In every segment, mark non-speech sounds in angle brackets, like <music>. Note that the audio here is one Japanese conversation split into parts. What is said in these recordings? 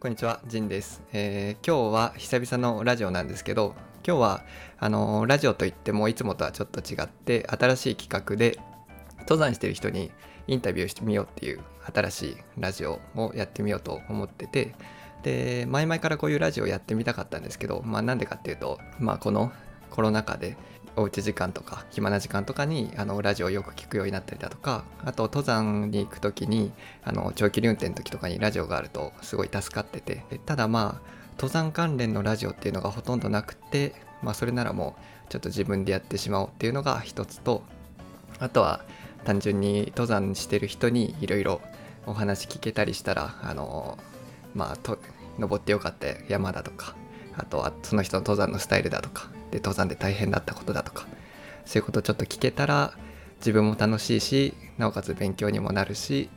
こんにちは、ジンです、えー今日は久々のラジオなんですけど、今日はあのーラジオといってもいつもとはちょっと違って新しい企画で登山してる人にインタビューしてみようっていう新しいラジオをやってみようと思ってて、で前々からこういうラジオやってみたかったんですけど、まあなんでかっていうと、まあこのコロナ禍でおうち時間とか暇な時間とかにあのラジオをよく聞くようになったりだとかあと登山に行く時にあの長距離運転の時とかにラジオがあるとすごい助かっててただまあ登山関連のラジオっていうのがほとんどなくてまあそれならもうちょっと自分でやってしまおうっていうのが一つとあとは単純に登山してる人にいろいろお話聞けたりしたらあのまあと登ってよかった山だとかあとはその人の登山のスタイルだとかで登山で大変だったことだとかそういうことをちょっと聞けたら自分も楽しいしなおかつ勉強にもなるし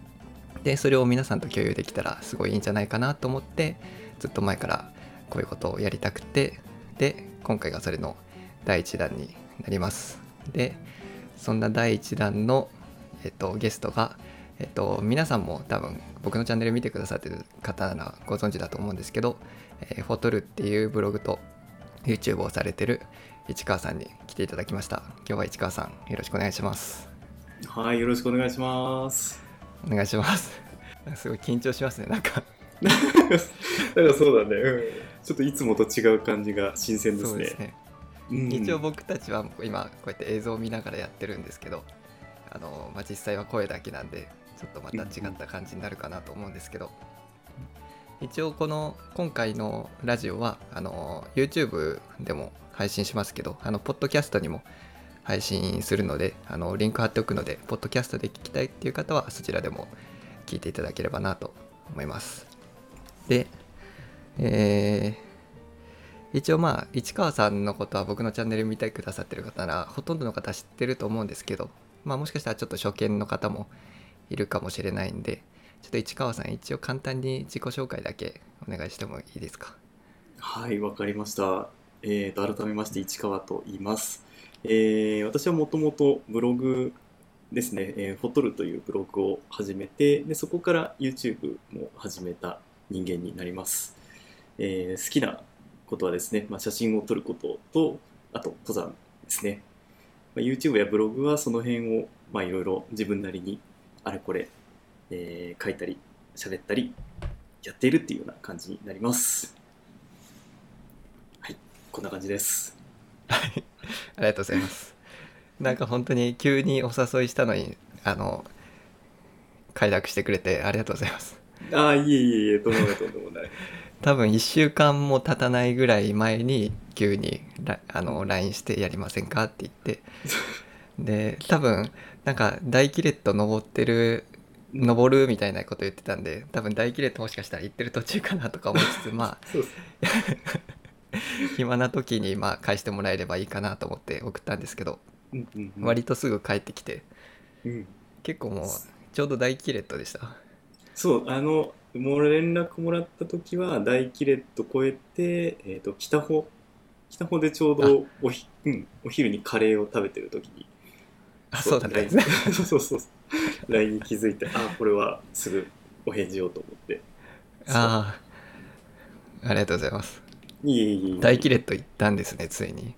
でそれを皆さんと共有できたらすごいいいんじゃないかなと思ってずっと前からこういうことをやりたくてで今回がそれの第1弾になります。でそんな第1弾の、えっと、ゲストが、えっと、皆さんも多分僕のチャンネル見てくださってる方ならご存知だと思うんですけど、えーフォトルっていうブログと YouTube をされてる市川さんに来ていただきました。今日は市川さんよろしくお願いします。はい、よろしくお願いします。お願いします。<laughs> すごい緊張しますねなんか。<laughs> なんかそうだね、うん、ちょっといつもと違う感じが新鮮ですね。ね。うん。一応僕たちは今こうやって映像を見ながらやってるんですけどあの、まあ、実際は声だけなんでちょっとまた違った感じになるかなと思うんですけど。一応この今回のラジオはあの YouTube でも配信しますけどあのポッドキャストにも配信するのであのリンク貼っておくのでポッドキャストで聞きたいっていう方はそちらでも聞いていただければなと思います。でえー一応まあ市川さんのことは僕のチャンネル見てくださってる方ならほとんどの方知ってると思うんですけどまあもしかしたらちょっと初見の方もいるかもしれないんでちょっと市川さん一応簡単に自己紹介だけお願いしてもいいですか？はい、わかりました。えー、と改めまして市川と言います。えー私はもともとブログですね、えーフォトルというブログを始めてでそこから YouTube も始めた人間になります。えー好きなことはですね、まあ、写真を撮ることとあと登山ですね。まあ、YouTube やブログはその辺をまあいろいろ自分なりにあれこれ、えー書いたり喋ったりやっているっていうような感じになります。はい、こんな感じです。ありがとうございますなんか本当に急にお誘いしたのにあの快諾してくれてありがとうございますああ、いえいえいえ、とんでもないとんでもない。<laughs> 多分1週間も経たないぐらい前に急にラあの LINE してやりませんかって言って <laughs> で多分なんか大キレット登ってる登るみたいなこと言ってたんで多分大キレットもしかしたら行ってる途中かなとか思いつつ <laughs> まあ。暇な時にまあ返してもらえればいいかなと思って送ったんですけどうんうんうん、割とすぐ帰ってきてうん、結構もうちょうど大キレットでした。そう、あの、もう連絡もらった時は、大キレット超えて、えっ、と、北穂、北穂でちょうどおひ、うん、お昼にカレーを食べてる時に、あそうだね。<laughs> そうそうそう。LINE に気づいて、あ、これはすぐお返事をと思って。ああありがとうございます。いえいえいえ。大キレット行ったんですねついに。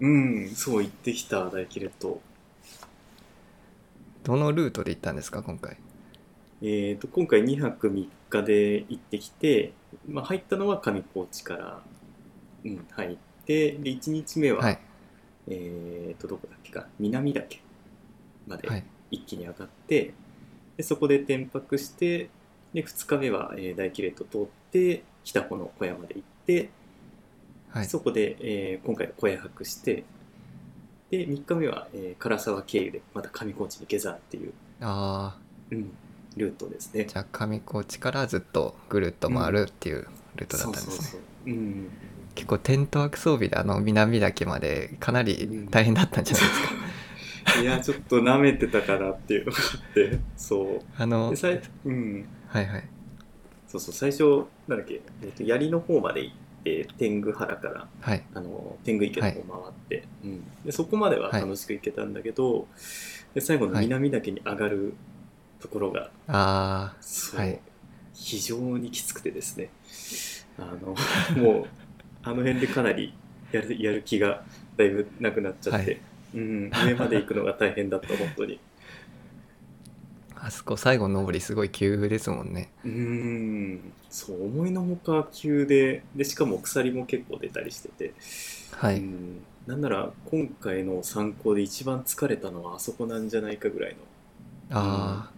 うん、そう言ってきた大キレット。どのルートで行ったんですか今回？えー、と今回2泊3日で行ってきて、まあ、入ったのは上高地から、うん、入ってで1日目は、はい。えー、とどこだっけか？南岳まではい。一気に上がって、でそこで転泊してで2日目は、えー大キレット通って北穂の小屋まで行って、はい。そこで、えー今回は小屋泊してで3日目は、えー唐沢経由でまた上高地に下山っていう、ああうん、ルートですね。じゃあ上高地からずっとぐるっと回るっていうルートだったんですね、結構テントワーク装備であの南岳までかなり大変だったんじゃないですか、いやちょっと舐めてたかなっていうのがあってそう。あのうん。はいはい。そうそう最初なんだっけ、えっと槍の方まで行って天狗原からはい。あの天狗池の方回って、うん、でそこまでは楽しく行けたんだけど、で最後の南岳に上がるところが、あそう、はい。非常にきつくてですね。あの <laughs> もうあの辺でかなりやるやる気がだいぶなくなっちゃって、はいうん、上まで行くのが大変だった本当に。ああそこ最後の上りすごい急ですもんね。うん。そう思いのほか急ででしかも鎖も結構出たりしてて、はい、うん、なんなら今回の参考で一番疲れたのはあそこなんじゃないかぐらいの。ああ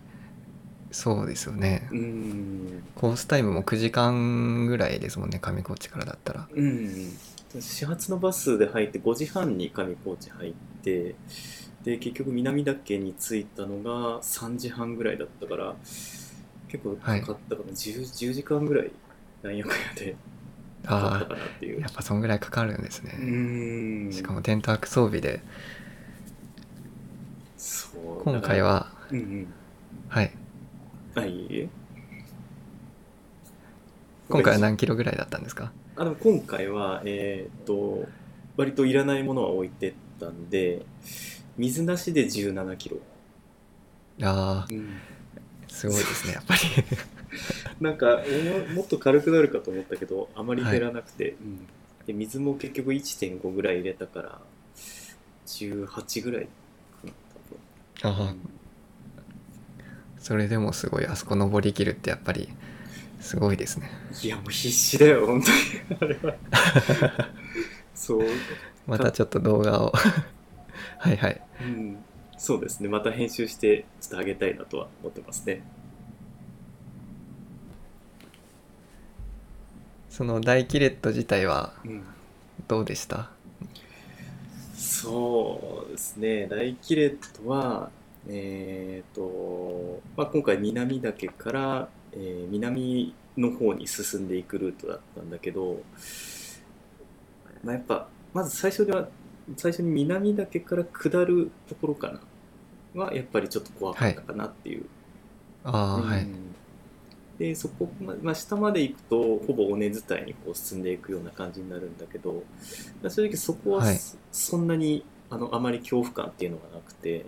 そうですよね。うん。コースタイムも9時間ぐらいですもんね上高地からだったら。うん始発のバスで入って5時半に上高地入ってで結局南岳に着いたのが3時半ぐらいだったから結構かかったかな、10, 10時間ぐらいなんやかんやでかかったあかなっていう。あやっぱそんぐらいかかるんですうね、ん。しかもテントク装備で。そう。今回はうんうん。はい。あい今回は何キロぐらいだったんですか？あでも今回はえーっと割といらないものは置いてったんで水なしで17キロ、ああうん。すごいですねやっぱり。<laughs> なんかおももっと軽くなるかと思ったけどあまり減らなくて、うん。で水も結局1.5ぐらい入れたから18ぐらいかな多分。ああそれでもすごいあそこ登りきるってやっぱりすごいですね。いやもう必死だよ本当に。あれは。そう、またちょっと動画を。<laughs> はいはい。うん、そうですね。また編集してちょっと上げたいなとは思ってますね。そのダイキレット自体はうん。どうでした？そうですね。大キレットはえっ、と、まあ、今回南岳から、えー南の方に進んでいくルートだったんだけど、まあ、やっぱまず最初では最初に南岳から下るところかなはやっぱりちょっと怖かったかなっていう、ああ、はいうん。でそこ、ままあ、下まで行くとほぼ尾根伝いにこう進んでいくような感じになるんだけどまあ正直そこははい。そ,、そんなにあのあまり恐怖感っていうのがなくて、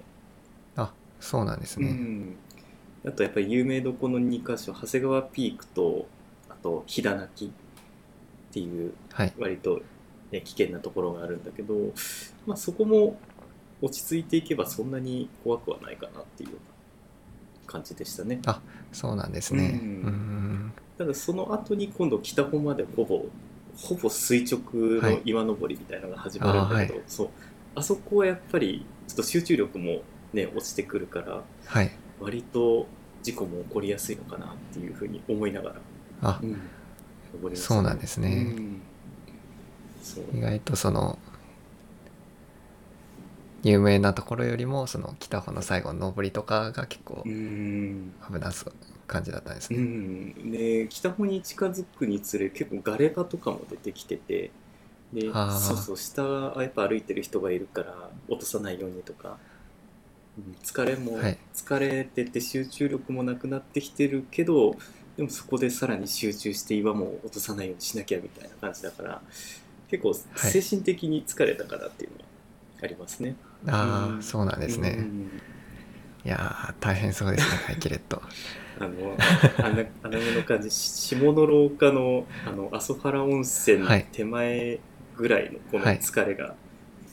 あそうなんですね、うん、あとやっぱり有名どこの2箇所長谷川ピークとあと飛騨泣きっていうはい。割と、ね、危険なところがあるんだけど、まあ、そこも落ち着いていけばそんなに怖くはないかなっていうような感じでしたね。そうなんですね。ただその後に今度北方までほぼほぼ垂直の岩登りみたいなのが始まるんだけど、あそうあそこはやっぱりちょっと集中力もね落ちてくるからはい割と事故も起こりやすいのかなっていうふうに思いながら、あうん、そうなんですね。うん。意外とその有名なところよりもその北方の最後の登りとかが結構うん。危なそう感じだったんですうね、ん、で北方に近づくにつれ結構ガレ場とかも出てきててでそうそう下はやっぱ歩いてる人がいるから落とさないようにとか、うん疲れも、はい。疲れてて集中力もなくなってきてるけどでもそこでさらに集中して岩も落とさないようにしなきゃみたいな感じだから結構はい。精神的に疲れたかなっていうのはありますね。ああうん。そうなんですね、うん。いやー大変そうですねハイキレットあの、穴目の感じ、し下の廊下の、あの、阿蘇原温泉はい。手前ぐらいのこのはい。疲れが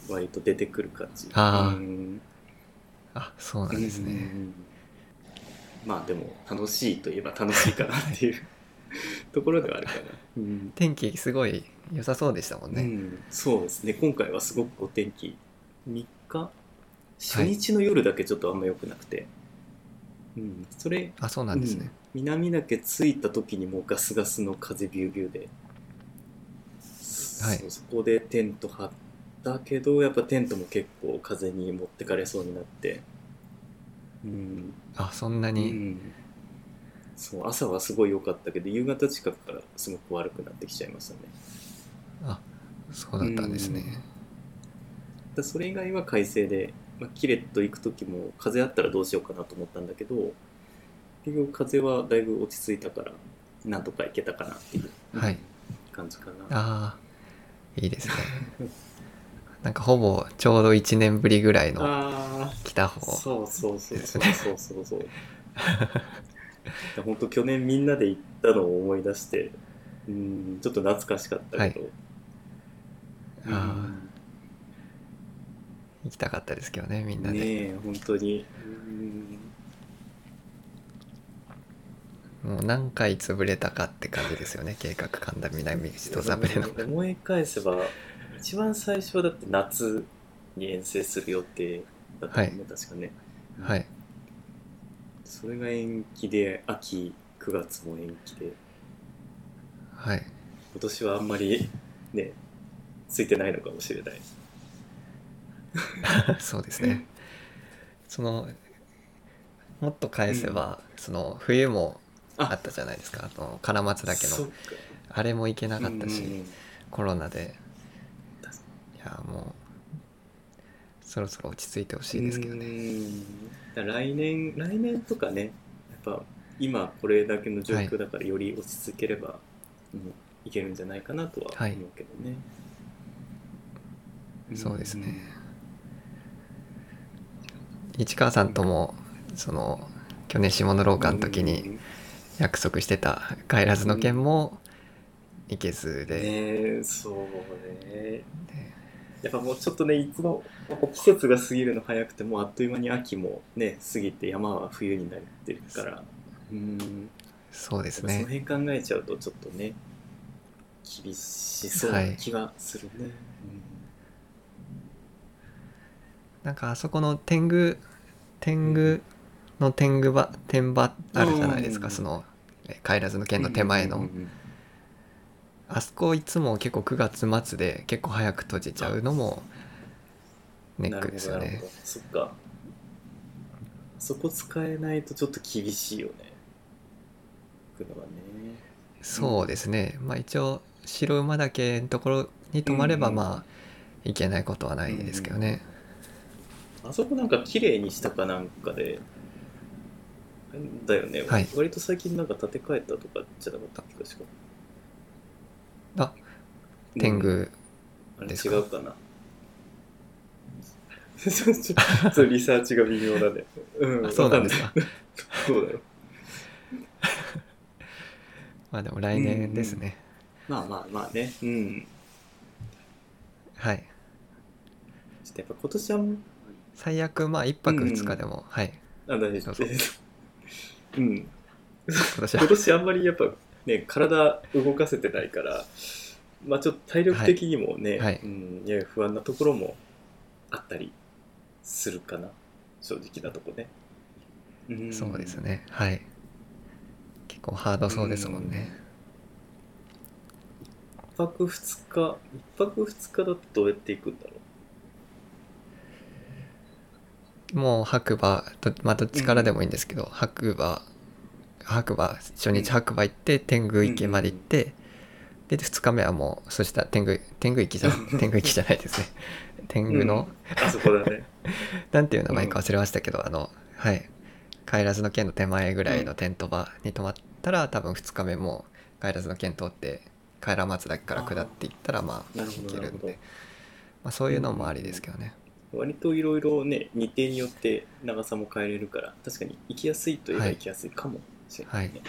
割と出てくる感じ。あー。うんあそうなんですね、うんまあでも、楽しいといえば楽しいかなっていう <laughs> ところではあるかな。うん。天気すごい良さそうでしたもんね、うん、そうですね。今回はすごくお天気、3日？初日の夜だけちょっとあんま良くなくて。うん、それあそうなんですね、うん。南岳着いた時にもうガスガスの風ビュービューで、はい。そこでテント張ったけどやっぱテントも結構風に持ってかれそうになって。うん、あそんなうに、ん、そう朝はすごい良かったけど夕方近くからすごく悪くなってきちゃいましたね。あそうだったんですね、だそれ以外は快晴で、まあ、キレット行く時も風あったらどうしようかなと思ったんだけど結局風はだいぶ落ち着いたからなんとかいけたかなっていうはい。感じかな。ああいいですね <laughs> なんかほぼちょうど1年ぶりぐらいのああ、来た方そうそうそうそう。そうそうそう。本当去年みんなで行ったのを思い出して、うん、ちょっと懐かしかったけど。あー。行きたかったですけどねみんなで、ねえ、本当に。うん。もう何回潰れたかって感じですよね計画神田南口とザブレの。思い返せば、一番最初はだって夏に遠征する予定だったもんね、確かね。はい。それが延期で、秋9月も延期で、はい。今年はあんまりね、ついてないのかもしれない。<laughs> そうですね。そのもっと返せば、その冬もあったじゃないですか。あの金松岳の。あれも行けなかったし、うんうんうん。コロナでもうそろそろ落ち着いてほしいですけどね。来年来年とかねやっぱ今これだけの状況だからより落ち着ければ、うんいけるんじゃないかなとははい。思うけどね、そうですね。市川さんともその去年下の廊下の時に約束してた帰らずの件も行けずで、ねえそうねねやっぱもうちょっとねいつも季節が過ぎるの早くてもうあっという間に秋もね過ぎて山は冬になってるから。うん。そうですやっぱそのね辺考えちゃうとちょっとね厳しそうな気がするね、なんかあそこの天狗天狗の天狗場天場あるじゃないですか、うん。そのえ帰らずのうん県の手前の、うんうんうんあそこいつも結構9月末で結構早く閉じちゃうのもネックですよね。そっか。そこ使えないとちょっと厳しいよね。ね。そうですね。まあ一応白馬岳のところに泊まればうんまあいけないことはないですけどね、あそこなんか綺麗にしたかなんかでだよね、はい。割と最近なんか建て替えたとかじゃなかったっけ確かあ天うん狗あれですか？違うかなちょちょちょっとリサーチが微妙だね。うん、あそうなんですか？そうだよ。<laughs> まあでも来年ですね、まあまあまあね。うん。はいちょっとやっぱ今年は、最悪まあ1泊2日でも、はいあ、大丈夫。そう <laughs> うん。今年は今年あんまりやっぱね、体動かせてないから、まあちょっと体力的にもね、はい。はい。うん、やや不安なところもあったりするかな。正直なとこね。ん。そうです。ね。はい。結構ハードそうですもんね、一泊二日、一泊二日だとどうやって行くんだろもう白馬ど,、まあ、どっちからでもいいんですけど、白馬白馬初日白馬行って天狗池まで行って、で2日目はもうそしたら天狗天狗池じゃ <laughs> 天狗池じゃないですね。天狗の、う。あそこだね。<laughs> なんていう名前か忘れましたけど、あのはい。帰らずの県の手前ぐらいのテント場に泊まったら、多分2日目も帰らずの県通って帰ら松岳から下っていったらまあ行けるんで、まあ、そういうのもありですけどね、割といろいろね、日程によって長さも変えれるから、確かに行きやすいといえばはい。行きやすいかも。しれない。ね。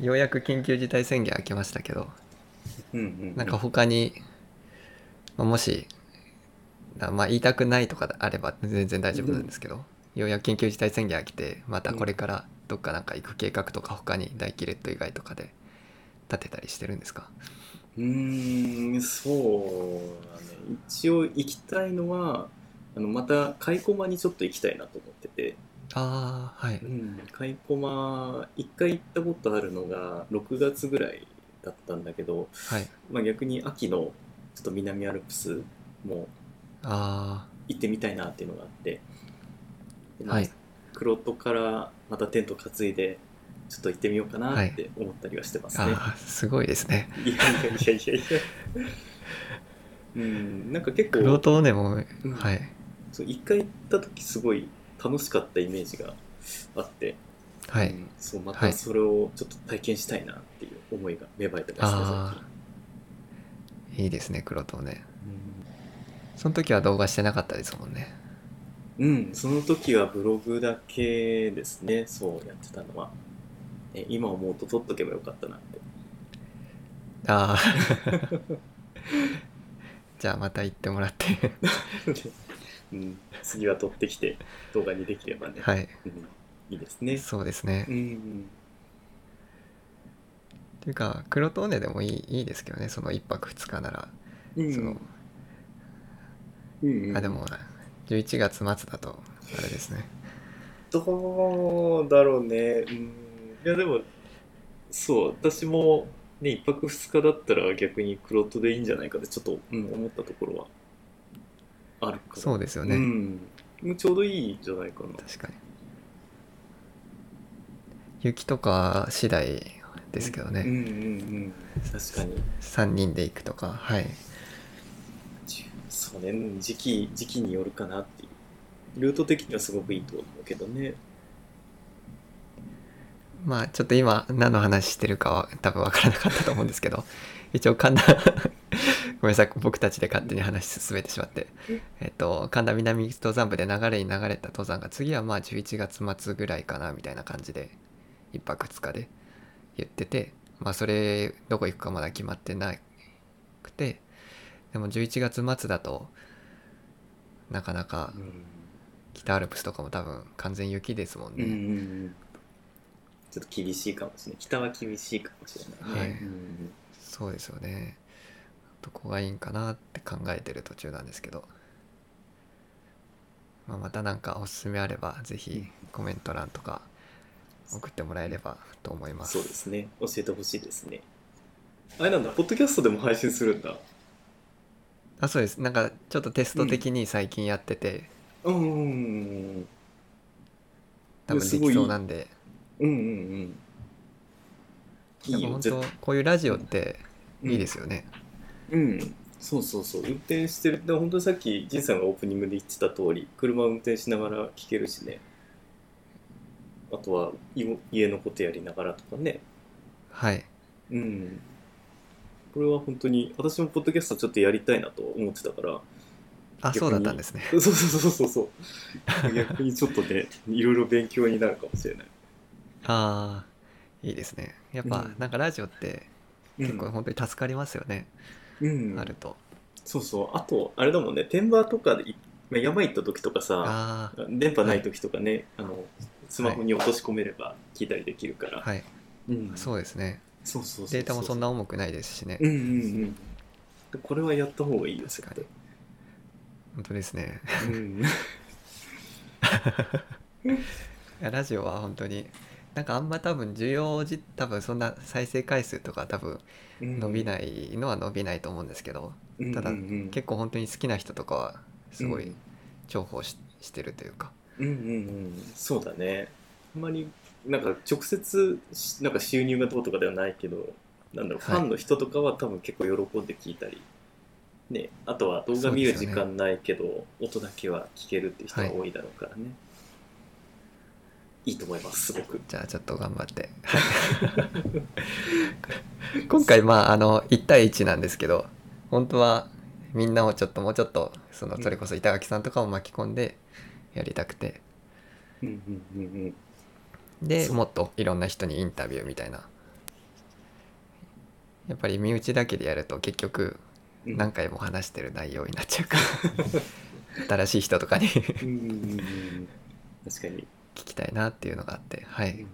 ようやく緊急事態宣言明けましたけど。うんうんうん。なんか他に、まあ、もしあまあ言いたくないとかあれば全然大丈夫なんですけど、ようやく緊急事態宣言が来てまたこれからどっかなんか行く計画とか他に大キレット以外とかで立てたりしてるんですか？うーん、そうだね。一応行きたいのは、あのまた開駒にちょっと行きたいなと思ってて、ああはい。うん、開駒、一回行ったことあるのが6月ぐらいだったんだけど、はい。まあ、逆に秋のちょっと南アルプスもあ行ってみたいなっていうのがあって、はい。黒戸からまたテント担いでちょっと行ってみようかなって思ったりはしてますあね。ああすごいですね。いやいやいやいや。いや。うん、なんか結構、黒糖ねもうん。はい。そう一回行った時すごい楽しかったイメージがあって、はい。うんそうまはい。たそれをちょっと体験したいなっていう思いが芽生えてますねあいいですね黒糖ね。最近その時は動画してなかったですもんね。うん、うんその時はブログだけですね。そうやってたのは、ね、今思うと撮っとけばよかったなって。ああ <laughs> じゃあまた行ってもらって <laughs> うん、次は撮ってきて動画にできればね、はい。うん、いいですね。そうですね。うんっていうか黒糖ねでもいいいいですけどね。その1泊2日なら、うん。そのうんうん。あでも11月末だとあれですね。どうだろうね。うん。いやでもそう。私もね1泊2日だったら逆に黒糖でいいんじゃないかってちょっと、うん、思ったところはあるから。そうですよね、うん。ちょうどいいんじゃないかな。確かに。雪とか次第ですけどね、うんうんうん。確かに。3人で行くとかはい。そうねうん時期時期によるかなっていう。ルート的にはすごくいいと思うけどね。まあちょっと今何の話してるかは多分分からなかったと思うんですけど。一応神田ごめんなさい僕たちで勝手に話進めてしまって。え？っと神田南登山部で流れに流れた登山が次はまあ11月末ぐらいかなみたいな感じで1泊2日で言っててまあそれどこ行くかまだ決まってなくてでも11月末だとなかなかうん北アルプスとかも多分完全雪ですもんうんうんうね、ん。ちょっと厳しいかもしれない。北は厳しいかもしれないね、はい。うん。そうですよねどこがいいんかなって考えてる途中なんですけど、まあ、また何かおすすめあればぜひコメント欄とか送ってもらえればと思います。そうですね。教えてほしいですね。あれなんだポッドキャストでも配信するんだ。あそうです。なんかちょっとテスト的に最近やってて、うんうんうん多分できそうなんで。うんうんうん。いないんか本当こういうラジオっていいですよね、うんそうそうそう。運転してる。で本当にさっき仁さんがオープニングで言ってた通り車運転しながら聞けるしね。あとはい家のことやりながらとかね。はい。うん。これは本当に私もポッドキャストちょっとやりたいなと思ってたから。あそうだったんですね。<laughs> そうそうそうそうそう。逆にちょっとねいろいろ勉強になるかもしれない。ああいいですね。やっぱうん。なんかラジオって結構本当に助かりますよね、うんあると。そうそう。あとあれだもんね。天場とかでいまあ山行った時とかさ電波ない時とかね、あのスマホに落とし込めれば聞いたりできるから、はい。うん、そうですね。そうそうデータもそんな重くないですしね、うんうんうん。これはやった方がいいよ確かに。絶本当ですね。対うん。<laughs> ラジオは本当になんかあんま多分需要じ多分そんな再生回数とか多分伸びないのは伸びないと思うんですけど、うんただうん。うん結構本当に好きな人とかはすごいうん。重宝ししてるというか。うんうんうん。そうだね。あんまりなんか直接しなんか収入がどうとかではないけどなんだろう、はい。ファンの人とかは多分結構喜んで聞いたり。ね。あとは動画見る時間ないけど、音だけは聞けるっていう人が多いだろうからね、い、いと思いますすごく。じゃあちょっと頑張って。今回まああの1対1なんですけど本当はみんなをちょっともうちょっとそのそれこそ板垣さんとかを巻き込んでやりたくて。うんうんうんそう。でもっといろんな人にインタビューみたいな。やっぱり身内だけでやると結局うん。何回も話してる内容になっちゃうから。<laughs> 新しい人とかに。確かにきたいなっていうのがあってはい。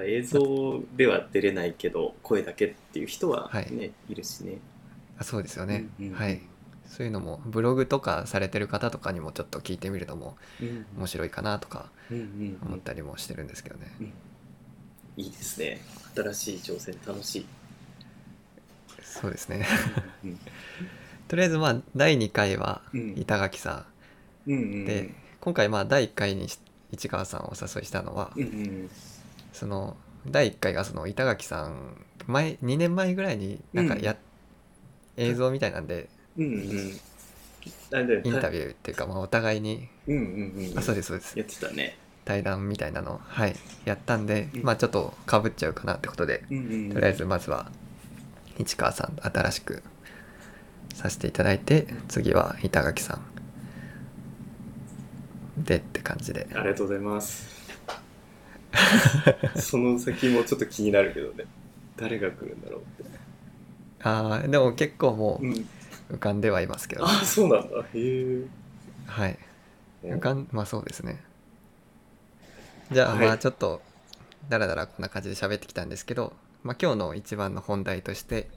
映像では出れないけど声だけっていう人はね、はい。い、るしね。あそうですよね。うんうんうん。はい。そういうのもブログとかされてる方とかにもちょっと聞いてみるのもうん面白いかなとかうんうん思ったりもしてるんですけどね。いいですね。新しい挑戦楽しい、そうですね。うん <laughs> とりあえずまあ第2回はうん。板垣さうんうんうんん。で今回まあ第1回にし市川さんをお誘いしたのはうんうんその第1回がその板垣さん前2年前ぐらいになんかや、映像みたいなんでうんうんインタビビューっていうかまあお互いにうんうんうんあそうですそうです。やってたね。対談みたいなのを、はい、やったんで、うん。まあちょっとかぶっちゃうかなってことで、うんうん。とりあえずまずは市川さんと新しくさせていただいて次は板垣さんでって感じでありがとうございます。その先もちょっと気になるけどね。誰が来るんだろうって。ああでも結構もう浮かんではいますけど、あ、そうなんだ。へえ。はいうん浮かんまあそうですねじゃあはいまあちょっとだらだらこんな感じで喋ってきたんですけど、まあ、今日の一番の本題として、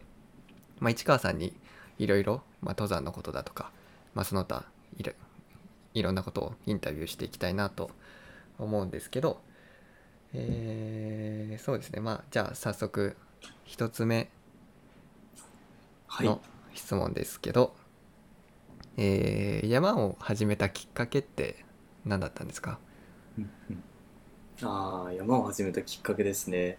まあ、市川さんにいろいろまあ登山のことだとか、まあ、その他いろいろんなことをインタビューしていきたいなと思うんですけど、えーそうですねまあじゃあ早速一つ目はい。の質問ですけど、えー山を始めたきっかけって何だったんですか？ああ、山を始めたきっかけですね。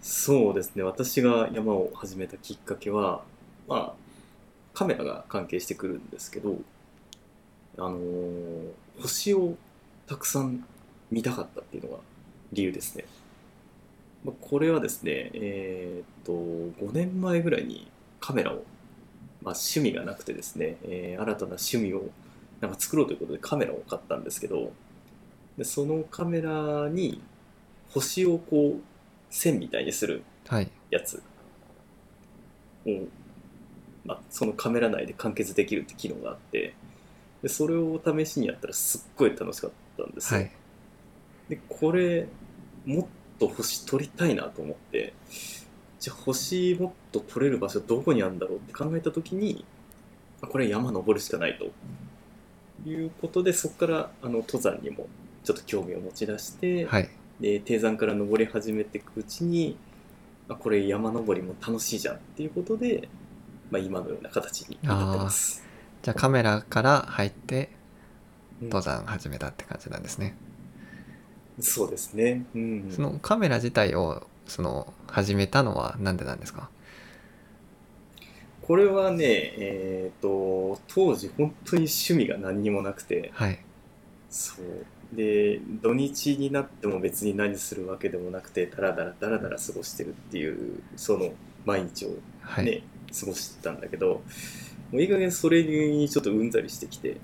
そうですね。私が山を始めたきっかけは、まあ、カメラが関係してくるんですけど、あのー星をたくさん見たかったっていうのが理由ですね。まあこれはですね、えーっと、5年前ぐらいにカメラを、まあ、趣味がなくてですね、えー新たな趣味をなんか作ろうということでカメラを買ったんですけど、でそのカメラに星をこう線みたいにするはいやつを、まあ、そのカメラ内で完結できるって機能があってでそれを試しにやったらすっごい楽しかったんですよ、はい。でこれもっと星撮りたいなと思ってじゃあ星もっと撮れる場所どこにあるんだろうって考えた時にあこれ山登るしかないと。いうことでそこからあの登山にもちょっと興味を持ち出して、はい。で低山から登り始めていくうちにあこれ山登りも楽しいじゃんっていうことで、まあ、今のような形になってます。じゃあカメラから入ってうん。登山始めたって感じなんですね、そうですね。うん、そのカメラ自体をその始めたのは何でなんですか？これはね、えっ、と、当時本当に趣味が何にもなくて、はい。そう。で、土日になっても別に何するわけでもなくて、だらだらだらだら過ごしてるっていう、その毎日をはい、ね、過ごしてたんだけど、もういい加減それにちょっとうんざりしてきて、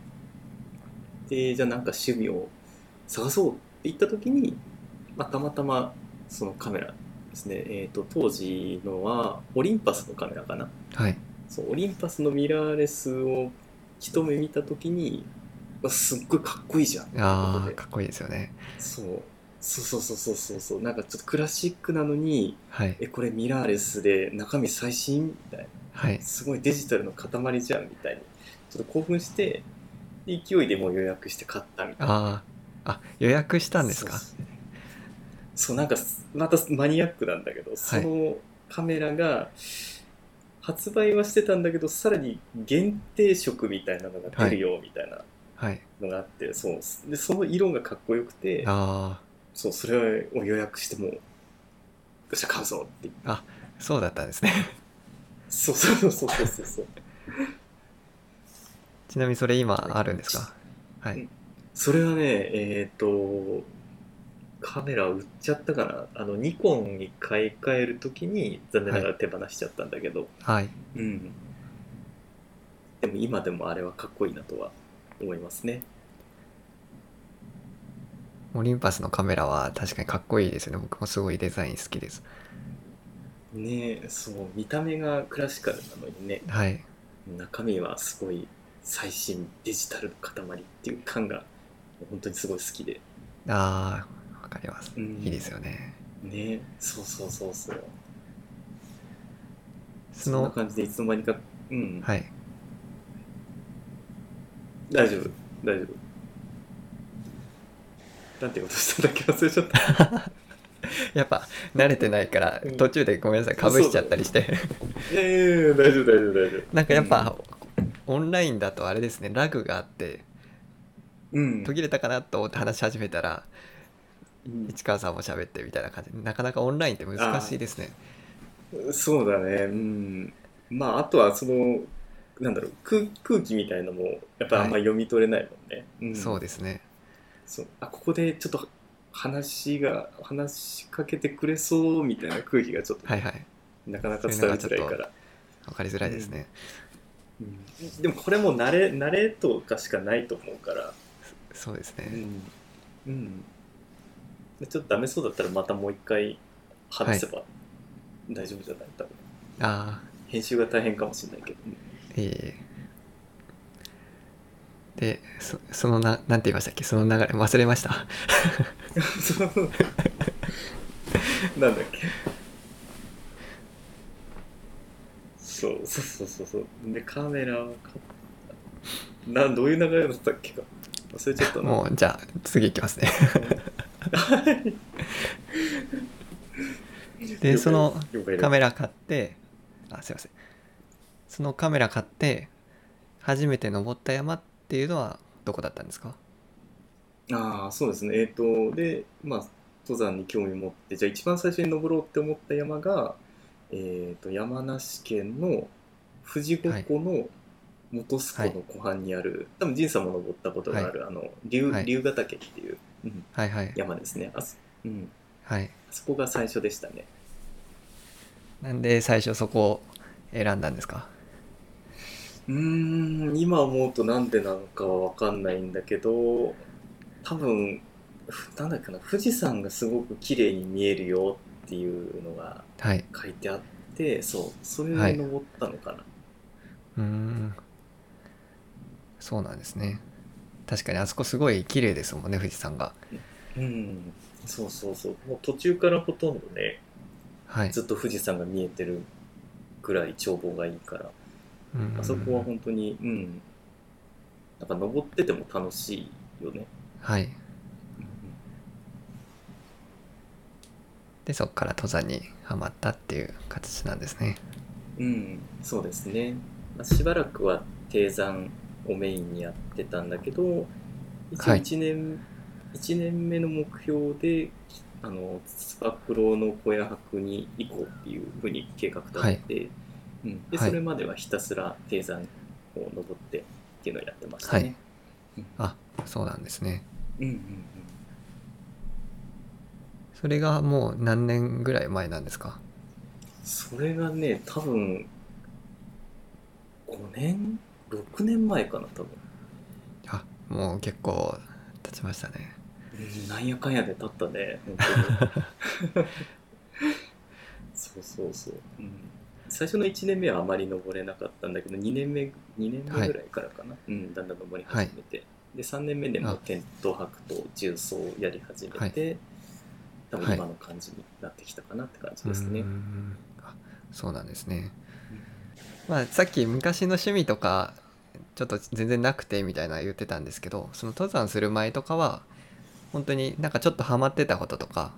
で、じゃあなんか趣味を探そうって言った時に、まあ、たまたまそのカメラですね、えっ、と、当時のはオリンパスのカメラかな。はい。そう、オリンパスのミラーレスを一目見た時に、すっごいかっこいいじゃん。ああかっこいいですよね。そう。そうそうそうそうそうそう。なんかちょっとクラシックなのにはい。えこれミラーレスで中身最新？みたいなはい。すごいデジタルの塊じゃんみたいに。ちょっと興奮してで勢いでもう予約して買ったみたいな。あああ予約したんですか？そうなんかまたマニアックなんだけど、そのカメラが発売はしてたんだけどさらに限定色みたいなのが出るよみたいなはい。のがあって、そうでその色がかっこよくてあそうそれを予約してもうよっしゃ買うぞって。あそうだったんですねそうそうそうそうそう。そうちなみにそれ今あるんですか？はい。それはねえっ、とカメラ売っちゃったかな。あのニコンに買い替えるときに残念ながら手放しちゃったんだけど、はい。うん。でも今でもあれはかっこいいなとは思いますね。オリンパスのカメラは確かにかっこいいですよね。僕もすごいデザイン好きですねそう見た目がクラシカルなのにね。はい。中身はすごい最新デジタルの塊っていう感が本当にすごい好きで。ああわかります。うん。いいですよね。ねそうそうそうそう。そそんなの感じでいつの間にかうん、はい。大丈夫大丈夫。なんてことしたんだっけ？忘れちゃった <laughs> <laughs> やっぱ慣れてないからうん。途中でごめんなさいかぶしちゃったりして。いやいやいや大丈夫大丈夫大丈夫。なんかやっぱ、オンラインだとあれですねラグがあってうん、途切れたかなと思って話し始めたらうん。市川さんも喋ってみたいな感じ。でなかなかオンラインって難しいですね。そうだね。うん。まああとはそのなんだろう空空気みたいのもやっぱあんま読み取れないもんね、うん。そうですね。そう。あここでちょっと話が話しかけてくれそうみたいな空気がちょっと、はいはい。なかなか伝わりづらいから、分かりづらいですね、うん。でもこれも慣れ慣れとかしかないと思うから、そうですね、うん。うん、でちょっとダメそうだったらまたもう一回話せば大丈夫じゃない？多分。あ編集が大変かもしれないけど、ね、あいえいえでそそのななんて言いましたっけ？その流れ忘れました？<laughs> なんだっけ？そうそうそうそう。そうでカメラを買った。なんどういう流れだったっけか？忘れちゃったな。もうじゃあ次いきますね。<laughs> でそのカメラ買ってあすいません。そのカメラ買って初めて登った山っていうのはどこだったんですか？ああそうですね。えっ、とでまあ登山に興味持ってじゃあ一番最初に登ろうって思った山が、えー、と山梨県の富士五湖の本栖湖の湖畔にある、多分仁さんも登ったことがある、あの龍はい。龍ヶ岳っていう、うん。はいはい。山ですね。あそ,、うん、はい。あそこが最初でしたね。なんで最初そこを選んだんですか？うーん今思うとなんでなのかは分かんないんだけど多分ふなんだっけな富士山がすごく綺麗に見えるよっていうのがはい。書いてあってそうそれはいで登ったのかな、うーん。そうなんですね。確かにあそこすごい綺麗ですもんね富士山が。うんそうそうそう。もう途中からほとんどねはい。ずっと富士山が見えてるぐらい眺望がいいから。うんあそこは本当にうん。なんか登ってても楽しいよね、はい。でそこから登山にはまったっていう形なんですね。うん、そうですね、まあ、しばらくは低山をメインにやってたんだけど一応はい。1年、一年目の目標であのつば九郎の小屋泊に行こうっていうふうに計画立てて、うん、ではい。それまではひたすら低山を登ってっていうのをやってましたね。あそうなんですね。うんうんうん。それがもう何年ぐらい前なんですか？それがね多分5年？6年前かな多分、あもう結構経ちましたね。うん、なんやかんやで経ったね本当に。<laughs> そうそうそう、うん、最初の1年目はあまり登れなかったんだけど2年目2年目ぐらいからかな、うん、だんだん登り始めて、で3年目でもテント泊と重曹をやり始めて、はい。多分今の感じになってきたかなって感じですね、うーん。あそうなんですね。まあさっき昔の趣味とかちょっと全然なくてみたいな言ってたんですけどその登山する前とかは本当になんかちょっとハマってたこととか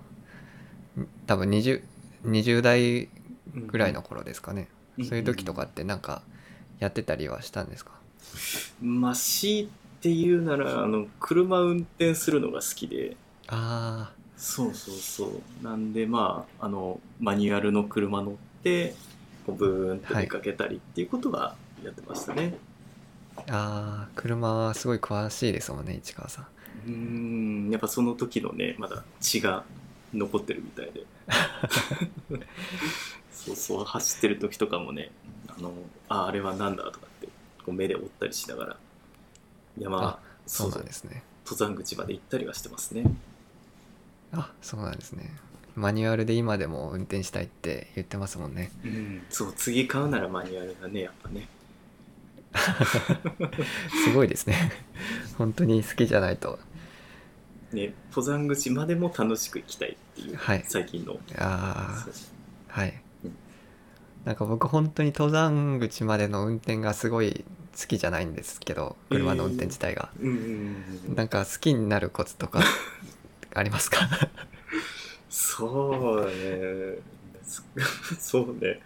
ん多分 20, 20代ぐらいの頃ですかね、うん。そういう時とかってなんかやってたりはしたんですか、まあ強いて言うならあの車運転するのが好きで。あそうそうそう。なんでまああのマニュアルの車乗ってこうブーンと出かけたりっていうことはやってましたね、ーあー車はすごい詳しいですもんね市川さん。うーん。やっぱその時のねまだ血が残ってるみたいで <laughs> そうそう走ってる時とかもねあのああれはなんだとかってこう目で追ったりしながら山あそうそなんですね。登山口まで行ったりはしてますね。あそうなんですね。マニュアルで今でも運転したいって言ってますもんね。うんそう次買うならマニュアルだねやっぱね。<laughs> すごいですね。本当に好きじゃないと。ね登山口までも楽しく行きたいっていう、はい。最近の。ああはい。うんなんか僕本当に登山口までの運転がすごい好きじゃないんですけど車の運転自体が、うんうんうんうんなんか好きになるコツとか <laughs> ありますか？そうね。<laughs> そうね。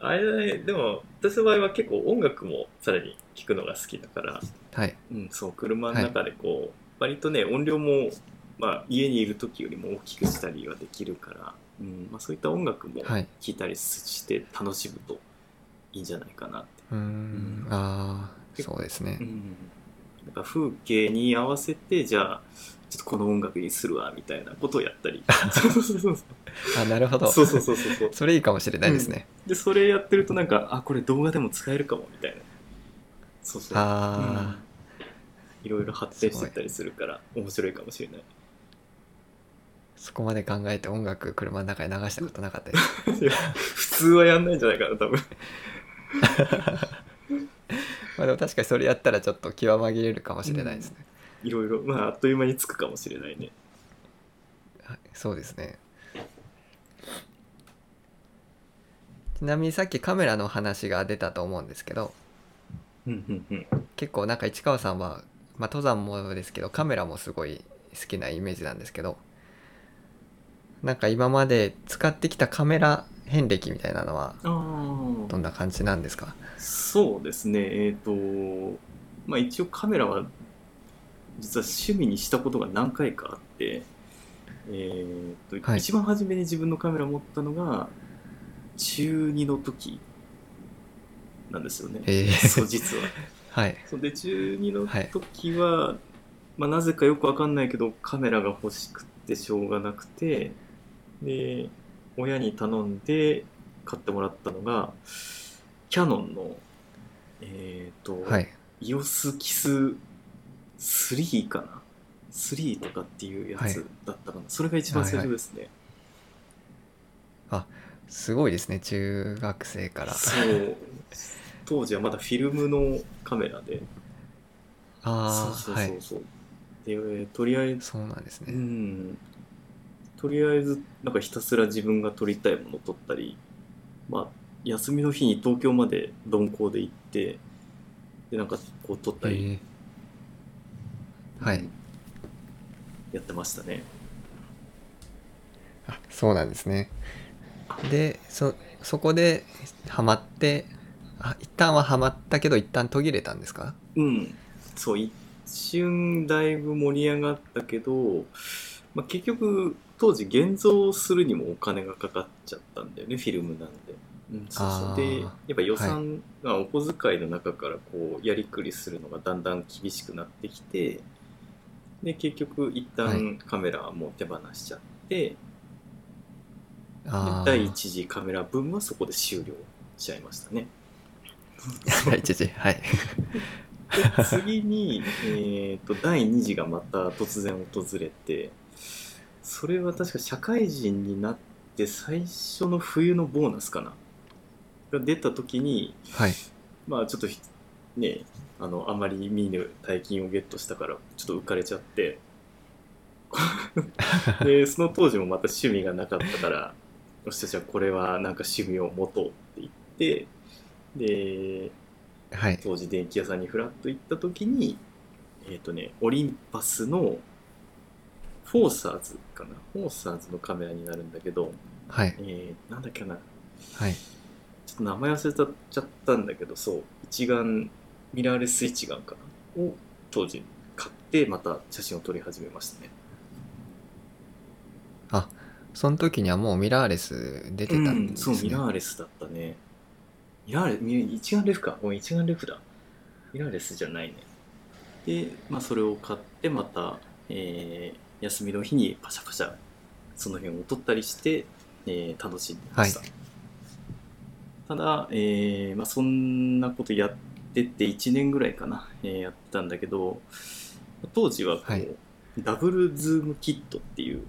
あれだね。でも私の場合は結構音楽もさらに聴くのが好きだから、はい。うん、そう車の中でこう、割とね音量も、まあ、家にいる時よりも大きくしたりはできるから、うんまあ、そういった音楽もはい。聴いたりして楽しむといいんじゃないかなって、うーん。ああそうですね。うん、なんか風景に合わせてじゃあちょっとこの音楽にするわみたいなことをやったり。<laughs> <laughs> あなるほど。そうそうそうそうそれいいかもしれないですね、でそれやってるとなんかあこれ動画でも使えるかもみたいな。そうそう。あいろいろ発展してたりするから面白いかもしれない。ーそこまで考えて音楽車の中に流したことなかったです。<laughs> いや普通はやんないんじゃないかな多分。<laughs> まあでも確かにそれやったらちょっと気は紛れるかもしれないですね、いろいろ。まああっという間につくかもしれないね。はいそうですね。ちなみにさっきカメラの話が出たと思うんですけどうんうんうん。結構なんか市川さんは、まあ、登山もですけどカメラもすごい好きなイメージなんですけどなんか今まで使ってきたカメラ遍歴みたいなのはどんな感じなんですか？そうですね。えっ、とまあ一応カメラは実は趣味にしたことが何回かあってえっ、と、はい。一番初めに自分のカメラ持ったのが中2の時なんですよね、えー。そう実は。<laughs> はい。そうで中2の時は、まあ、なぜかよくわかんないけどカメラが欲しくってしょうがなくてで親に頼んで買ってもらったのがキャノンのえっ、と、はい。イオスキス3かな？3とかっていうやつだったかな、それが一番最初ですね、すごいですね中学生から。そう。当時はまだフィルムのカメラで。あそうあはい。そうそうそう、でえーとりあえずそうなんですうね、んとりあえずなんかひたすら自分が撮りたいものを撮ったりまあ休みの日に東京まで鈍行で行ってでなんかこう撮ったり、えー。はい。やってましたね。あそうなんですね。でそそこでハマってあ一旦はハマったけど一旦途切れたんですか？うん。そう一瞬だいぶ盛り上がったけど、まあ、結局当時現像するにもお金がかかっちゃったんだよねフィルムなんで、うん、そうあー。そうでやっぱ予算がお小遣いの中からこうやりくりするのがだんだん厳しくなってきてで結局一旦カメラはもう手放しちゃって、ああで第一次カメラ分はそこで終了しちゃいましたね。<laughs> 第一次はい。で次に、えー、と第2次がまた突然訪れてそれは確か社会人になって最初の冬のボーナスかな。が出た時にはい。まあちょっとひねあのあまり見ぬ大金をゲットしたからちょっと浮かれちゃって。<laughs> でその当時もまた趣味がなかったからよしじゃあこれはなんか趣味を持とうって言ってではい。当時電気屋さんにフラッと行った時にえっ、とねオリンパスのフォーサーズかな。フォーサーズのカメラになるんだけど、はい。えーなんだっけな。はい。ちょっと名前忘れちゃったんだけどそう一眼ミラーレス一眼かな。を当時買ってまた写真を撮り始めましたね。あその時にはもうミラーレス出てたんですね、うん、そうミラーレスだったね。ミラーレスみ一眼レフか。ごめん一眼レフだ。ミラーレスじゃないね。で、まあ、それを買ってまた、えー休みの日にパシャパシャその辺を撮ったりして、えー楽しんでました、はただ、えーまあ、そんなことやってて1年ぐらいかな、えーやってたんだけど当時はこう、はい。ダブルズームキットっていう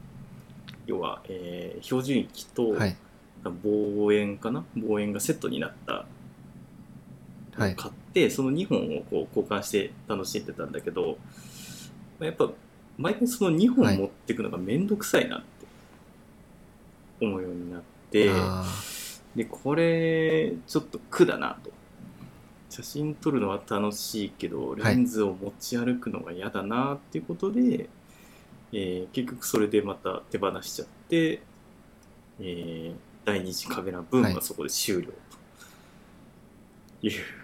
要は、えー標準機と、はい。望遠かな？望遠がセットになった買って、その2本をこう交換して楽しんでたんだけどまあやっぱ毎回その2本はい。持っていくのがめんどくさいなって思うようになって、あでこれちょっと苦だなと。写真撮るのは楽しいけどレンズを持ち歩くのが嫌だなっていうことで、えー結局それでまた手放しちゃって、えー第二次カメラ分ははい。そこで終了という、ー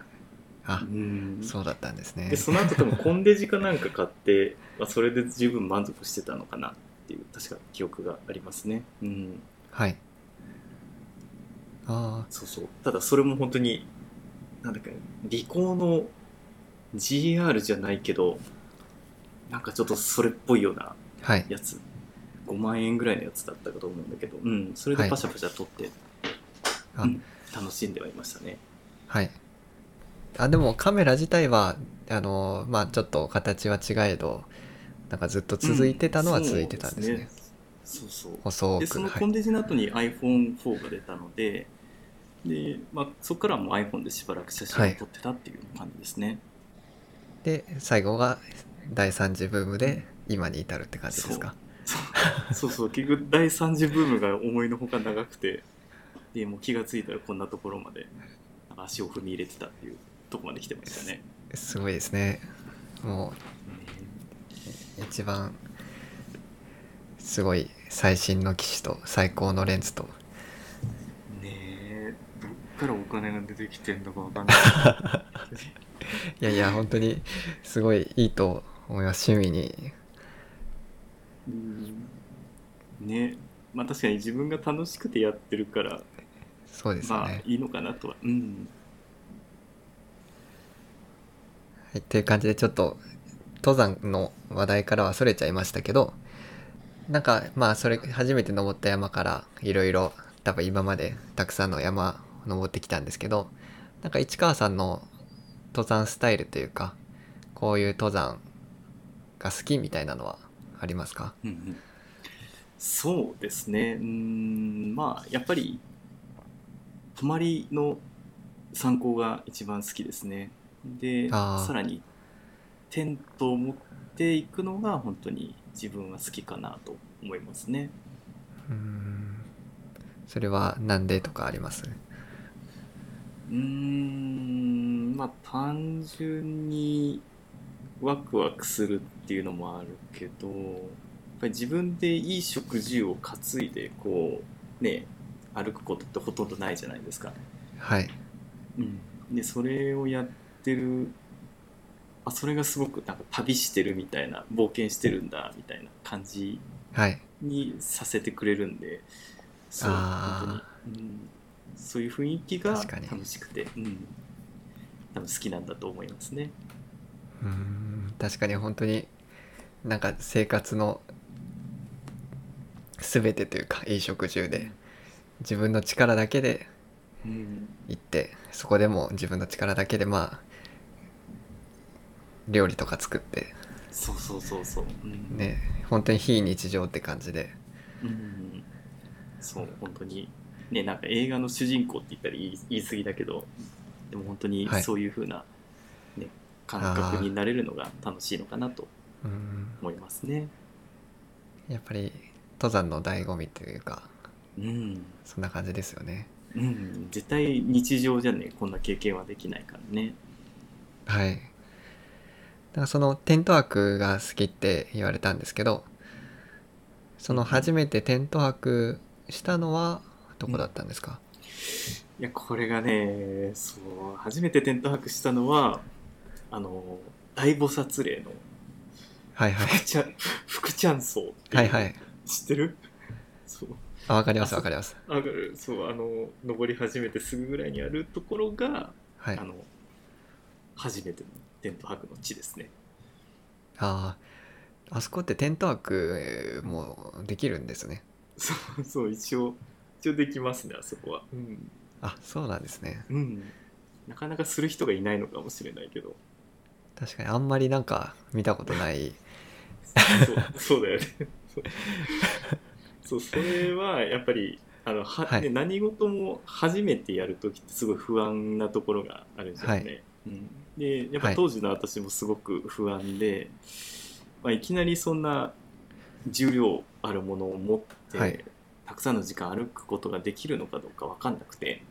あうん。そうだったんですね。でその後多分コンデジかなんか買って、まあ、それで十分満足してたのかなっていう確か記憶がありますね。うん。はい。あそうそう。ただそれも本当になんだっけ理工の GR じゃないけどなんかちょっとそれっぽいようなはい。やつ。5万円ぐらいのやつだったかと思うんだけど、うん、それでパシャパシャ撮って、あ。うん。楽しんではいましたね。はいあでもカメラ自体はあのまあちょっと形は違えどなんかずっと続いてたのは続いてたんですね,、そうそう細でそくはい。のコンデジの後に iPhone4 が出たのでで、まあ、そこからはもう iPhone でしばらく写真を撮ってたっていう感じですね、で最後が第3次ブームで今に至るって感じですか？そう。そう <laughs> 結局第3次ブームが思いのほか長くてでもう気がついたらこんなところまで足を踏み入れてたっていうとこまで来てましたね。すごいですね。もう一番すごい最新の機種と最高のレンズと。ねえどっからお金が出てきてんのかわかんない。<laughs> いやいや本当にすごいいいと思います。趣味に。うん。ねまあ確かに自分が楽しくてやってるからそうですよまあね、いいのかなとは。うんはい、っていう感じでちょっと登山の話題からはそれちゃいましたけどなんかまあそれ初めて登った山からいろいろ多分今までたくさんの山登ってきたんですけどなんか市川さんの登山スタイルというかこういう登山が好きみたいなのはありますか？そうですね。うんまあやっぱり泊まりの参考が一番好きですね。でさらにテントを持っていくのが本当に自分は好きかなと思いますね。うーん。それはなんでとかあります？うーん。まあ単純にワクワクするっていうのもあるけどやっぱり自分でいい食事を担いでこうね歩くことってほとんどないじゃないですか。はい。うん、でそれをやってる。あそれがすごくなんか旅してるみたいな冒険してるんだみたいな感じはい。にさせてくれるんでそうあー。本当に、うん、そういう雰囲気が楽しくて、うん、多分好きなんだと思いますね。うーん。確かに本当になんか生活の全てというか衣食住で自分の力だけでうん。行ってそこでも自分の力だけでまあ料理とか作って。そうそうそうそう。うん、ね。本当に非日常って感じで。うん、そう本当に。ねなんか映画の主人公って言ったら言い言い過ぎだけどでも本当にはい。そういう風な、ね感覚になれるのが楽しいのかなと思いますね。やっぱり登山の醍醐味というかうん、そんな感じですよね。うん、絶対日常じゃねこんな経験はできないからね。はい。だからそのテント泊が好きって言われたんですけどその初めてテント泊したのはどこだったんですか、いやこれがねそう初めてテント泊したのはあの大菩薩霊のはいはい。福ちゃん福ちゃはいはい。知ってる？そう。あわかりますあわかります。ある。そうあの登り始めてすぐぐらいにあるところが、はい。あの初めてのテント泊の地ですね。あああそこってテント泊もできるんですね。そうそう一応一応できますねあそこは。うん、あそうなんですね。うん、なかなかする人がいないのかもしれないけど。確かにあんまりなんか見たことない。そうそうだよね。そうそれはやっぱりあのは、はい。ね何事も初めてやるときってすごい不安なところがあるじゃんね、うん、でやっぱはい。当時の私もすごく不安で、まあ、いきなりそんな重量あるものを持って、はい。たくさんの時間歩くことができるのかどうか分かんなくて、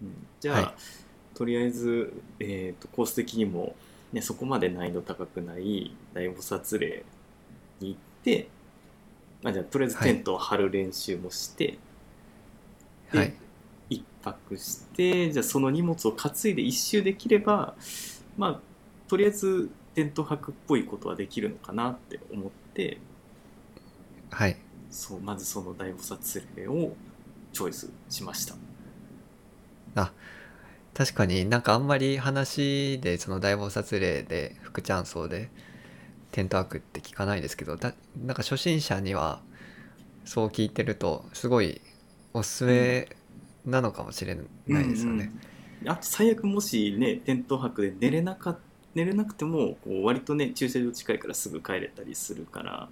うん、じゃあ、はい。とりあえず、えー、とコース的にも、ね、そこまで難易度高くない大菩薩霊に行って、まあ、じゃあとりあえずテントを張る練習もして、ではい。一泊してじゃあその荷物を担いで一周できればまあとりあえずテント泊っぽいことはできるのかなって思ってはいそうまずその大菩薩霊をチョイスしました。確かになんかあんまり話でその大菩薩霊で福ちゃん層でテントワークって聞かないですけどだなんか初心者にはそう聞いてるとすごいおすすめなのかもしれないですよね。うんうん。あと最悪もしねテント泊で寝れなか寝れなくてもこう割とね駐車場近いからすぐ帰れたりするから、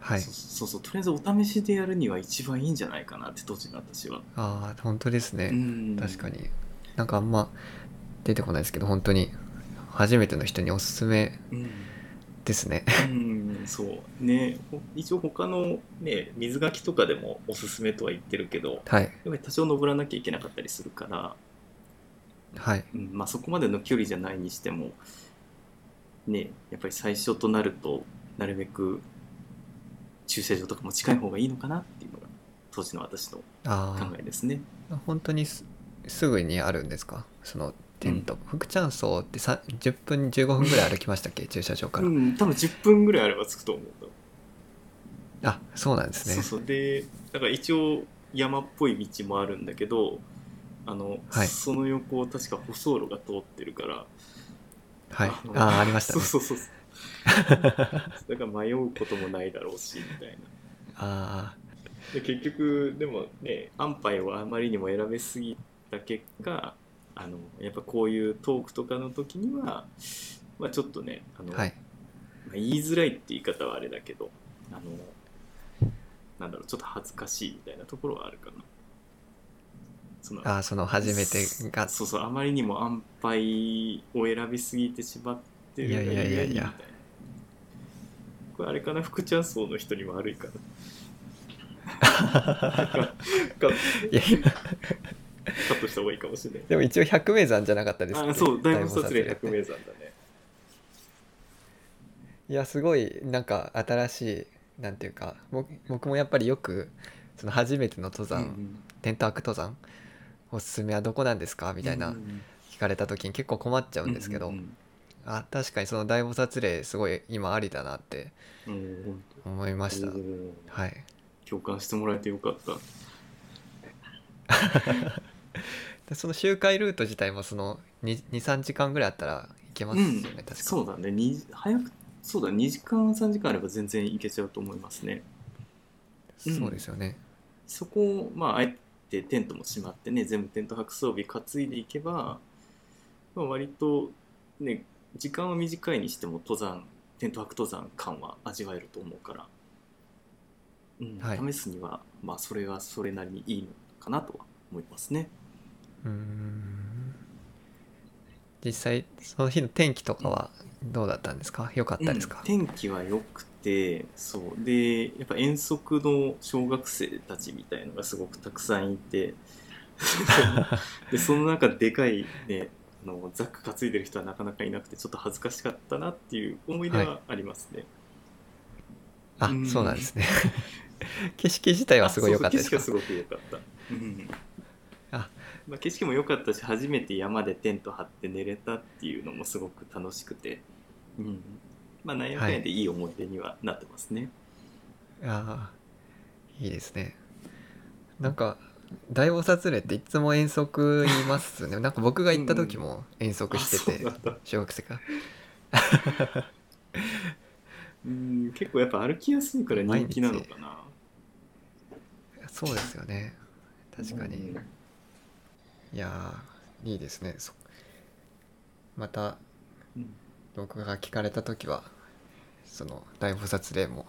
はい。そそうそうとりあえずお試しでやるには一番いいんじゃないかなって当時の私は。ああ本当ですね、うん。確かに。なんかあんま出てこないですけど本当に初めての人におすすめうんですね。うん、そうね。ほ一応他のね水垣とかでもおすすめとは言ってるけどはい。やっぱり多少登らなきゃいけなかったりするから、はい。うんまあ、そこまでの距離じゃないにしてもねやっぱり最初となるとなるべく駐車場とかも近い方がいいのかなっていうのが当時の私のあ考えですね。あ本当にすすぐにあるんですか？そのテント、福ちゃん層ってさ10分15分ぐらい歩きましたっけ？<laughs> 駐車場から、うん、多分10分ぐらいあれば着くと思う。あそうなんですね。そうそう。でだから一応山っぽい道もあるんだけどあの、はい。その横を確か舗装路が通ってるから。はい。あのああありましたね。<laughs> そうそうそう <laughs> だから迷うこともないだろうしみたいな。あで結局でもね安牌をあまりにも選べすぎた結果あのやっぱこういうトークとかの時には、まあ、ちょっとねあの、あはい。まあ、言いづらいって言い方はあれだけどあのなんだろうちょっと恥ずかしいみたいなところはあるかな。そのああその初めてが。そうそうあまりにも安牌を選びすぎてしまってるがいやいやいやいや。ゆえにみたいなこれあれかな。福ちゃん層の人にも悪いかな。<laughs> かいやいやカットした方がいいかもしれない。でも一応百名山じゃなかったですっけ？あそう大菩薩霊大百名山だね。いやすごいなんか新しいなんていうか僕僕もやっぱりよくその初めての登山、うんテント泊登山おすすめはどこなんですかみたいなうん聞かれた時に結構困っちゃうんですけど、うんうんあ確かにその大菩薩霊すごい今ありだなってうんうん。思いました、はい。共感してもらえてよかった <laughs> でその周回ルート自体もその23時間ぐらいあったら行けますよね、確か。そうだね。に早くそうだ2時間3時間あれば全然いけちゃうと思いますね。うん。そうですよね。そこをまああえてテントも閉まってね全部テント泊装備担いでいけば、まあ、割とね時間は短いにしても登山テント泊登山感は味わえると思うから、うん。はい。試すにはまあそれはそれなりにいいのかなとは思いますね。うーん。実際その日の天気とかはどうだったんですか？良かったですか？うん、天気は良くてそう。でやっぱ遠足の小学生たちみたいのがすごくたくさんいて <laughs> でその中でかいねあのザック担いでる人はなかなかいなくてちょっと恥ずかしかったなっていう思い出はありますね。あ、うん。そうなんですね。景色自体はすごい良かったですか？景色はすごく良かった。うん。あまあ、景色も良かったし初めて山でテント張って寝れたっていうのもすごく楽しくて、うん。まあ、なんやかんやでいい思い出にはなってますね。ああいいですね。なんか大菩薩霊っていつも遠足にいますね。なんか僕が行った時も遠足してて、うなんだ。小学生から <laughs> うん結構やっぱ歩きやすいから人気なのかな。そうですよね。確かに、うんいやーいいですね。そまたうん。僕が聞かれた時はその大菩薩霊も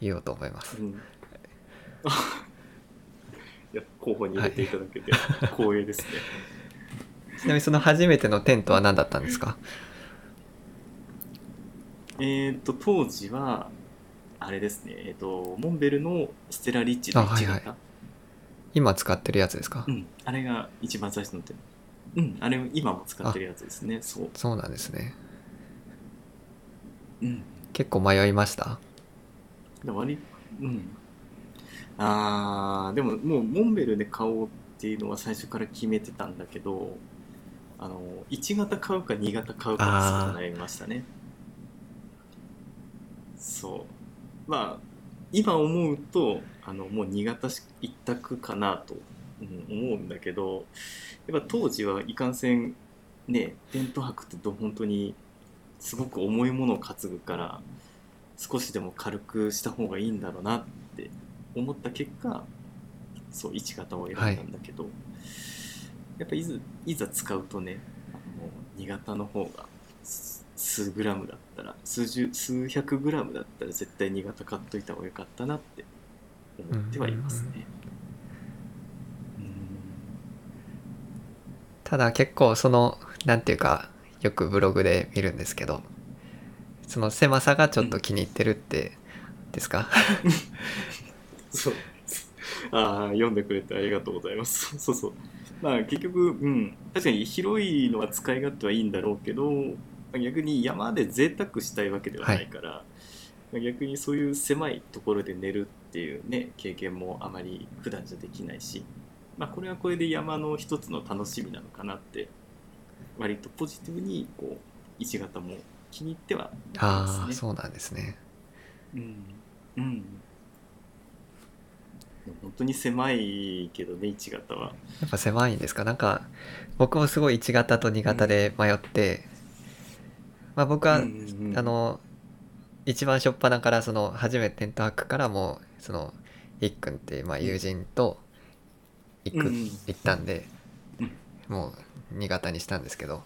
言おうと思います。うん。あ <laughs> いや候補に入れていただけて光栄ですね。<laughs> ちなみにその初めてのテントは何だったんですか？えっと当時はあれですね、えっとモンベルのステラリッチのあはい1型、はい今使ってるやつですか、うん、あれが一番最初のテント。うん、あれ今も使ってるやつですね。そう。そうなんですねうん。結構迷いました？で割りうん。あーでももうモンベルで買おうっていうのは最初から決めてたんだけどあの1型買うか2型買うかすごく悩みましたねそうまあ今思うとあのもう2型一択かなと、思うんだけどやっぱ当時はいかんせんねテント泊ってど本当にすごく重いものを担ぐから少しでも軽くした方がいいんだろうなって思った結果そう1型を選んだんだけど、やっぱいずいざ使うとねあの2型の方が数グラムだったら数十数百グラムだったら絶対2型買っといた方がよかったなって思ってはいますね。うんただ結構そのなんていうかよくブログで見るんですけどその狭さがちょっと気に入ってるってですか、<laughs> そう。<laughs> ああ、読んでくれてありがとうございます。そうそう。まあ結局、うん、確かに広いのは使い勝手はいいんだろうけど、逆に山で贅沢したいわけではないから、逆にそういう狭いところで寝るっていうね、経験もあまり普段じゃできないし、まあこれはこれで山の一つの楽しみなのかなって、割とポジティブにこう、1型も気に入ってはいますね。ああそうなんですね。うん、うん、本当に狭いけどね1型は。やっぱ狭いんですか？なんか僕もすごい1型と2型で迷って、まあ僕は、うんうんうん。あの一番初っ端からその初めてテント泊からもうそのいっくんっていうまあ友人と行く、うんうん。行ったんで、うん。もう2型にしたんですけど。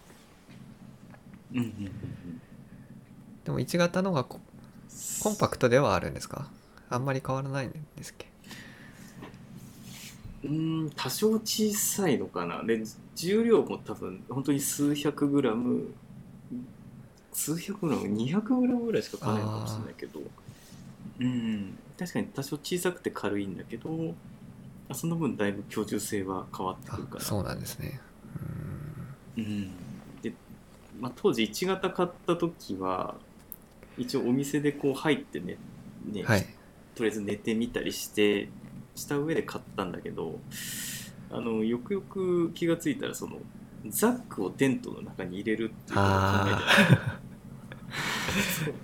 うんうんうんでも1型の方がココンパクトではあるんですか？あんまり変わらないんですっけ？うんうん多少小さいのかな。で重量も多分本当に数百グラム数百グラム200グラムぐらいしか買わないかもしれないけど。うん確かに多少小さくて軽いんだけどあその分だいぶ居住性は変わってくるから。あそうなんですね。うん。で、まあ、当時1型買った時は一応お店でこう入ってねね、うんはい。とりあえず寝てみたりしてした上で買ったんだけどあのよくよく気がついたらそのザックをテントの中に入れるっていうことを考えてそう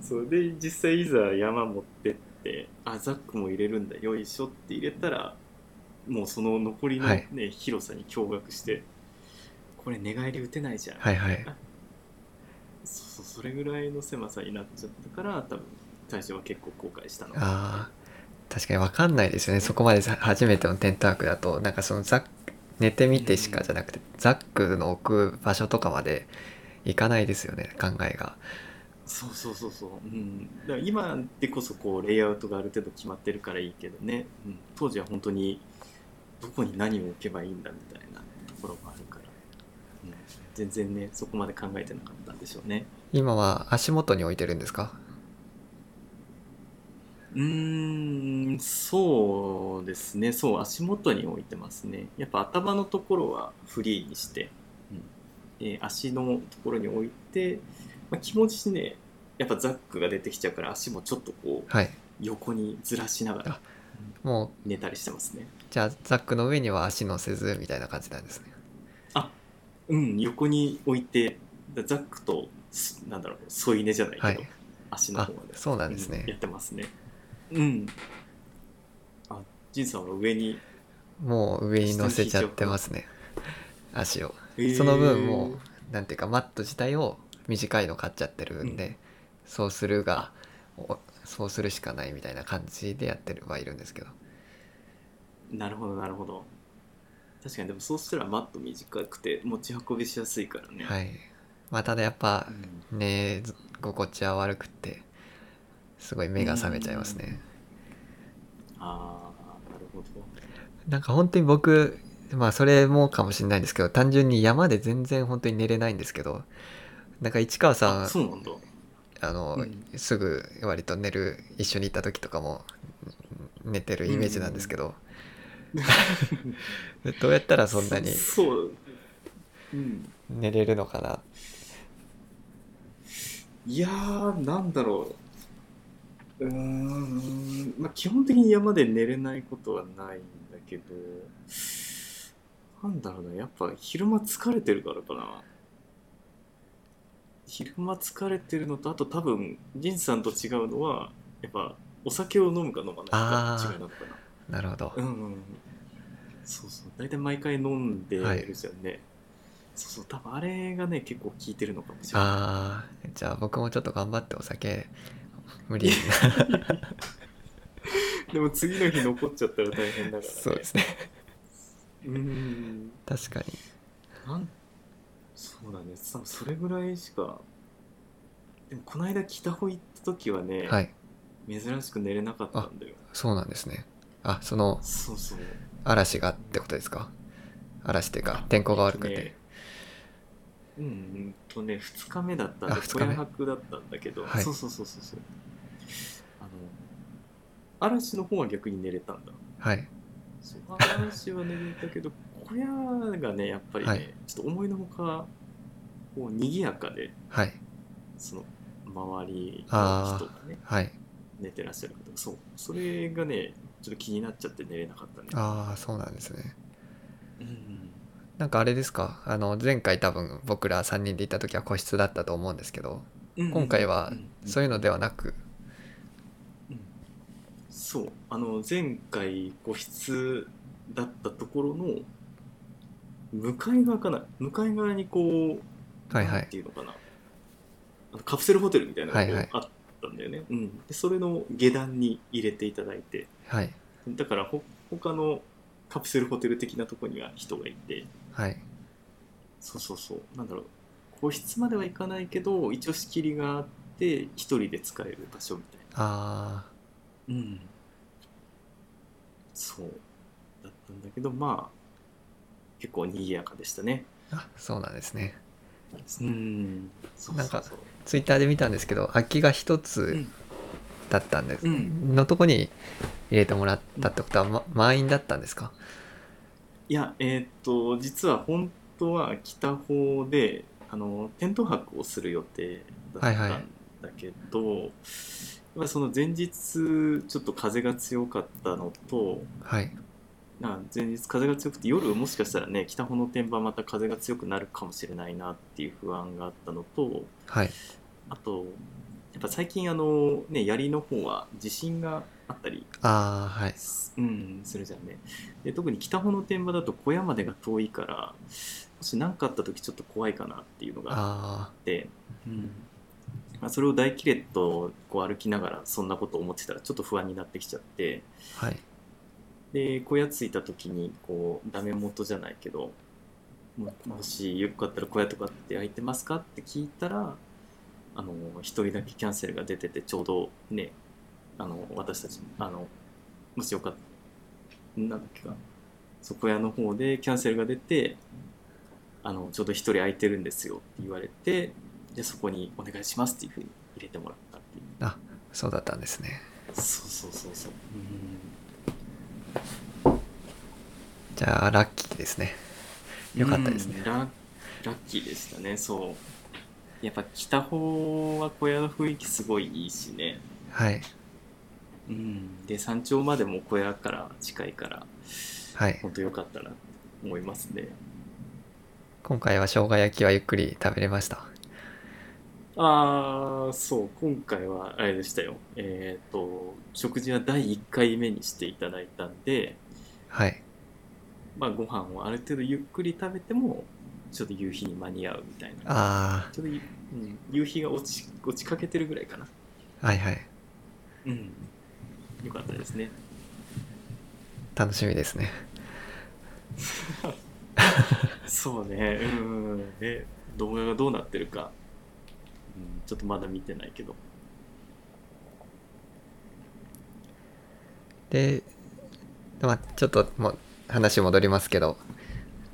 そう。で実際いざ山持ってってあザックも入れるんだよいしょって入れたらもうその残りの、はねい広さに驚愕してこれ寝返り打てないじゃん、はいはい。そうそうそれぐらいの狭さになっちゃったから多分最初は結構後悔したのああ確かに分かんないですよね。そこまでさ初めてのテントワークだとなんかそのザック寝てみてしかじゃなくて、ザックの置く場所とかまで行かないですよね考えが。そうそうそうそう、うん、だから今でこそこうレイアウトがある程度決まってるからいいけどね、うん、当時は本当にどこに何を置けばいいんだみたいなところもあるから、うん、全然ねそこまで考えてなかったんでしょうね。今は足元に置いてるんですか？うーんそうですね。そう足元に置いてますね。やっぱ頭のところはフリーにして、うん。えー足のところに置いて、まあ、気持ちねやっぱザックが出てきちゃうから足もちょっとこうはい。横にずらしながらあもう寝たりしてますね。じゃあザックの上には足乗せずみたいな感じなんですね。うん横に置いてだザックとすなんだろう添い寝じゃないけど、はい。あ足の方までそうなんですね。うんやってますねうん。あジンさんは上にもう上に乗せちゃってますね。足を。えー。その分もうなんていうかマット自体を短いの買っちゃってるんで、そうするがおそうするしかないみたいな感じでやってるはいるんですけど。なるほどなるほど。確かにでもそうしたらマット短くて持ち運びしやすいからね、はい。まあただやっぱうん。寝心地は悪くってすごい目が覚めちゃいますね。なるほど。なんか本当に僕まあそれもかもしれないんですけど単純に山で全然本当に寝れないんですけどなんか市川さんあの、うん。すぐ割と寝る一緒に行った時とかもうん寝てるイメージなんですけど、<laughs> どうやったらそんなに寝れるのかな。いやーなんだろううーんまあ基本的に山で寝れないことはないんだけどなんだろうなやっぱ昼間疲れてるからかな。昼間疲れてるのとあと多分ジンさんと違うのはやっぱお酒を飲むか飲まないか違いなのかな。なるほど、うんうんそうそう。大体毎回飲んでるじゃんね、そうそう。多分あれがね結構効いてるのかもしれない。ああじゃあ僕もちょっと頑張ってお酒無理。に <laughs> でも次の日残っちゃったら大変だからね。そうですね。うん。確かに。なんそうだね。多分それぐらいしかでもこの間北穂行った時はね、はい。珍しく寝れなかったんだよ。そうなんですね。あそのそうそう。嵐がってことですか？嵐っていうか天候が悪くて、えっとねうんうんとね2日目だったんあで小屋泊だったんだけど、はい。そうそうそうそうそう。あの嵐の方は逆に寝れたんだ。はい。そう嵐は寝れたけど <laughs> 小屋がねやっぱりね、はい。ちょっと思いのほかこう賑やかではい。その周りの人がねはい寝てらっしゃる方がそうそれがねちょっと気になっちゃって寝れなかったね。ああそうなんですね。うんなんかあれですか？あの前回多分僕ら3人で行った時は個室だったと思うんですけどうん今回はうんうん。そういうのではなく？そう。あの前回個室だったところの向かい側かな？向かい側にこう、はいはい。なんていうのかな？あのカプセルホテルみたいなのはいはい。があったんだよね、うん、でそれの下段に入れていただいて。はい。だからほ他のカプセルホテル的なところには人がいてはい。そうそうそう。なんだろう。個室までは行かないけど一応仕切りがあって一人で使える場所みたいな。あうん。そう。だったんだけどまあ結構賑やかでしたね。ーあそうなんですね。う。ん。なんかツイッターで見たんですけど空きが一うつん。だったんです、うん。のとこに入れてもらったってことは、ま、満員だったんですか？いやえーっと実は本当は北方であのテント泊をする予定だったんだけど、まあその前日ちょっと風が強かったのとはい。あ前日風が強くて夜もしかしたらね北方の天場また風が強くなるかもしれないなっていう不安があったのとはい。あとやっぱ最近あのね槍の方は地震があったりああはい。すうん、するじゃんね。で特に北穂の天場だと小屋までが遠いからもし何かあった時ちょっと怖いかなっていうのがああって、うんまあ、それを大キレットこう歩きながらそんなことを思ってたらちょっと不安になってきちゃってあはい。で小屋着いた時にこうダメ元じゃないけどももしよかったら小屋とかって空いてますかって聞いたらあの一人だけキャンセルが出ててちょうどねあの私たちあのもしよかったなんだっけかそう小屋の方でキャンセルが出てあのちょうど一人空いてるんですよって言われてでそこにお願いしますっていうふうに入れてもらったっていう。そうだったんですね。そうそうそうそう。じゃあラッキーですね。よかったですね。うんララッキーでしたね。そう。やっぱ北方は小屋の雰囲気すごいいいしね。はいうん。で山頂までも小屋から近いからはい。本当良かったなと思いますね。今回は生姜焼きはゆっくり食べれました？ああそう今回はあれでしたよ。えっ、と食事は第1回目にしていただいたんではい。まあご飯をある程度ゆっくり食べてもちょっと夕日に間に合うみたいな。あちょっとゆ、うん、夕日が落ち落ちかけてるぐらいかな。あはいはい。うんよかったですね。楽しみですね。そうね。うん。ね動画がどうなってるか、うん、ちょっとまだ見てないけど。で、まあ、ちょっともう話戻りますけど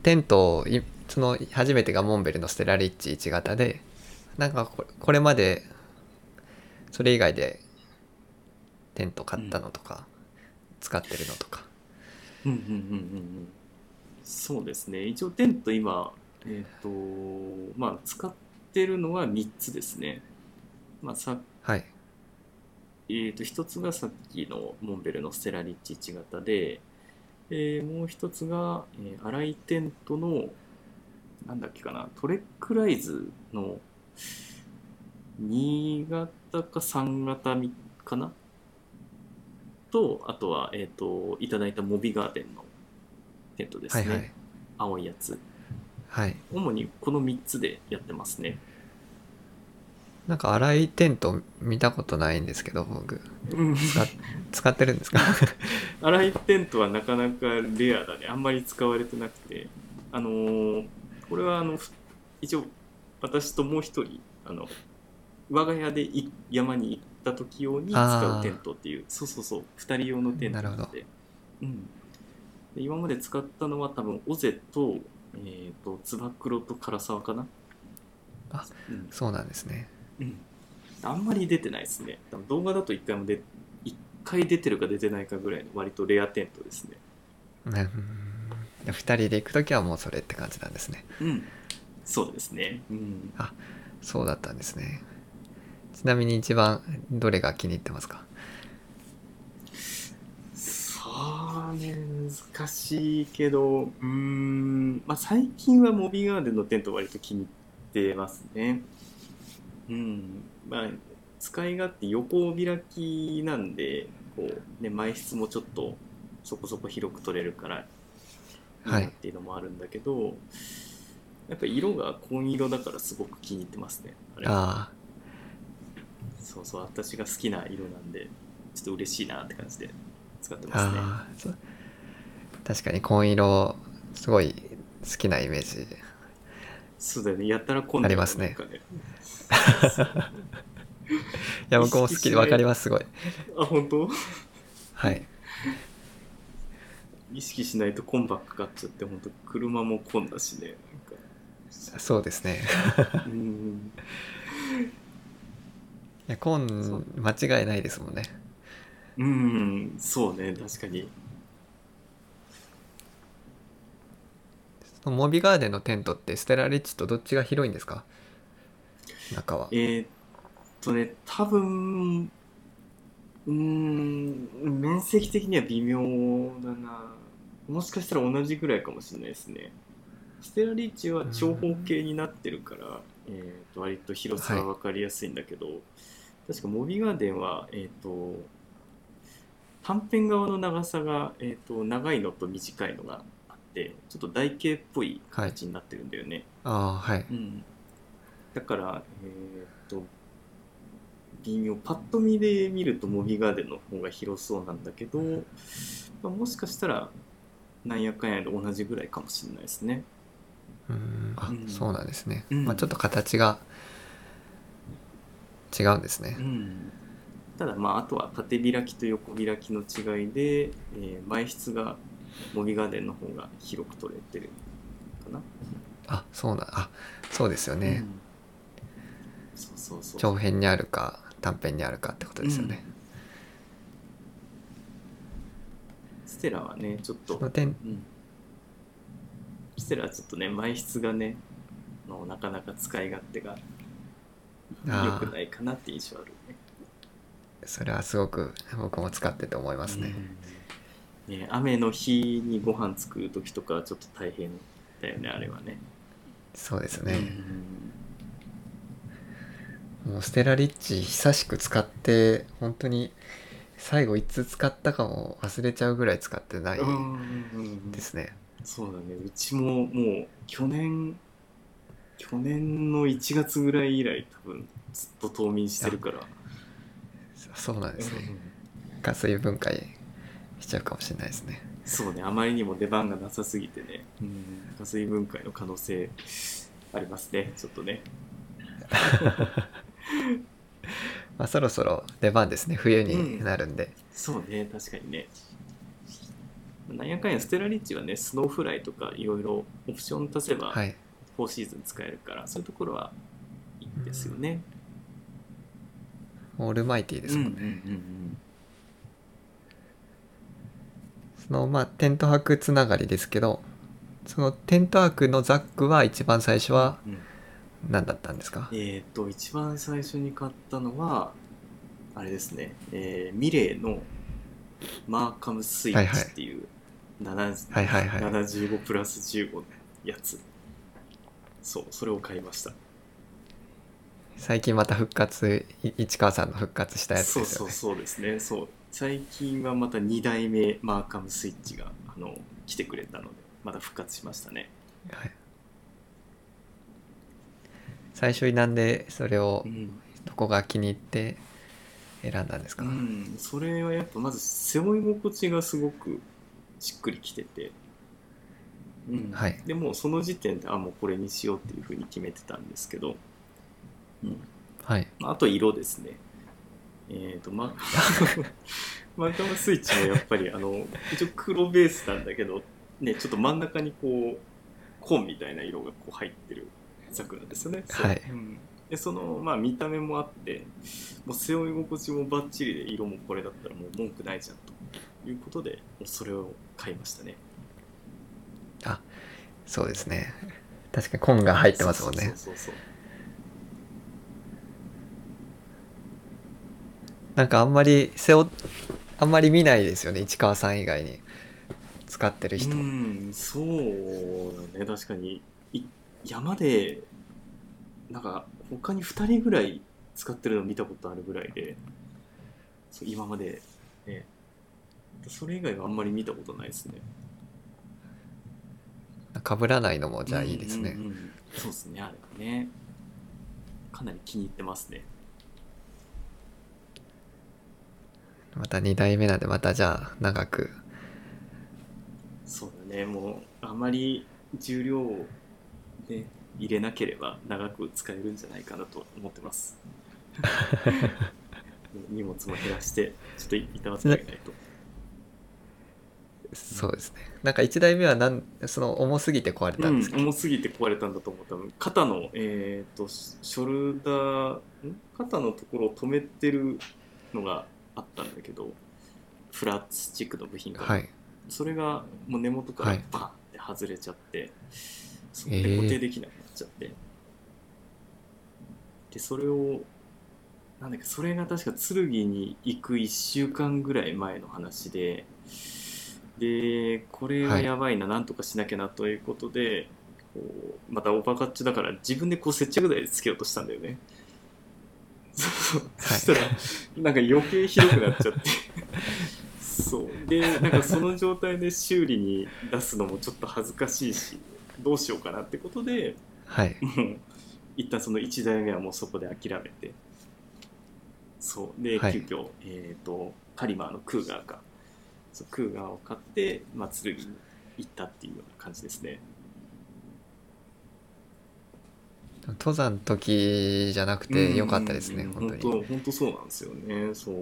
テントをいその初めてがモンベルのステラリッチ1型でなんかここれまでそれ以外でテント買ったのとか、使ってるのとか。うんうんうんうんうん。そうですね。一応テント今えっ、とまあ使ってるのは3つですね。まあさはい。えー、と一つがさっきのモンベルのステラリッチ1型で、えーもう一つが、えー、アライテントのなんだっけかなトレックライズの2型か3型みかなとあとは、えー、といただいたモビガーデンのテントですね、はいはい。青いやつ。はい。主にこの3つでやってますね。なんか荒いテント見たことないんですけど僕。うん。使ってるんですか？<laughs> 荒いテントはなかなかレアだね。あんまり使われてなくて。あのーこれはあのふ一応私ともう一人あの我が家でい山に行った時用に使うテントっていう。そうそうそう。2人用のテントなるほど。で,、うん、で今まで使ったのは多分尾瀬と,、えー、とつば九郎と唐沢かな？あうん。そうなんですね。うん、あんまり出てないですね。多分動画だと1回もで1回出てるか出てないかぐらいの割とレアテントですね。うん。2人で行く時はもうそれって感じなんですね。うん。そうですね。うん。そうだったんですねちなみに一番どれが気に入ってますか？そうね難しいけどうーんまあ最近はモビーガーデンのテント割と気に入ってますね。うんまあ使い勝手横開きなんでこうね前室もちょっとそこそこ広く取れるからい。いはないっていうのもあるんだけど、やっぱり色が紺色だからすごく気に入ってますねあれ。あそうそう私が好きな色なんでちょっと嬉しいなって感じで使ってーますね。あ確かに紺色すごい好きなイメージ。そうだよね。やったら今度ありますね。<laughs> いや僕も好きで分かりますすごい。あ本当？はい。意識しないとコンバック買っちゃって本当車も紺だしね。そうですねいや紺間違いないですもんね。うんそうね確かに。そのモビガーデンのテントってステラリッチとどっちが広いんですか？中は。えーっとね多分うーん面積的には微妙だな。もしかしたら同じぐらいかもしれないですね。ステラリッチは長方形になってるから、えーっと割と広さは分かりやすいんだけど、確かモビガーデンはえーっと短辺側の長さが、えーっと長いのと短いのがあってちょっと台形っぽい形になってるんだよね、ああはい。うん、だから、えーっと微妙パッと見で見るとモビガーデンの方が広そうなんだけど、まあ、もしかしたらなんやかんやで同じぐらいかもしれないですね。うんあ、うん。そうなんですね、うん。まあちょっと形が違うんですね、うん、ただまああとは縦開きと横開きの違いで、えー前室がモビガーデンの方が広く取れてるかな。あそうなあそうですよね、うん。そうそうそう。長辺にあるか短辺にあるかってことですよね、うん。ステラはねちょっとうん、ステラはちょっとね前室がねのなかなか使い勝手が良くないかなって印象あるね。それはすごく僕も使ってて思いますね、うん。ね雨の日にご飯作る時とかはちょっと大変だよねあれはね。そうですね、うん。もうステラリッチ久しく使って本当に最後いつ使ったかも忘れちゃうぐらい使ってないうんですね、そうだね。うちももう去年去年の1月ぐらい以来多分ずっと冬眠してるから。そうなんですね。うん。加水分解しちゃうかもしれないですね。そうね、あまりにも出番がなさすぎてね、うん、加水分解の可能性ありますね、ちょっとね。<laughs> まあそろそろ出番ですね。冬になるんで、そうね、確かにね。なんやかんやステラリッチはね、スノーフライとかいろいろオプション足せばはい4シーズン使えるから、そういうところはいいんですよね。オールマイティーですもんね、うんうんうん。そのまあテント泊つながりですけどそのテント泊のザックは一番最初はうんうん。何だったんですか、えっ、と、一番最初に買ったのは、あれですね、えーミレーのマーカムスイッチっていう、70はい。はいはい75プラス15のやつ。そう、それを買いました。最近また復活い市川さんの復活したやつそうですよねそうそうですね。そう。最近はまた2代目マーカムスイッチが、あの、来てくれたので、また復活しましたね。はい最初になんでそれをうんどこが気に入って選んだんですか、うん、それはやっぱまず背負い心地がすごくしっくりきてて、うん。はい。でもうその時点であもうこれにしようっていうふうに決めてたんですけど、うん。はい。まあ、あと色ですね。えっ、とまマカムスイッチもやっぱりあの一応黒ベースなんだけどねちょっと真ん中にこう紺みたいな色がこう入ってるザクなんですよね。はい。うん。でそのまあ見た目もあってもう背負い心地もバッチリで色もこれだったらもう文句ないじゃんということでもうそれを買いましたね。そうですね。確かに紺が入ってますもんね。なんかあんまり背負あんまり見ないですよね市川さん以外に。使ってる人、うんそうだね確かに。い山でなんか他に2人ぐらい使ってるの見たことあるぐらいで今までね。それ以外はあんまり見たことないですね被らないのもじゃあいいですね、うんうん。うんそうですねあれはね。かなり気に入ってますね。また2代目なんでまたじゃあ長く。そうだね。もうあまり重量をね入れなければ長く使えるんじゃないかなと思ってます。<laughs> 荷物も減らしてちょっといたわってあげないとそうですね。なんか1代目はなんその重すぎて壊れたんですけど、うん、重すぎて壊れたんだと思う多分肩のえっ、とショルダーん？肩のところを止めてるのがあったんだけどプラスチックの部品が、はい。それがもう根元からはい。バーンって外れちゃって、そえーれで固定できなくなっちゃって、でそれをなんだっけそれが確か剣に行く1週間ぐらい前の話ででこれがやばいな、なんとかしなきゃなということでこうまたオーバーカッチだから自分でこう接着剤でつけようとしたんだよね。<laughs> そう。そうそしたらなんか余計ひどくなっちゃって。<laughs> そう。でなんかその状態で修理に出すのもちょっと恥ずかしいしどうしようかなってことではい。も <laughs> う一旦その1台目はもうそこで諦めて。そう。で、はい。急遽えっ、とカリマーのクーガーかそうクーガーを買って、まあ、剣に行ったっていうような感じですね。登山の時じゃなくてよかったですね、うん本当に。本当そうなんですよね。そう。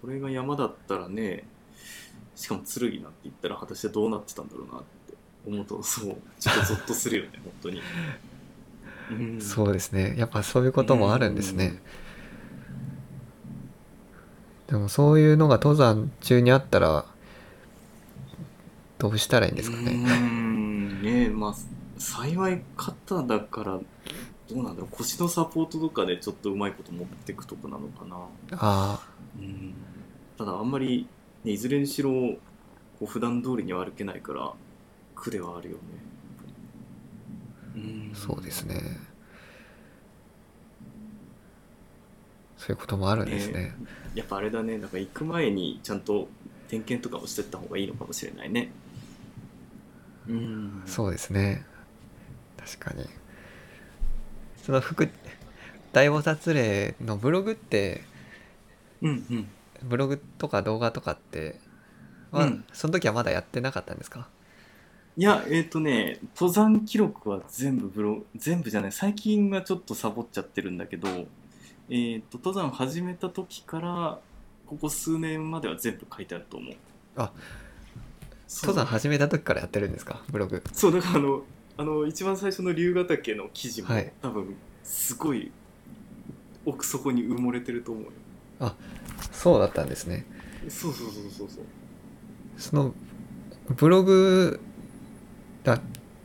これが山だったらねしかも剣なんて言ったら果たしてどうなってたんだろうなって思うとそうちょっとゾッとするよね本当に、うん。そうですね。やっぱそういうこともあるんですね、でもそういうのが登山中にあったらどうしたらいいんですかうね、んねまあ幸い肩だからどうなんだろう。腰のサポートとかでちょっとうまいこと持っていくとこなのかな。あうん。ただあんまり、ね、いずれにしろこう普段通りには歩けないから苦ではあるよね。うん。あそうですね。そういうこともあるんですねやっぱあれだね。なんか行く前にちゃんと点検とかもしてった方がいいのかもしれないね。うん。そうですね。確かに。その服大菩薩霊のブログってうんうん。ブログとか動画とかっては、うん。その時はまだやってなかったんですか？いや、えっ、とね、登山記録は全部ブロ、全部じゃない、最近はちょっとサボっちゃってるんだけど、えっ、と、登山始めた時から、ここ数年までは全部書いてあると思う。あ登山始めた時からやってるんですか？ブログ。そう、だからあの、あの、一番最初の龍ヶ岳の記事も、はい。多分、すごい、奥底に埋もれてると思うよ。そうだったんですね。そうそうそうそうそう。そのブログあ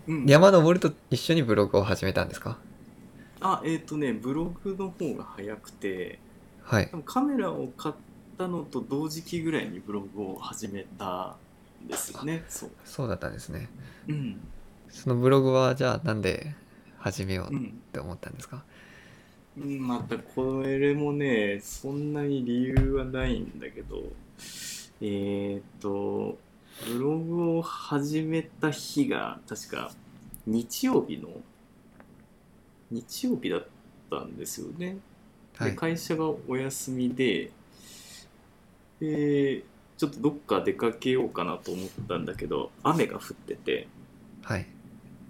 うん、山登ると一緒にブログを始めたんですか？あ、えっ、とね、ブログの方が早くて、はい多分カメラを買ったのと同時期ぐらいにブログを始めたんですよね。そう。そうだったんですねうん。そのブログはじゃあなんで始めようっうん。て思ったんですか、うんまたこれもね、そんなに理由はないんだけど、えーっと、ブログを始めた日が確か日曜日の日曜日だったんですよね。ではい。会社がお休みででちょっとどっか出かけようかなと思ったんだけど雨が降ってて。はい。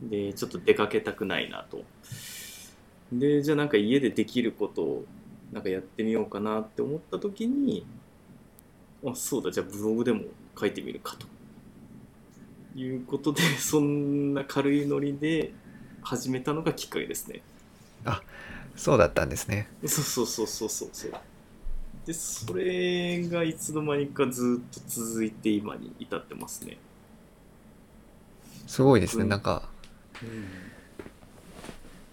でちょっと出かけたくないなと。でじゃあなんか家でできることをなんかやってみようかなって思った時にあそうだじゃあブログでも書いてみるかと。いうことでそんな軽いノリで始めたのがきっかけですね。そうだったんですね。そうそうそうそうそうそう。でそれがいつの間にかずっと続いて今に至ってますね。すごいですね、うん。なんか。うん。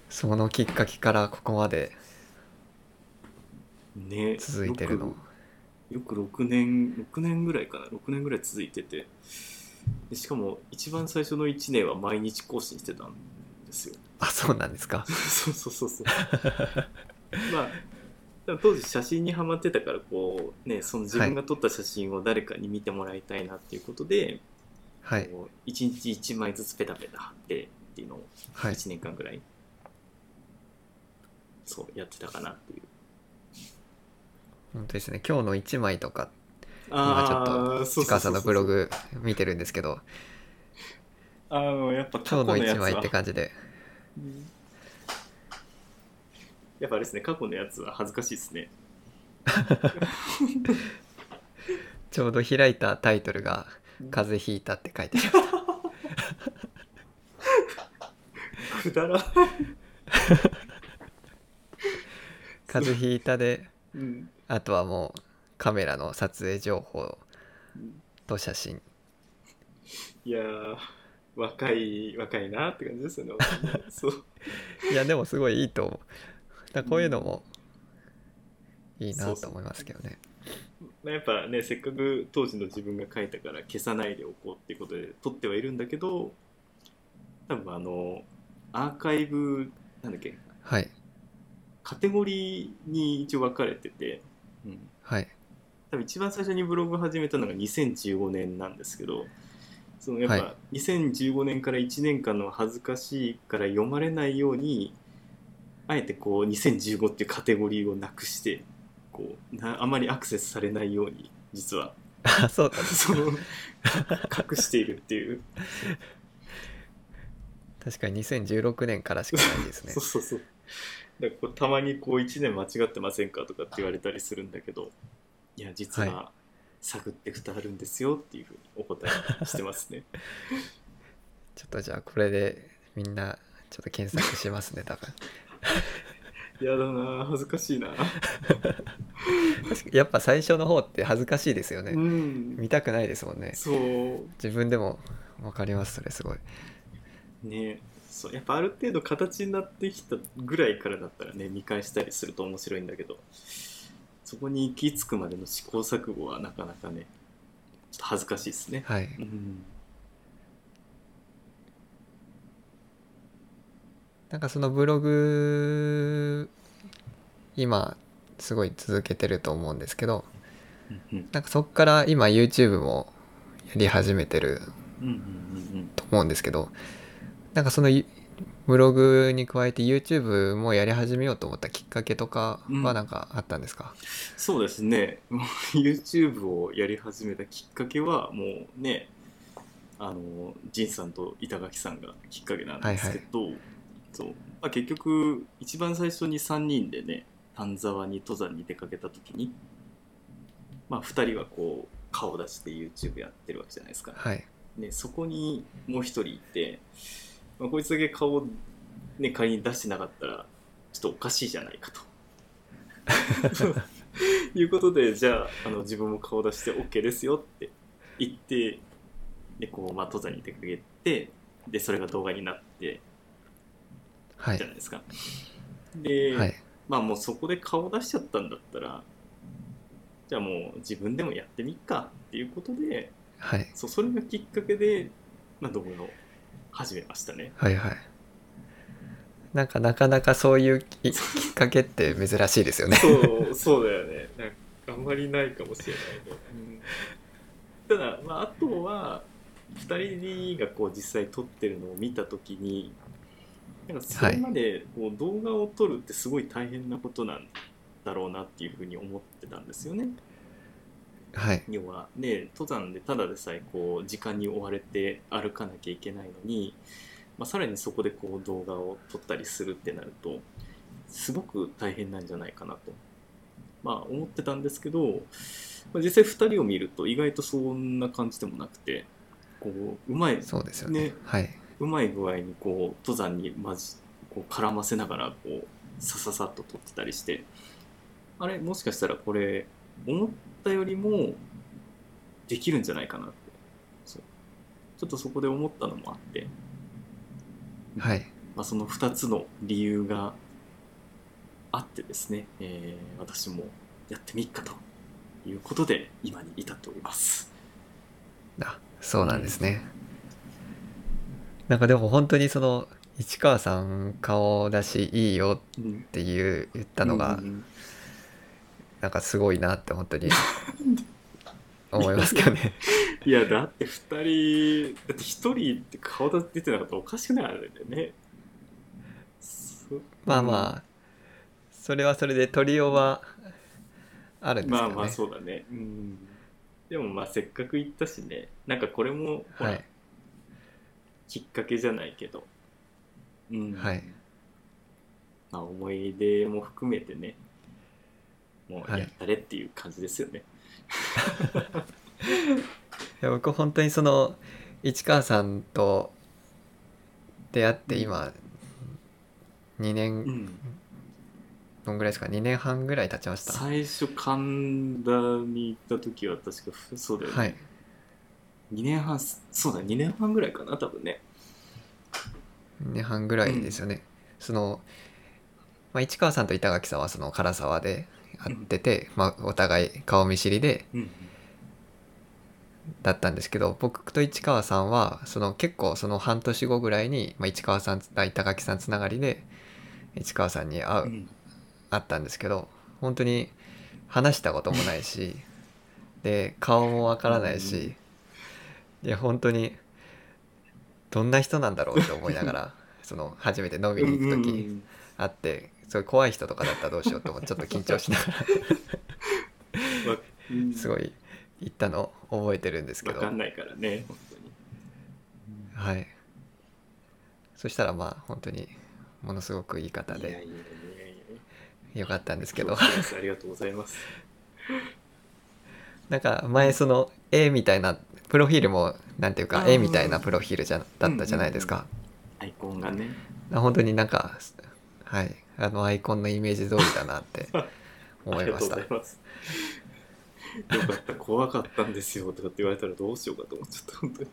そのきっかけからここまでね続いてるの。よくよく6年6年ぐらいかな。6年ぐらい続いてて。でしかも一番最初の1年は毎日更新してたんですよ。あそうなんですか。<laughs> そうそうそうそう。<laughs> まあ当時写真にはまってたからこうねその自分が撮った写真を誰かに見てもらいたいなっていうことで、はい。こう1日1枚ずつペタペタ貼ってっていうのをはい。1年間ぐらい、そうやってたかなっていう。本当ですね。今日の1枚とか今あちょっとーそうそうそうそう。市川さんのブログ見てるんですけどあのやっぱ過今日の1去のやつは。枚って感じで。うん。やっぱあれですね過去のやつは恥ずかしいですね。ちょうど開いたタイトルが「風邪ひいた」って書いてある。くだらん、風邪ひいたでうん。あとはもうカメラの撮影情報と写真。いやー若い若いなって感じですよね <laughs> そう。いやでもすごいいいと思う。だこういうのもいいなと思いますけどね。まあやっぱねせっかく当時の自分が書いたから消さないでおこうっていうことで撮ってはいるんだけど多分あのアーカイブなんだっけ？はい。カテゴリーに一応分かれてて、うん、はい。多分一番最初にブログ始めたのが2015年なんですけどそのやっはぱ2015年から1年間の恥ずかしいから読まれないようにあえてこう2015っていうカテゴリーをなくしてこうなあまりアクセスされないように実は。あそうだね <laughs> その隠しているっていう。確かに2016年からしかないですね。<laughs> そうそうそう。だからこうたまにこう1年間違ってませんかとかって言われたりするんだけどいや実は、は探って蓋あるんですよっていうふうにお答えしてますね。<laughs> ちょっとじゃあこれでみんなちょっと検索しますね多分。やだな恥ずかしいな。<laughs> 確かやっぱ最初の方って恥ずかしいですよね、うん。見たくないですもんね。そう。自分でも分かりますそれすごい。ね。そうやっぱある程度形になってきたぐらいからだったらね見返したりすると面白いんだけどそこに行き着くまでの試行錯誤はなかなかねちょっと恥ずかしいですね、はい。うん、なんかそのブログ今すごい続けてると思うんですけどうんなんかそっから今 YouTube もやり始めてると思うんですけどなんかそのいブログに加えて YouTube もやり始めようと思ったきっかけとかはなんかあったんですか、そうですね。YouTube をやり始めたきっかけはもうねあの仁さんと板垣さんがきっかけなんですけど、そう。まあ、結局一番最初に3人でね丹沢に登山に出かけた時に、まあ、2人はこう顔出して YouTube やってるわけじゃないですか、はい。ね、そこにもう1人いて、まあ、こいつだけ顔、ね、仮に出してなかったらちょっとおかしいじゃないかと。<laughs> いうことでじゃああの自分も顔出して OK ですよって言ってでこう、まあ、登山に出かけてでそれが動画になってはいじゃないですか。で、はいまあもうそこで顔出しちゃったんだったらじゃあもう自分でもやってみっかっていうことではいそうそれがきっかけで、まあ、動画を始めましたね。はいはいなんかなかなかそういうき <laughs> きっかけって珍しいですよねそうそうだよねなんかあんまりないかもしれないね。ただ、まあ、あとは2人がこう実際撮ってるのを見た時になんかそれまでこう動画を撮るってすごい大変なことなんだろうなっていうふうに思ってたんですよね。はい。要はね登山でただでさえこう時間に追われて歩かなきゃいけないのに、まあ、さらにそこでこう動画を撮ったりするってなるとすごく大変なんじゃないかなと、まあ、思ってたんですけど、まあ、実際2人を見ると意外とそんな感じでもなくてこううまいそうですよね。ねはい。うまい具合にこう登山にまじこう絡ませながらこうさささっと撮ってたりしてあれもしかしたらこれ思ったよりもできるんじゃないかなって。そう。ちょっとそこで思ったのもあって、はい。まあ、その2つの理由があってですね、えー私もやってみっかということで今に至っております。あそうなんですね、なんかでも本当にその市川さん顔出しいいようんっていう言ったのがうんうんなんかすごいなって本当に思いますけどね。いやだって2人だって1人って顔出てなかったらおかしくないあれだよね。そまあまあそれはそれで取りようはあるんですけどね。まあまあそうだね。うん。でもまあせっかく行ったしね。なんかこれもほら、はい。きっかけじゃないけど。うん。はい。まあ思い出も含めてねもうはいやったれっていう感じですよね、<laughs> いや僕本当にその市川さんと出会って今2う年んどんぐらいですか？2年半ぐらい経ちました。最初神田に行った時は確かそうだよね、はい。2年半そうだ2年半ぐらいかな多分ね。2年半ぐらいですよね、その、まあ、市川さんと板垣さんはその唐沢で会ってて、まあ、お互い顔見知りでうんだったんですけど僕と市川さんはその結構その半年後ぐらいに、まあ、市川さんあ板垣さんつながりで市川さんに会う、うん。会ったんですけど本当に話したこともないし <laughs> で顔もわからないし、いや本当にどんな人なんだろうって思いながら <laughs> その初めて飲みに行く時に会ってそういう怖い人とかだったらどうしようと思って <laughs> ちょっと緊張しながうん。らすごい行ったのを覚えてるんですけど。わかんないからね本当に。はい。そしたらまあ本当にものすごくいい方で。よかったんですやけど。ありがとうございます。<laughs> なんか前その絵みたいなプロフィールもなんていうか絵みたいなプロフィールじゃだったじゃないですか、アイコンがね。本当になんかはいあのアイコンのイメージ通りだなって <laughs> 思いました。よかった怖かったんですよとかって言われたらどうしようかと思っちゃった本当に。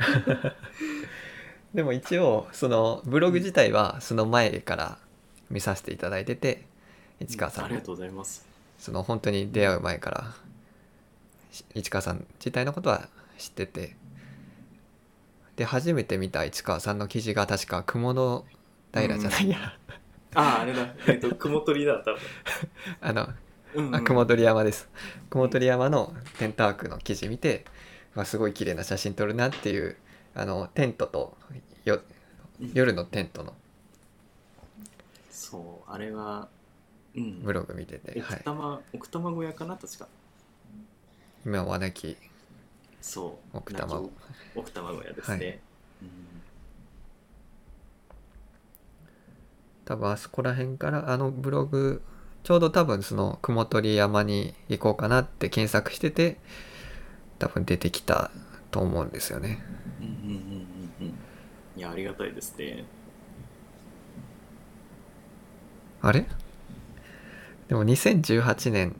<laughs> でも一応そのブログ自体はその前から見させていただいてて市川さんもありがとうございます。その本当に出会う前からし市川さん自体のことは知っててで初めて見た市川さんの記事が確か雲の平じゃないや、あああれだ。えっと <laughs> 雲取りだ多分あのうんうん。あ雲取山です。雲取山のテントワークの記事見てわすごい綺麗な写真撮るなっていうあのテントとよ夜のテントの。そうあれはうん。ブログ見てて、はい、奥多摩奥多摩小屋かな確か。今はなきそう。奥多摩奥多摩小屋ですね、はい。うん多分あそこら辺からあのブログちょうど多分その雲取山に行こうかなって検索してて多分出てきたと思うんですよね。うんうんうんうんうん。いやありがたいですね。あれ？でも2018年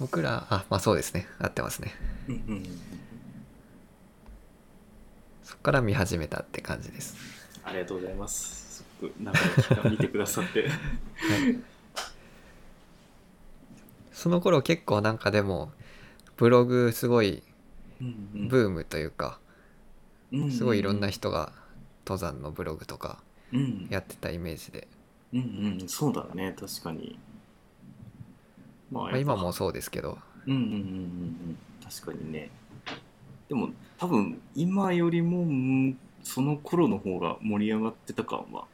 僕らあまあそうですね。合ってますね。そっから見始めたって感じです。ありがとうございますすごく長い期間見てくださって。<laughs> その頃結構なんかでもブログすごいブームというかうんすごいいろんな人が登山のブログとかうん。やってたイメージで、うんうん。そうだね。確かに。まあまあ、今もそうですけど。うんうんうんうんうん。確かにね。でも多分今よりもうんその頃の方が盛り上がってた感は、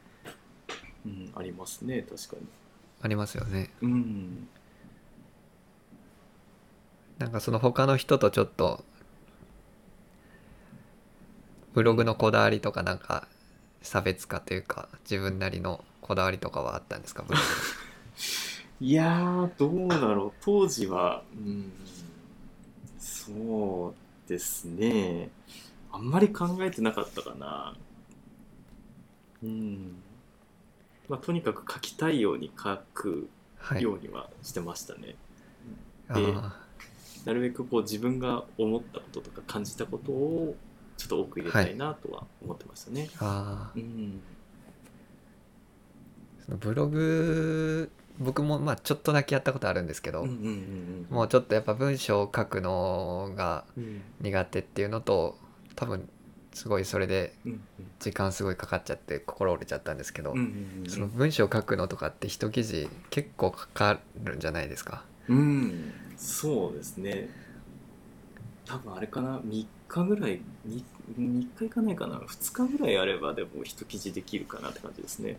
うん、ありますね確かに。ありますよね。うん。なんかその他の人とちょっとブログのこだわりとかなんか差別化というか自分なりのこだわりとかはあったんですかブログ <laughs> いやーどうだろう。当時はうんそうですね。あんまり考えてなかったかな。うんまあとにかく書きたいように書くはい。ようにはしてましたね、あでーなるべくこう自分が思ったこととか感じたことをちょっと多く入れたいなとは思ってましたね、あー。うん。そのブログ僕もまあちょっとだけやったことあるんですけど、もうちょっとやっぱ文章を書くのがうん。苦手っていうのと多分すごいそれでうん時間すごいかかっちゃって心折れちゃったんですけど、その文章を書くのとかって一記事結構かかるんじゃないですか？うん。そうですね。多分あれかな？3日ぐらい 3, 3日いかないかな？2日ぐらいあればでも一記事できるかなって感じですね。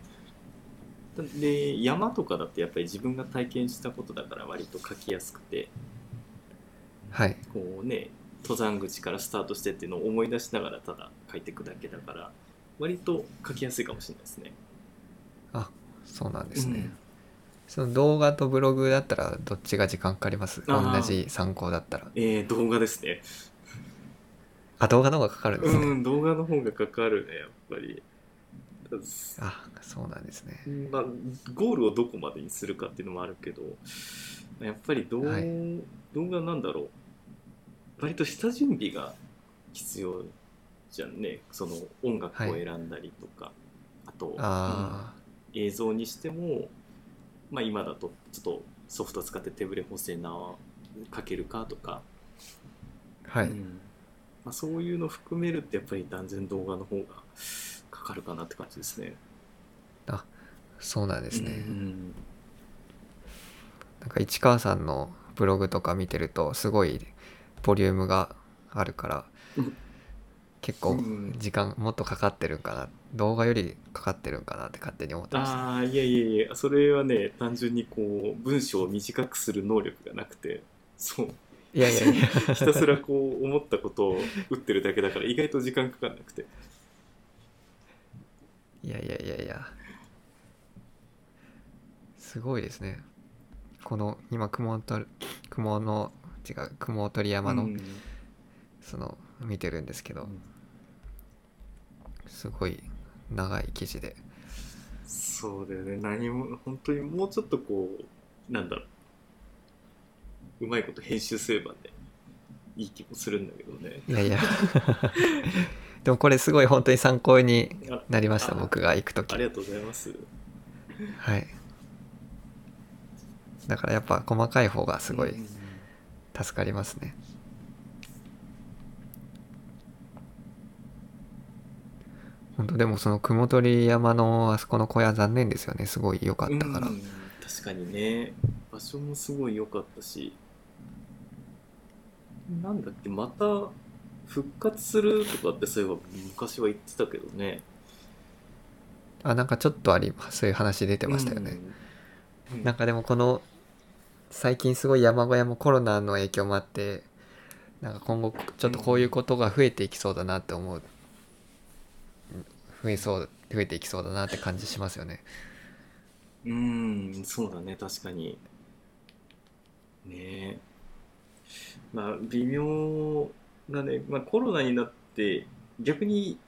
で山とかだってやっぱり自分が体験したことだから割と書きやすくて。はい。こうね登山口からスタートしてっていうのを思い出しながらただ書いていくだけだから割と書きやすいかもしれないですね。あそうなんですね、うん。その動画とブログだったらどっちが時間かかります？同じ参考だったら。えー、動画ですね。あ動画の方がかかるんですね、うん動画の方がかかるねやっぱり。あそうなんですね。まあ、ゴールをどこまでにするかっていうのもあるけどやっぱり動,、はい。動画なんだろう割と下準備が必要じゃんね。その音楽を選んだりとか、あと、あうん映像にしても、まあ、今だとちょっとソフト使って手ブレ補正なかけるかとか、あはい、うん。まあ、そういうの含めるってやっぱり断然動画の方がかかるかなって感じですね。そうなんですね、うん。なんか市川さんのブログとか見てるとすごいボリュームがあるから、うん結構うん。時間もっとかかってるんかな動画よりかかってるんかなって勝手に思ってました。ああいやいやいやそれはね単純にこう文章を短くする能力がなくてそう。いやいやいや。<laughs> ひたすらこう思ったことを打ってるだけだから意外と時間かかんなくて。いやいやいやいや。すごいですね。この今雲と雲の違う雲取山の、うんその見てるんですけどすごい長い記事で。そうだよね。何も本当にもうちょっとこうなんだろう。うまいこと編集すればねいい気もするんだけどね。いやいや。<laughs> でもこれすごい本当に参考にあなりましたあ僕が行く時。ありがとうございます。はい。だからやっぱ細かい方がすごいうん助かりますね。本当でもその雲取山のあそこの小屋残念ですよね。すごい良かったから、うん確かにね。場所もすごい良かったし。なんだっけまた復活するとかってそういえば昔は言ってたけどね。あなんかちょっとありそういう話出てましたよね、うん。なんかでもこの最近すごい山小屋もコロナの影響もあってなんか今後ちょっとこういうことが増えていきそうだなって思う。増えそう増えていきそうだなって感じしますよね。うんそうだね確かに。ね。えまあ微妙だね、まあ、コロナになって逆に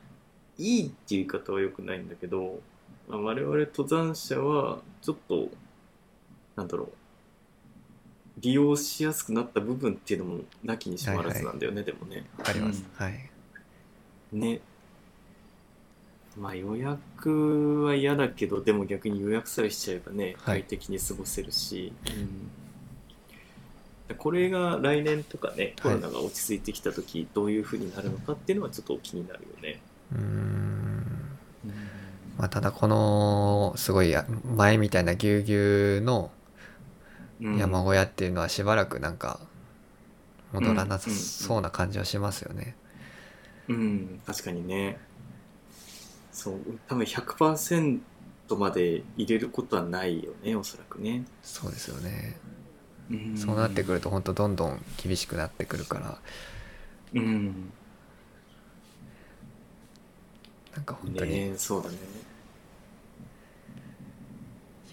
いいっていう言い方はよくないんだけど、まあ、我々登山者はちょっとなんだろう。利用しやすくなった部分っていうのもなきにしもあらずなんだよね、でもね。わかります、はい。ね。まあ予約は嫌だけどでも逆に予約さえしちゃえばねはい。快適に過ごせるし、うん。これが来年とかねコロナが落ち着いてきた時どういう風になるのかっていうのはちょっと気になるよね。うーん。まあただこのすごいや前みたいなぎゅうぎゅうのうん山小屋っていうのはしばらくなんか戻らなさそうな感じはしますよね。うん、確かにね。そう、多分100%まで入れることはないよね、おそらくね。そうですよね。うんそうなってくると本当どんどん厳しくなってくるからうん。なんか本当に、ねそうだね。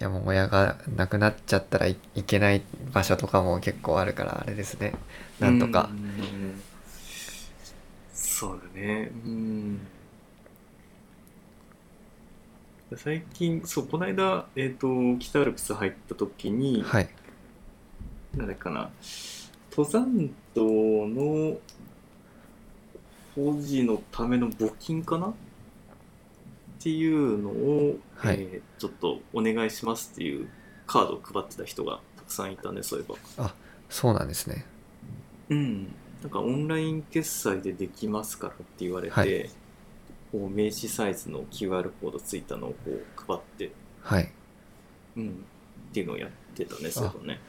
いやもう親が亡くなっちゃったらいいけない場所とかも結構あるからあれですね。なんとか。そうだね。うん。最近、そう、この間、えっ、と、北アルプス入った時に、はい。なんだっけかな、登山道の保持のための募金かな？っていうのを、はい。えーちょっとお願いしますっていうカードを配ってた人がたくさんいたね、そういえば。そうなんですね。うん。なんかオンライン決済でできますからって言われて、はい。こう名刺サイズの QR コードついたのをこう配って、はい。うん、っていうのをやってたね、そういえばね。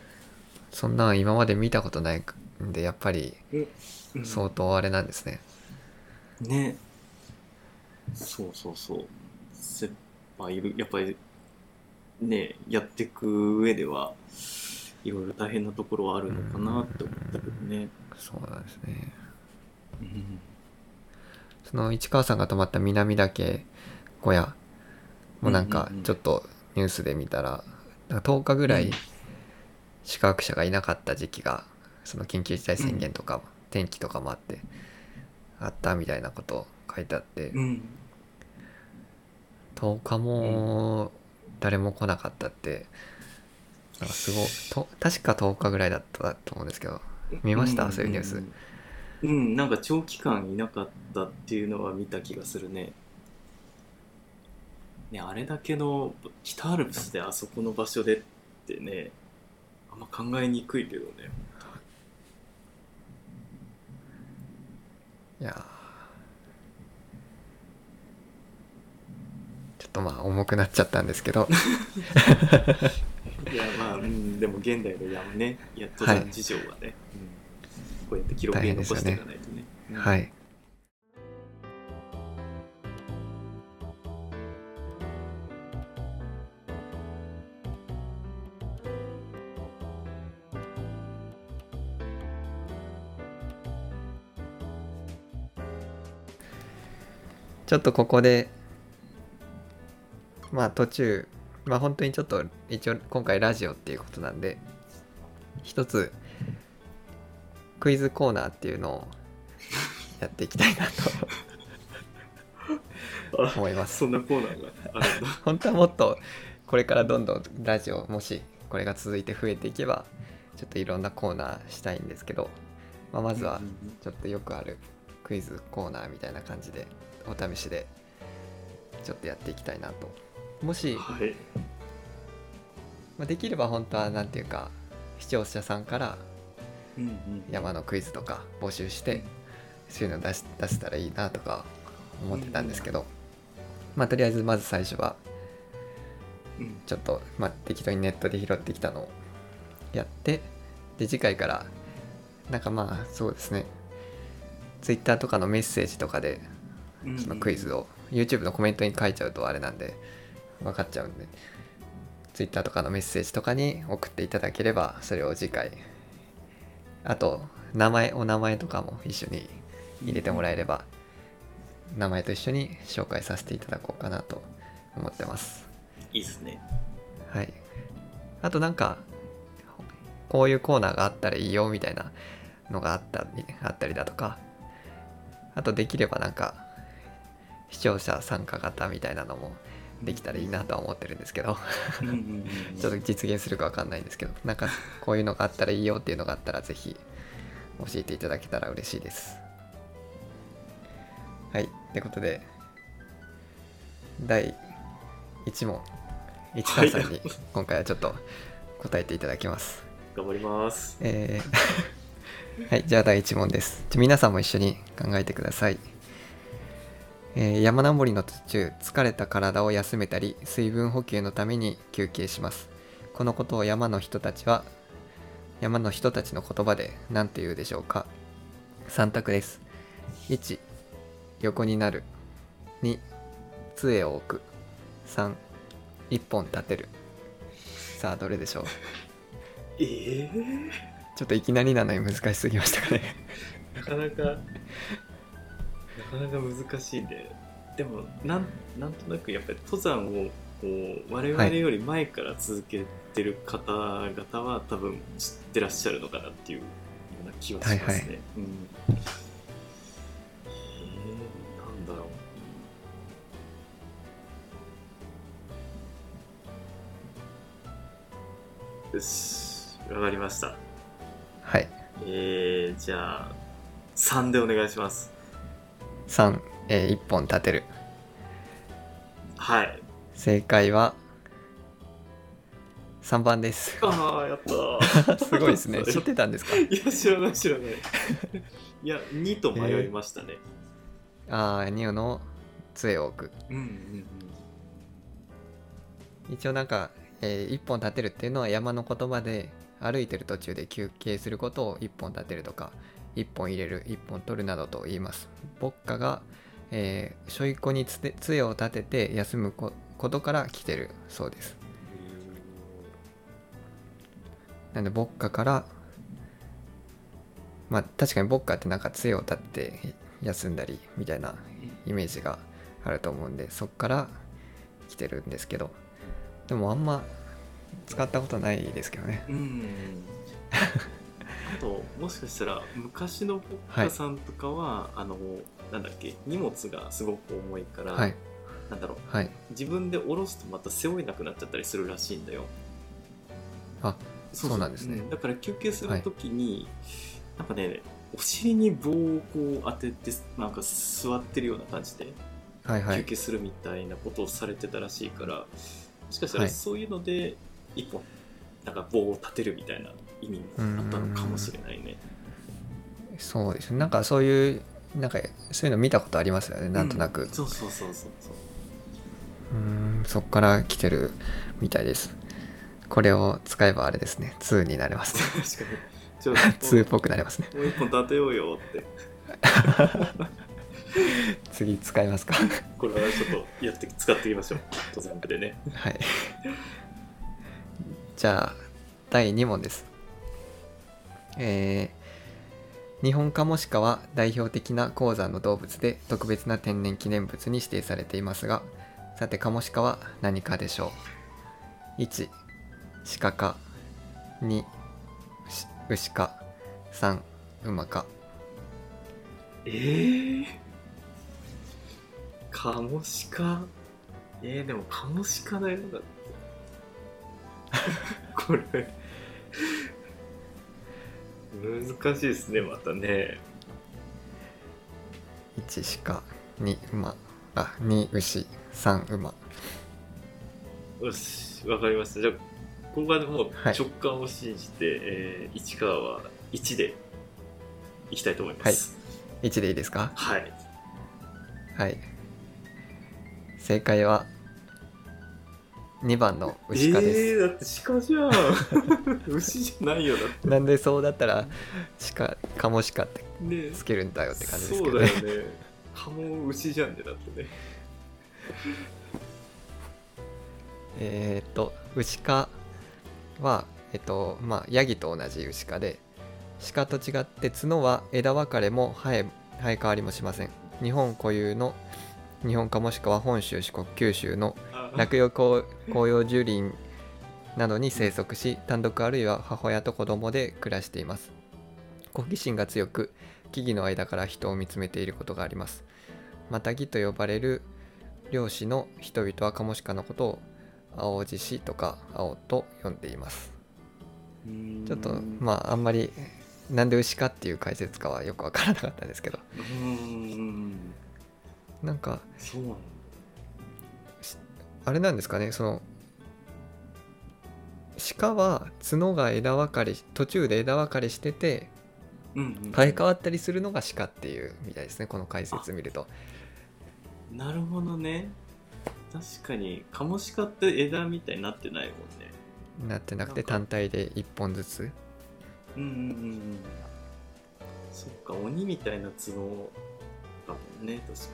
そんなん今まで見たことないんでやっぱりうん。相当あれなんですね、ね。そうそうそうせまあいるやっぱりねやっていく上ではいろいろ大変なところはあるのかなって思ったけどね。そうなんですね。うん。その市川さんが泊まった南岳小屋もなんかちょっとニュースで見たらなんか10日ぐらいうん。宿泊者がいなかった時期がその緊急事態宣言とか天気とかもあってあったみたいなこと書いてあってうん10日も誰も来なかったって。なんかすごい。と確か10日ぐらいだったと思うんですけど。見ました？そういうニュース。うん。うん。なんか長期間いなかったっていうのは見た気がするね。ねあれだけの北アルプスであそこの場所でってねあんま考えにくいけどね。いやーちょっとまあ重くなっちゃったんですけど。<laughs> いやまあ、うん、でも現代の山ね、いや登山事情はね、うん、こうやって記録に残していかないとね。うん。はい。ちょっとここでまあ途中まあ本当にちょっと一応今回ラジオっていうことなんで一つクイズコーナーっていうのをやっていきたいなとあ思いますそんなコーナーがあるんだ。<laughs> 本当はもっとこれからどんどんラジオもしこれが続いて増えていけばちょっといろんなコーナーしたいんですけど、まあ、まずはうんちょっとよくあるクイズコーナーみたいな感じでお試しでちょっとやっていきたいなともし、はい。まあ、できれば本当は何ていうか視聴者さんから山のクイズとか募集してそういうの出し出せたらいいなとか思ってたんですけど、まあとりあえずまず最初はうん。ちょっと、まあ、適当にネットで拾ってきたのをやってで次回からなんかまあそうですね。Twitter とかのメッセージとかでうん。そのクイズを YouTube のコメントに書いちゃうとあれなんで分かっちゃうんで。Twitter とかのメッセージとかに送っていただければそれを次回あと名前お名前とかも一緒に入れてもらえれば名前と一緒に紹介させていただこうかなと思ってます。いいですね。はい。あとなんかこういうコーナーがあったらいいよみたいなのがあったりあったりだとかあとできればなんか視聴者参加型みたいなのもできたらいいなとは思ってるんですけど。ちょっと実現するかわかんないんですけど。なんかこういうのがあったらいいよっていうのがあったらぜひ教えていただけたら嬉しいです。はい。ってことで第1問。市川さんに今回はちょっと答えていただきます。頑張ります。えー。<laughs> はい、じゃあ第1問です。じゃあ皆さんも一緒に考えてください。えー山登りの途中、疲れた体を休めたり、水分補給のために休憩します。このことを山の人たちは、山の人たちの言葉で何て言うでしょうか。3択です。1横になる。2杖を置く。3一本立てる。さあどれでしょう？ええちょっといきなりなのに難しすぎましたかね。なかなか。なかなか難しいね。でもなんなんとなくやっぱり登山をこう我々より前から続けてる方々は多分知ってらっしゃるのかなっていうような気はしますね、はいはい。うん。えー、なんだろう。よしわかりました。はい。えー、じゃあ3でお願いします3、えー一本立てる。はい。正解は3番です。ああやった <laughs> すごいですね。<laughs> 知ってたんですか？いや知らない知らない。いや2と迷いましたね、ああニオの杖を置く。うんうん。一応なんか、えー一本立てるっていうのは山の言葉で歩いてる途中で休憩することを一本立てるとか一本入れる一本取るなどと言います。牧歌が、えー、しょいこにつて杖を立てて休むこことから来てるそうです。なんで牧歌からまあ確かに牧歌ってなんか杖を立って休んだりみたいなイメージがあると思うんでそっから来てるんですけど。でもあんま使ったことないですけどね。うん。あともしかしたら昔の牧家さんとかは、あのなんだっけ荷物がすごく重いから、はい。なんだろう。はい。自分で下ろすとまた背負えなくなっちゃったりするらしいんだよ。あそうなんですね。だから休憩するときに、なんかねお尻に棒をこう当ててなんか座ってるような感じで休はいはい。憩するみたいなことをされてたらしいから、もしかしたらはい。そういうので一本なんか棒を立てるみたいな意味もあったのかもしれないね。そうですね。なんかそういうなんかそういうの見たことありますよね。なんとなく。うそうそうそうそうそう。うーん。そっから来てるみたいです。これを使えばあれですね。2になれますね。<laughs> 確かに。ちょっと。2っぽくなれますね。もう一本立てようよって。<laughs> 次使いますか。<laughs> これはちょっとやって使っていきましょう。登山部でね。はい。じゃあ第2問ですえー日本カモシカは代表的な高山の動物で特別な天然記念物に指定されていますがさてカモシカは何かでしょう？1鹿か。2し牛か。3馬か。えー、カモシカ？えー、でもカモシカだよ。だってこれ。難しいですねまたね。1鹿2馬。あ2牛。3馬。よしわかりました。じゃあここはも直感を信じて、えー市川は1でいきたいと思います。1でいいですか？はい、はい。正解は2番の牛科です、えー、だって鹿じゃん。牛じゃないよだって。なんでそうだったら鹿カモシカってね。つけるんだよって感じですけそうだどねよね。カモ牛じゃんねだってね。えーっと牛科はえっとまあヤギと同じ牛科で鹿と違って角は枝分かれも生え生え変わりもしません。日本固有の日本カモシカは本州四国九州のあ落葉紅紅葉樹林などに生息し単独あるいは母親と子供で暮らしています。好奇心が強く木々の間から人を見つめていることがあります。マタギと呼ばれる漁師の人々はカモシカのことを青獅子とか青と呼んでいます。ちょっとまああんまりなんで牛かっていう解説かはよくわからなかったんですけど。うーん。なんかそうなんだあれなんですかねその鹿は角が枝分かれし途中で枝分かれしてて生え変わったりするのが鹿っていうみたいですねこの解説見ると。なるほどね。確かにカモシカって枝みたいになってないもんね。なってなくて単体で1本ずつ。うんうんうんうん。そっか鬼みたいな角だもんね確か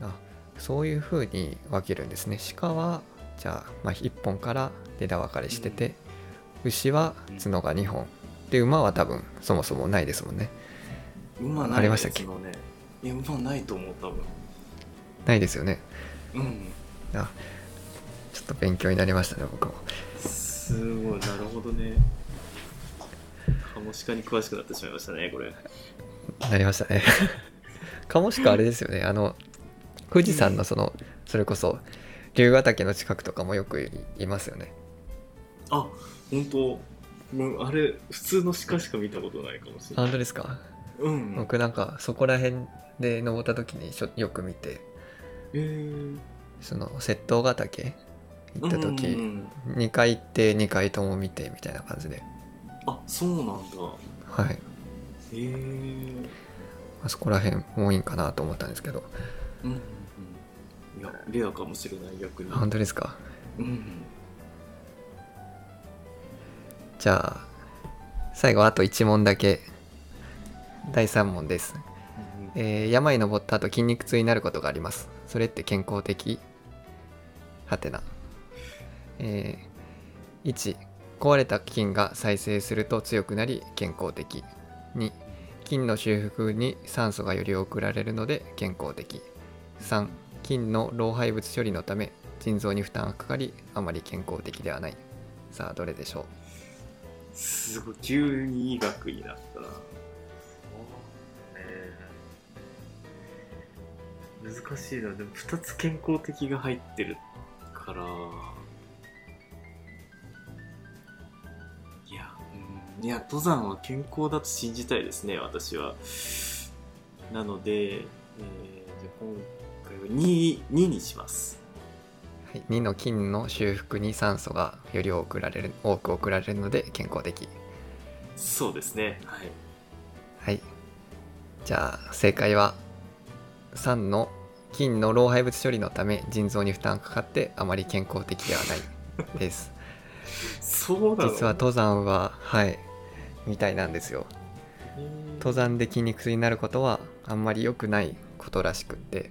あそういう風に分けるんですね。鹿はじゃあ、まあ、1本から枝分かれしてて、牛は角が2本。で馬は多分そもそもないですもんね。に馬ないありましたっけ？角ねいや馬ないと思う多分。ないですよね。うん。あちょっと勉強になりましたね僕も。すごいなるほどね。カモシカに詳しくなってしまいましたねこれ。なりましたね。<laughs> カモシカあれですよね。あの富士山のそのそれこそ龍ヶ岳の近くとかもよくいますよね。あ本当。もうあれ普通の鹿しか見たことないかもしれない。本当ですか？うん。僕なんかそこら辺で登った時にしょよく見て。えー、その窃盗ヶ岳行った時、うんうんうん。2回行って2回とも見てみたいな感じで。あそうなんだ。はい。へえー、あそこら辺多いんかなと思ったんですけど。うんやレアかもしれない逆に。本当ですか？うん。じゃあ最後あと1問だけ。第3問です、えー山に登った後筋肉痛になることがあります。それって健康的？はてな。えー1壊れた筋が再生すると強くなり健康的。2筋の修復に酸素がより送られるので健康的。3筋の老廃物処理のため腎臓に負担がかかりあまり健康的ではない。さあどれでしょすごい急に医学になったな。難しいな。でも2つ健康的が入ってるから。いや、うん、いや登山は健康だと信じたいですね私は。なので、えー、じゃあ今回は 2, 2にします。う、はい、2の筋の修復に酸素がより多く送られる多く送られるので健康的。そうですね。はい。はい。じゃあ正解は3の筋の老廃物処理のため腎臓に負担がかかってあまり健康的ではないです。<laughs> そうなの？実は登山ははいみたいなんですよ。登山で筋肉痛になることはあんまり良くないことらしくって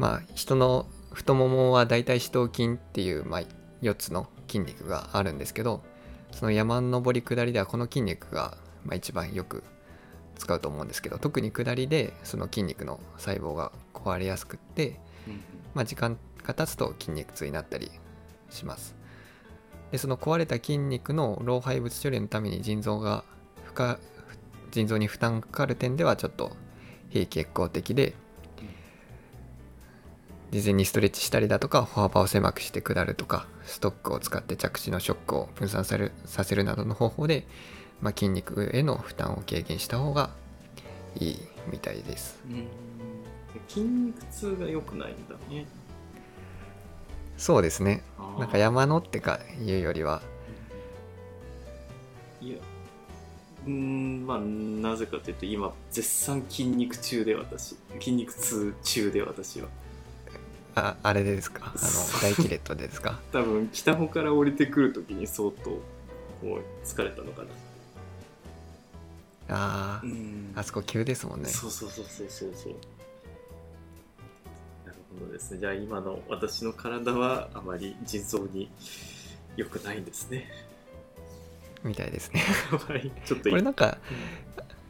まあ人の太ももはだいたい四頭筋っていう、まあ、4つの筋肉があるんですけどその山登り下りではこの筋肉が、まあ、一番よく使うと思うんですけど特に下りでその筋肉の細胞が壊れやすくって、まあ、時間が経つと筋肉痛になったりします。でその壊れた筋肉の老廃物処理のために腎臓が負荷腎臓に負担がかかる点ではちょっと非血行的で事前にストレッチしたりだとか歩幅を狭くして下るとかストックを使って着地のショックを分散されるさせるなどの方法で、まあ、筋肉への負担を軽減した方がいいみたいです。うん。筋肉痛が良くないんだね。そうですね。なんか山のってかいうよりはいやうーんまあなぜかというと今絶賛筋肉中で私筋肉痛中で私はああれでですか？あの大キレットでですか？<laughs> 多分北穂から降りてくる時に相当もう疲れたのかな。あー。ん。あそこ急ですもんね。そうそうそうそうそう。そうなるほどですね。じゃあ今の私の体はあまり腎臓に良くないんですね。みたいですね。<laughs> はい。ちょっとこれなんか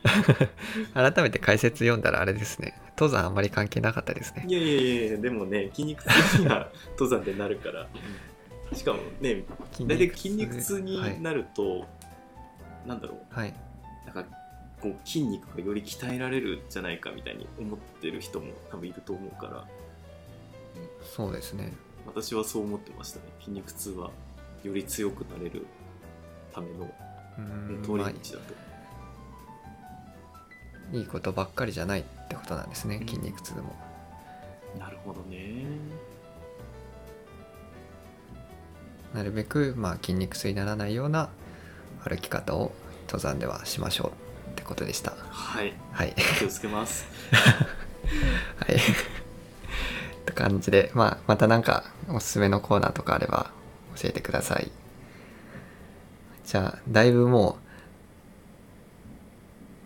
<laughs> 改めて解説読んだらあれですね登山あんまり関係なかったですね。いやいやいやでもね筋肉痛には登山でなるから。しかもね大体筋肉痛になると、なんだろう。はい、はい、なんかこう筋肉がより鍛えられるんじゃないかみたいに思ってる人も多分いると思うから。そうですね。私はそう思ってましたね。筋肉痛はより強くなれるための通りまあ道だと、いいことばっかりじゃないってことなんですねうん。筋肉痛も。なるほどね。なるべくまあ筋肉痛にならないような歩き方を登山ではしましょうってことでした。はい。はい。気をつけます。<laughs> はい。って感じでまあまたなんかおすすめのコーナーとかあれば教えてください。じゃあだいぶもう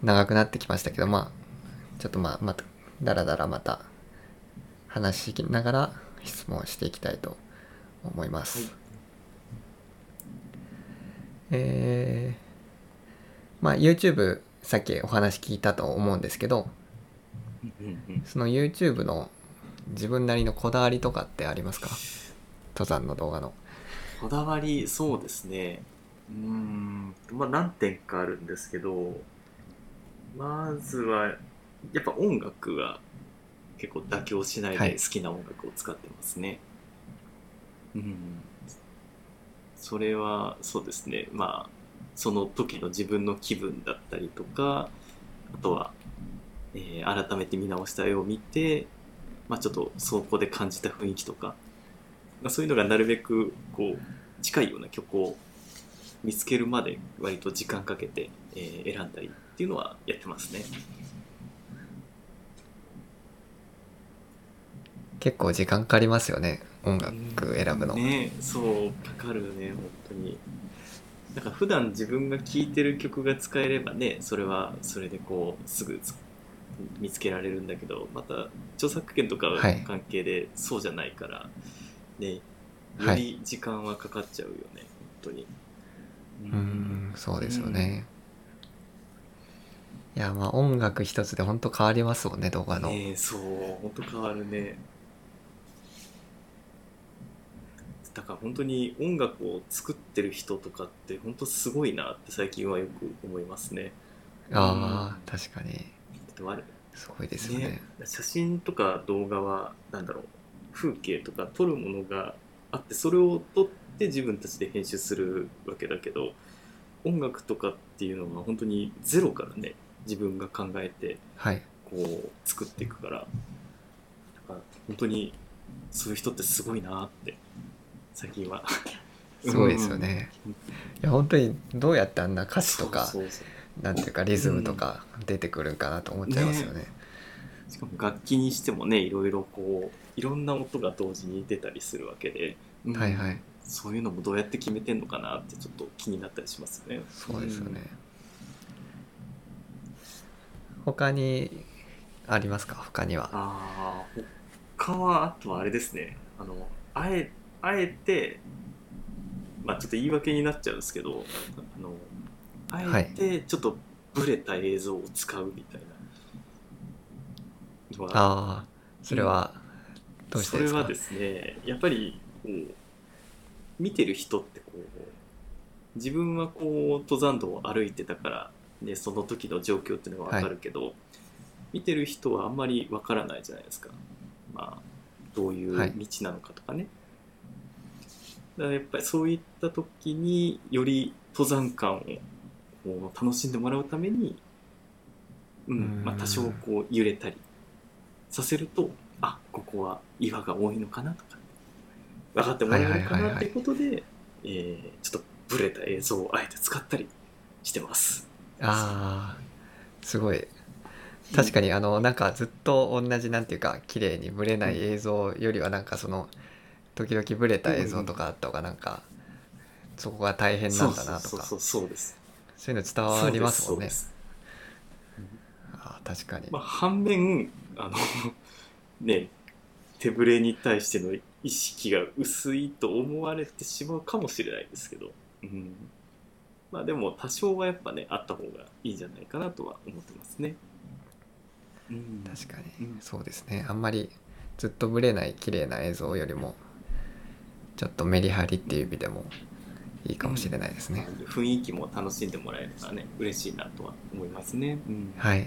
長くなってきましたけどまあちょっとまあまただらだらまた話しながら質問していきたいと思います、はい。えーまあ YouTube さっきお話聞いたと思うんですけどその YouTube の自分なりのこだわりとかってありますか？登山の動画の。こだわりそうですね。うーん。まあ何点かあるんですけどまずはやっぱ音楽は結構妥協しないはい。で好きな音楽を使ってますね、うん。それはそうですね。まあその時の自分の気分だったりとかあとは、えー改めて見直した絵を見て、まあ、ちょっとそこで感じた雰囲気とか、まあ、そういうのがなるべくこう近いような曲を見つけるまで割と時間かけて、えー選んだりっていうのはやってますね。結構時間かかりますよね音楽選ぶの、ねそうかかるね本当に。なんか普段自分が聴いてる曲が使えればねそれはそれでこうすぐつ見つけられるんだけどまた著作権とかのはい。関係でそうじゃないから、ねよはい。り時間はかかっちゃうよね、本当に。うーんそうですよね、いやまあ音楽一つで本当変わりますもんね動画の、ねえそう本当変わるね。だから本当に音楽を作ってる人とかって本当すごいなって最近はよく思いますね。ああ確かに。すごいですよね。ね写真とか動画はなんだろう。風景とか撮るものがあってそれを撮って自分たちで編集するわけだけど音楽とかっていうのは本当にゼロからね自分が考えてはい。こう作っていくからだから本当にそういう人ってすごいなって最近は。<laughs> すごいですよね、いや本当にどうやってあんな歌詞とかなんていうかリズムとか出てくるんかなと思っちゃいますよね。しかも楽器にしてもねいろいろこういろんな音が同時に出たりするわけで、うんはい。はいそういうのもどうやって決めてんのかなってちょっと気になったりしますよね。そうですよね、他にありますか？他には。ああ他はあとはあれですね。あのあえあえてまあちょっと言い訳になっちゃうんですけどあのあえてちょっとブレた映像を使うみたいな。のはああそれはどうしてですか？それはですねやっぱりこう見てる人ってこう自分はこう登山道を歩いてたから、ね、その時の状況っていうのが分かるけど、見てる人はあんまり分からないじゃないですか、まあ、どういうはい。道なのかとかね、だからやっぱりそういった時により登山感を楽しんでもらうために、うんまあ、うん多少こう揺れたりさせるとあここは岩が多いのかなとか分かってもらえるのかはいはいはいはいなってい。うことでえーちょっとブレた映像をあえて使ったりしてます。ああすごい。確かにあのなんかずっと同じなんていうか綺麗にブレない映像よりはなんかその時々ブレた映像とかあった方がなんかそこが大変なんだなとか。そうそうそうそうです。そういうの伝わりますもんね。あー確かに。まあ、反面あのね手ぶれに対しての意識が薄いと思われてしまうかもしれないですけど、うん、まあでも多少はやっぱねあった方がいいんじゃないかなとは思ってますね。うん、確かうんに。そうですね。あんまりずっとブレない綺麗な映像よりもちょっとメリハリっていう意味でもいいかもしれないですね、雰囲気も楽しんでもらえるからね嬉しいなとは思いますね。うん。はい。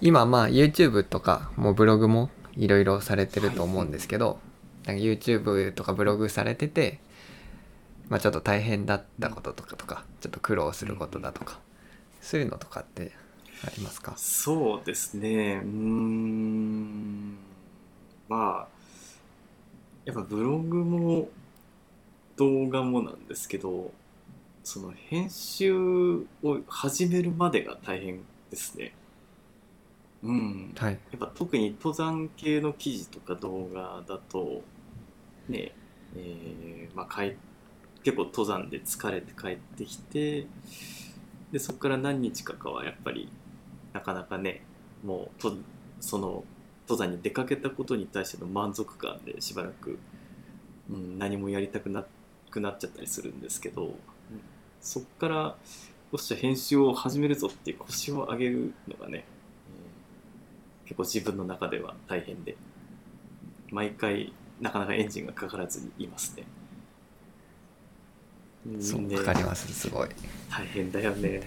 今まあ YouTube とかもうブログもいろいろされてると思うんですけど、なんか YouTube とかブログされててまあちょっと大変だったこととかとかちょっと苦労することだとかそういうのとかってありますか？そうですね。うーん。まあ、やっぱブログも動画もなんですけど、その編集を始めるまでが大変ですね。うん。はいやっぱ特に登山系の記事とか動画だと、ね、えーまあ、書い結構登山で疲れて帰ってきてでそこから何日かかはやっぱりなかなかねもうとその登山に出かけたことに対しての満足感でしばらく、うん、何もやりたくなくなっちゃったりするんですけど、うんそこからよっしゃ編集を始めるぞっていう腰を上げるのがね、うん結構自分の中では大変で毎回なかなかエンジンがかからずにいますね。うんそうねわかりますすごい。大変だよね。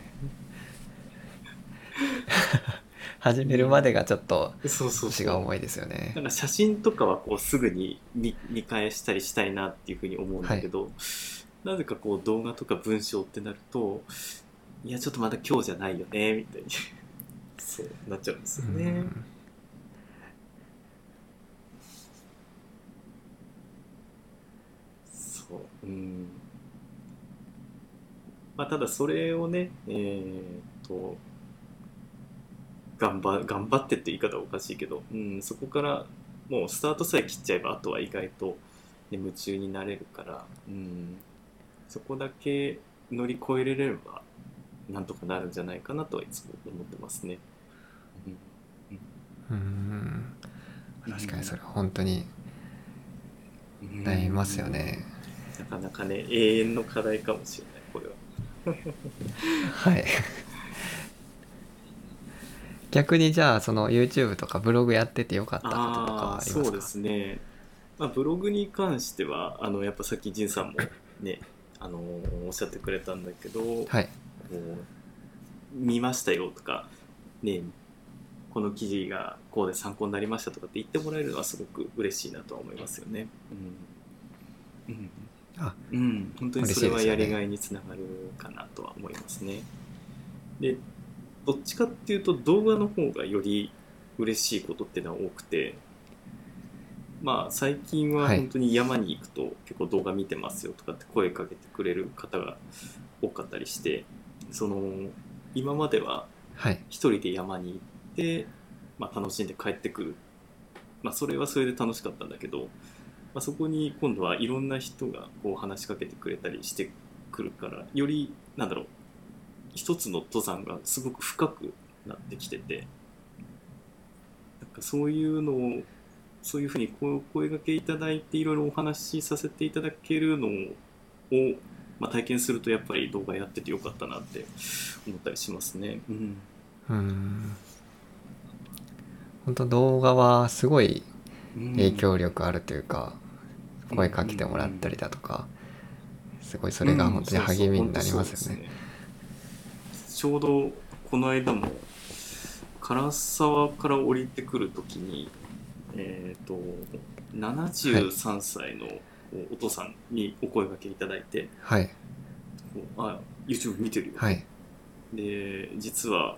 <laughs> 始めるまでがちょっとそうそうそう。腰が重いですよね。か写真とかはこうすぐに見見返したりしたいなっていうふうに思うんだけど、なぜかこう動画とか文章ってなるといやちょっとまだ今日じゃないよねみたいに。<laughs> そうなっちゃうんですよね。うん。そううんまあただそれをねえー、と頑張頑張ってって言い方はおかしいけど、うん、そこからもうスタートさえ切っちゃえばあとは意外と、ね、夢中になれるから、うん、そこだけ乗り越えれればなんとかなるんじゃないかなとはいつも思ってますね。うん。確かにそれは本当にうん。悩みますよね、なかなかね永遠の課題かもしれないは。<laughs> はい。逆にじゃあその YouTube とかブログやっててよかったこととかはありあますか？ーそうですね、まあ、ブログに関してはあのやっぱさっき仁さんもね <laughs> あのおっしゃってくれたんだけど、はい。見ましたよとか、ね、この記事がこうで参考になりましたとかって言ってもらえるのはすごく嬉しいなとは思いますよね。うん。うんあうん、本当にそれはやりがいにつながるかなとは思いますね。でどっちかっていうと動画の方がより嬉しいことっていうのは多くてまあ最近ははい。本当に山に行くと結構動画見てますよとかって声かけてくれる方が多かったりしてその今までははい。一人で山に行って、まあ、楽しんで帰ってくる、まあ、それはそれで楽しかったんだけど、まあ、そこに今度はいろんな人がこう話しかけてくれたりしてくるからよりなんだろう一つの登山がすごく深くなってきててなんかそういうのをそういうふうにこう声掛けいただいていろいろお話しさせていただけるのを、まあ、体験するとやっぱり動画やっててよかったなって思ったりしますね。うん。うん。本当動画はすごいうん。影響力あるというか、声かけてもらったりだとか、すごいそれが本当に励みになりますよね。ちょうどこの間も唐沢から降りてくるときにえっ、と73歳のお父さんにお声掛けいただいてはい。あ YouTube 見てるよ、はい。で実は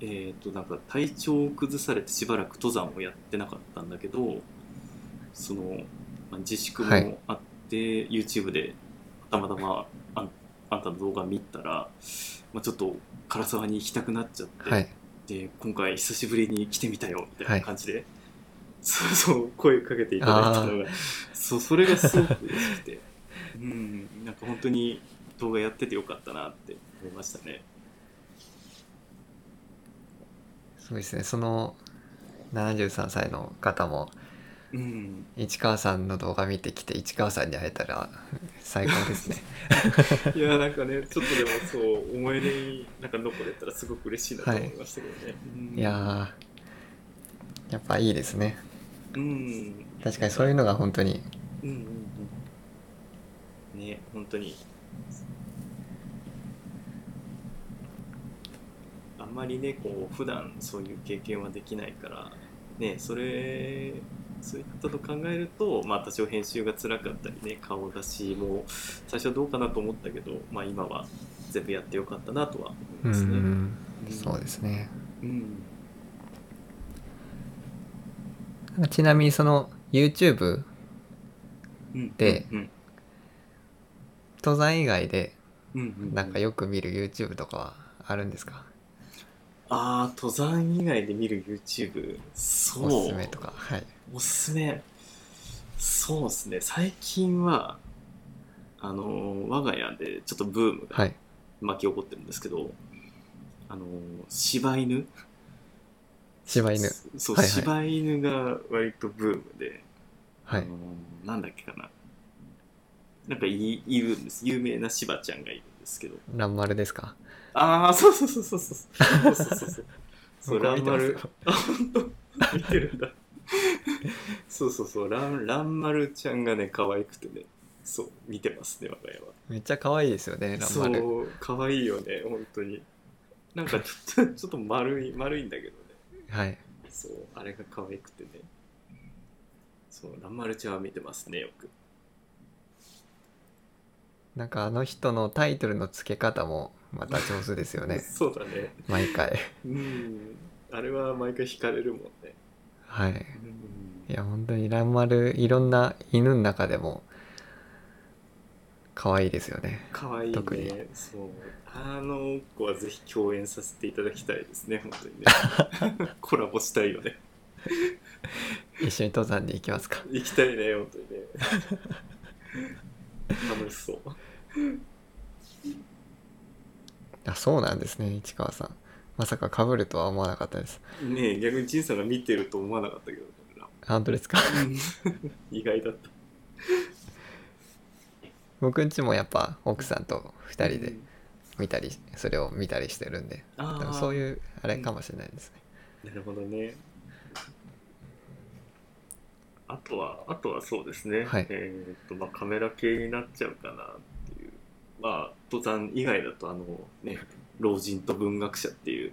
えっ、となんか体調を崩されてしばらく登山をやってなかったんだけどそのまあ自粛もはい。あって、YouTube でたまたまあんあんたの動画見たら、まあ、ちょっと唐沢に行きたくなっちゃって、はい。で今回久しぶりに来てみたよみたいな感じで、そう <laughs> そう声かけていただいたのがそうそれがすごく嬉しくて <laughs> うんなんか本当に動画やっててよかったなって思いましたね。そうですねその73歳の方もうん、市川さんの動画見てきて市川さんに会えたら最高ですね。<laughs> いやなんかねちょっとでもそう思い出になんか残れたらすごく嬉しいなと思いましたけどね。うん。いやーやっぱいいですね。うん。確かにそういうのが本当に。うんうんうん。ね本当に。あんまりねこう普段そういう経験はできないからねそれそういうことと考えるとまあ多少編集が辛かったりね顔出しも最初はどうかなと思ったけどまあ今は全部やってよかったなとは思いうますね。ん。そうですね。うん。ちなみにその YouTube うん。でうん。登山以外でうんうんうん。なんかよく見る YouTube とかはあるんですか？ああ登山以外で見る YouTube そう。おすすめとか。はい。おすすめ。そうですね。最近はあの我が家でちょっとブームがはい。巻き起こってるんですけど、あの柴犬。柴犬。そう、はいはい。柴犬が割とブームで、はい。あのなんだっけかな。なんかいいるんです。有名な柴ちゃんがいるんですけど。ランマルですか？ああ、そうそうそうそうそう。<laughs> そうそうそう。そう、ランマル。あ、<laughs> 本当見てるんだ。そうそうそう、ラン、ランマルちゃんがね、可愛くてね。そう、見てますね、我が家は。めっちゃ可愛いですよね、ランマル。そう、可愛いよね、本当に。なんかちょっと、<laughs> ちょっと丸い、丸いんだけどね。はい。そう、あれが可愛くてね。そう、ランマルちゃんは見てますね、よく。なんかあの人のタイトルの付け方もまた上手ですよね。そうだね。毎回。うん。あれは毎回惹かれるもんね。はい。うん。いや本当にランマルいろんな犬の中でも可愛いですよね。可愛い特に。ねそう。あの子はぜひ共演させていただきたいですね本当にね。<laughs> コラボしたいよね。一緒に登山に行きますか。行きたいね本当にね。<laughs> 楽しそうあそうなんですね市川さん。まさか被るとは思わなかったです。ねえ逆に陳さんが見てると思わなかったけどね本当ですか？<laughs> 意外だった。<laughs> 僕んちもやっぱ奥さんと2人でうん。見たりそれを見たりしてるんでそういうあれかもしれないですね、なるほどね。あとは、あとはそうですね。はい。えーっと、まあ、カメラ系になっちゃうかな。まあ、登山以外だと、あの、ね、老人と文学者っていう、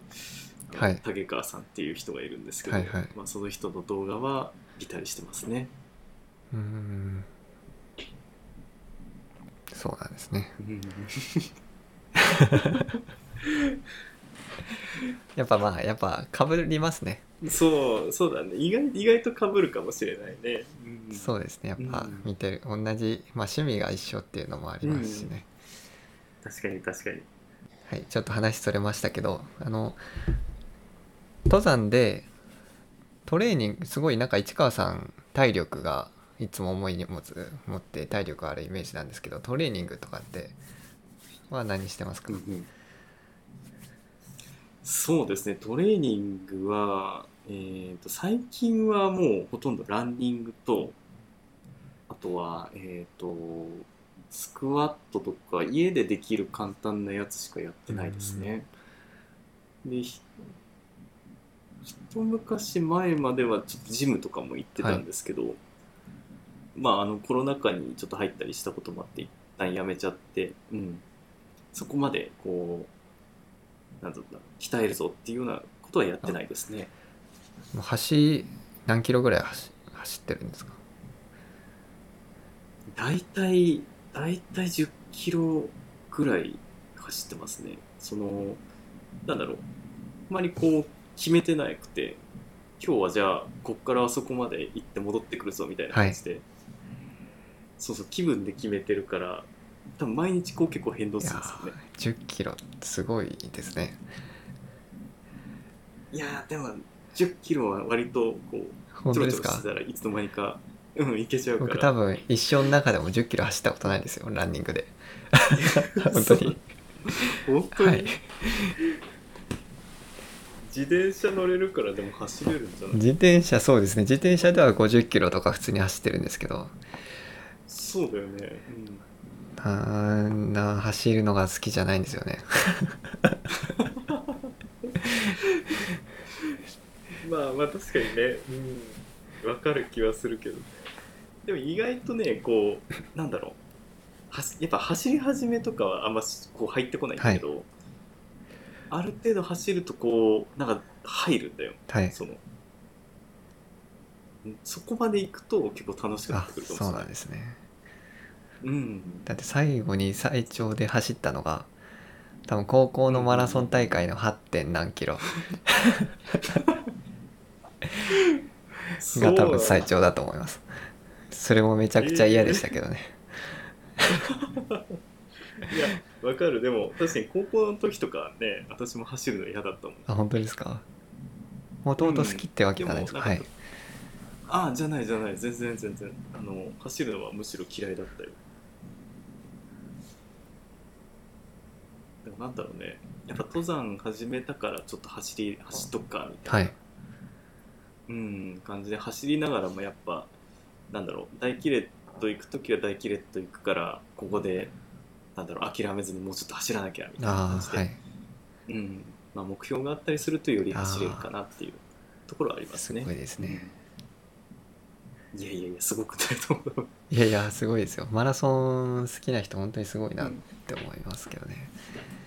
はい。竹川さんっていう人がいるんですけど、はいはい。まあ、その人の動画は見たりしてますね。うーん。そうなんですね。やっぱまあやっぱ被りますね、そう、そうだね。意外、意外と被るかもしれないね。うん。そうですね。やっぱうん見てる同じ、まあ、趣味が一緒っていうのもありますしね、確かに確かに。はいちょっと話それましたけどあの登山でトレーニングすごいなんか市川さん体力がいつも重い荷物持って体力あるイメージなんですけどトレーニングとかっては何してますか、うんうんそうですねトレーニングは、えー、と最近はもうほとんどランニングとあとは、えー、とスクワットとか家でできる簡単なやつしかやってないですね。でひ一昔前まではちょっとジムとかも行ってたんですけど、まああのコロナ禍にちょっと入ったりしたこともあって一旦やめちゃって、うん、そこまでこうなんだろうな鍛えるぞっていうようなことはやってないですね。もう走何キロぐらい走走ってるんですか？大体大体10キロぐらい走ってますね。そのなんだろう。あまりこう決めてなくて今日はじゃあこっからあそこまで行って戻ってくるぞみたいな感じで、そうそう気分で決めてるから多分毎日こう結構変動するんですよね。ー10キロすごいですね。いやーでも10キロは割とこうちょろちょろしてたらいつの間にかうんいけちゃうから。僕多分一生の中でも10キロ走ったことないですよランニングで。<laughs> 本当に。本当に、はい。自転車乗れるからでも走れるんじゃない？自転車そうですね。自転車では50キロとか普通に走ってるんですけど。そうだよね、あーな走るのが好きじゃないんですよね。<laughs> うん、まあまあ確かにね。うん。わかる気はするけどねでも意外とねこうなんだろう。はしやっぱ走り始めとかはあんましこう入ってこないんだけど、ある程度走るとこうなんか入るんだよ。はい。そのうんそこまで行くと結構楽しくなっあてくるかもしれない。そうなんですね。うん。だって最後に最長で走ったのが多分高校のマラソン大会の 8. 点何キロ。<laughs> が多分最長だと思いますそれもめちゃくちゃ嫌でしたけどね、いやわかる。でも確かに高校の時とかね私も走るの嫌だったもん。あ本当ですか？もともと好きってわけじゃないですか、うんはい。ああじゃないじゃない。全然全然。あの走るのはむしろ嫌いだったよ。でもなんだろうね。やっぱ登山始めたからちょっと走り走っとくかみたいな、はい。うん感じで走りながらもやっぱなんだろう大キレット行く時は大キレット行くからここでなんだろう諦めずにもうちょっと走らなきゃみたいなあ感じで、あはい。うん。まあ、目標があったりするとより走れるかなっていうところはありますすね。ごいですね、うん。いやいやいやすごくないと思う。いやいやすごいですよ。マラソン好きな人本当にすごいなって思いますけどね、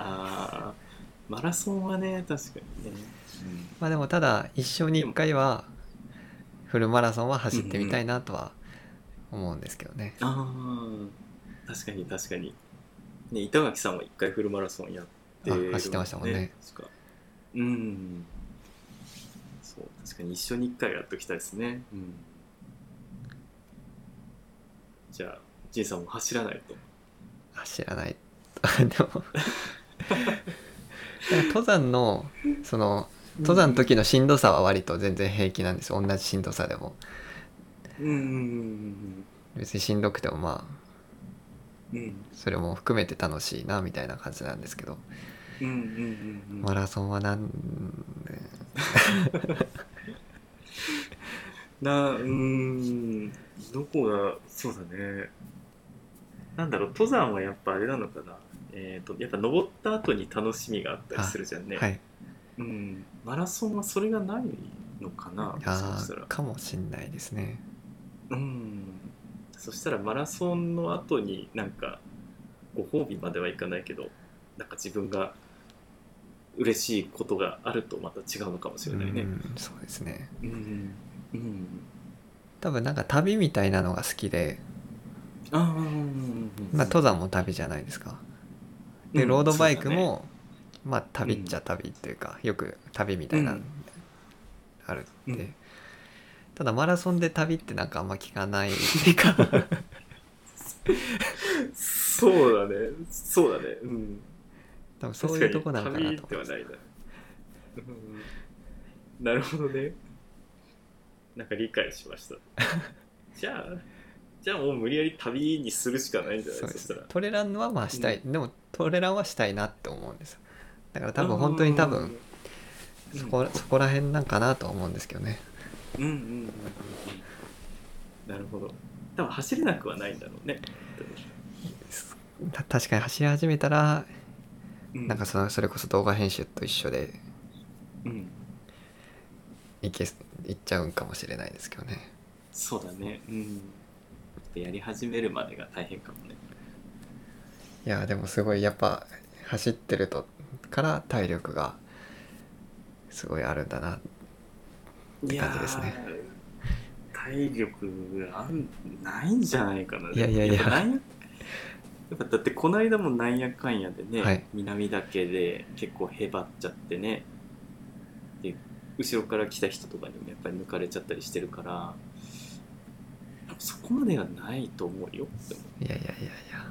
ああマラソンはね確かにね。まあでもただ一生に一回はフルマラソンは走ってみたいなとは思うんですけどね、ああ確かに確かに。ね板垣さんは一回フルマラソンやってるあ走ってましたもんねうん。そう確かに一緒に一回やっときたいですね。うん。じゃあじいさんも走らないと。走らない <laughs> でも登山のその登山の時のしんどさは割と全然平気なんですよ同じしんどさでもうんうんうん別にしんどくてもまあうん。うんそれも含めて楽しいなみたいな感じなんですけど。うんうんマラソンはなん <laughs> なうーんどこがそうだね。なんだろう登山はやっぱあれなのかな。えっ、とやっぱ登った後に楽しみがあったりするじゃんね、はいうん、マラソンはそれがないのかなもしかあしたら。ーかもしんないですねうん。そしたらマラソンの後になんかご褒美まではいかないけどなんか自分が嬉しいことがあるとまた違うのかもしれないね。うんそうですね。うん。うん。多分なんか旅みたいなのが好きで、あまあ、登山も旅じゃないですか。でうんロードバイクそうだね。も、まあ旅っちゃ旅っていうか、よく旅みたいな、うんあるって、うんただマラソンで旅ってなんかあんま聞かないかそうだね。そうだね。うん。多分そういうとこなのかな旅と思いますではないな、うん、なるほどね。なんか理解しました。<laughs> じゃあじゃあもう無理やり旅にするしかないんじゃない？です。そしたら。トレランはまあしたい、でもトレランはしたいなって思うんですよ。だから多分本当に多分うんそこ,、そこら辺なんかなと思うんですけどねうんうんうんなるほど。多分走れなくはないんだろうね。た確かに走り始めたらうん。なんかそのそれこそ動画編集と一緒でうん。いけいっちゃうんかもしれないですけどね。そうだね。うん。やり始めるまでが大変かもね。いやでもすごいやっぱ走ってるとから体力がすごいあるんだな。って感じですね。いやー体力があんないんじゃないかな。いやいやいや。ややっぱだってこの間もなんやかんやでね、はい。南岳で結構へばっちゃってねで後ろから来た人とかにもやっぱり抜かれちゃったりしてるからそこまではないと思うよいやいやいやいや。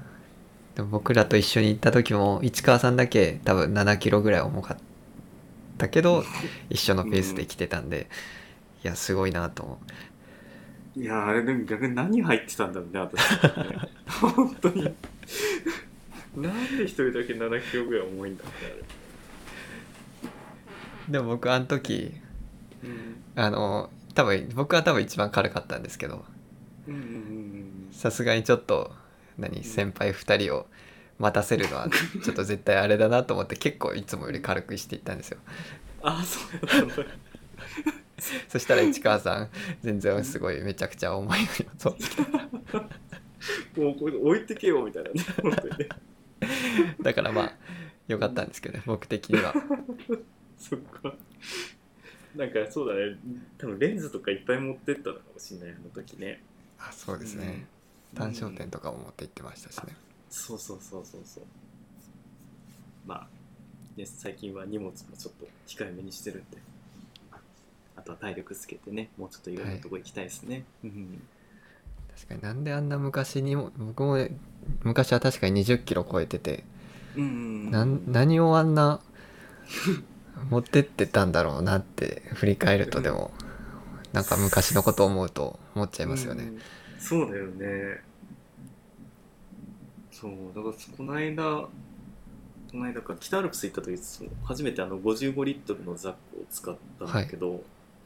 でも僕らと一緒に行った時も市川さんだけ多分7キロぐらい重かったけど一緒のペースで来てたんで、いやすごいなと思う。いやーあれでも逆に何入ってたんだろうね私。ね本当に。なんで一人だけ7キロぐらい重いんだってあれ。でも僕あの時うん。あの多分僕は多分一番軽かったんですけど。うんうんうんうんさすがにちょっと何先輩2人を待たせるのはちょっと絶対あれだなと思って結構いつもより軽くしていったんですよ。あそう。やったんだそしたら市川さん全然すごいめちゃくちゃ重いのにそう。<laughs> もうこれ置いてけよみたいなね本当にね。だからまあ良かったんですけどね僕的には。そっか。なんかそうだね。多分レンズとかいっぱい持ってったのかもしれないあの時ね。あそうですね。単焦点とかも持って行ってましたしねそうそうそうそうそう。まあ、ね、最近は荷物もちょっと控えめにしてるんで。あとは体力つけてねもうちょっといろんなとこ行きたいですね、うん確かになんであんな昔にも僕もね昔は確かに20キロ超えてて。うんうんなん何をあんな持ってってたんだろうなって振り返るとでもなんか昔のことを思うと思っちゃいますよね。うん。そうだよねそうだからこの間この間か北アルプス行った時初めてあの55リットルのザックを使ったんだけど、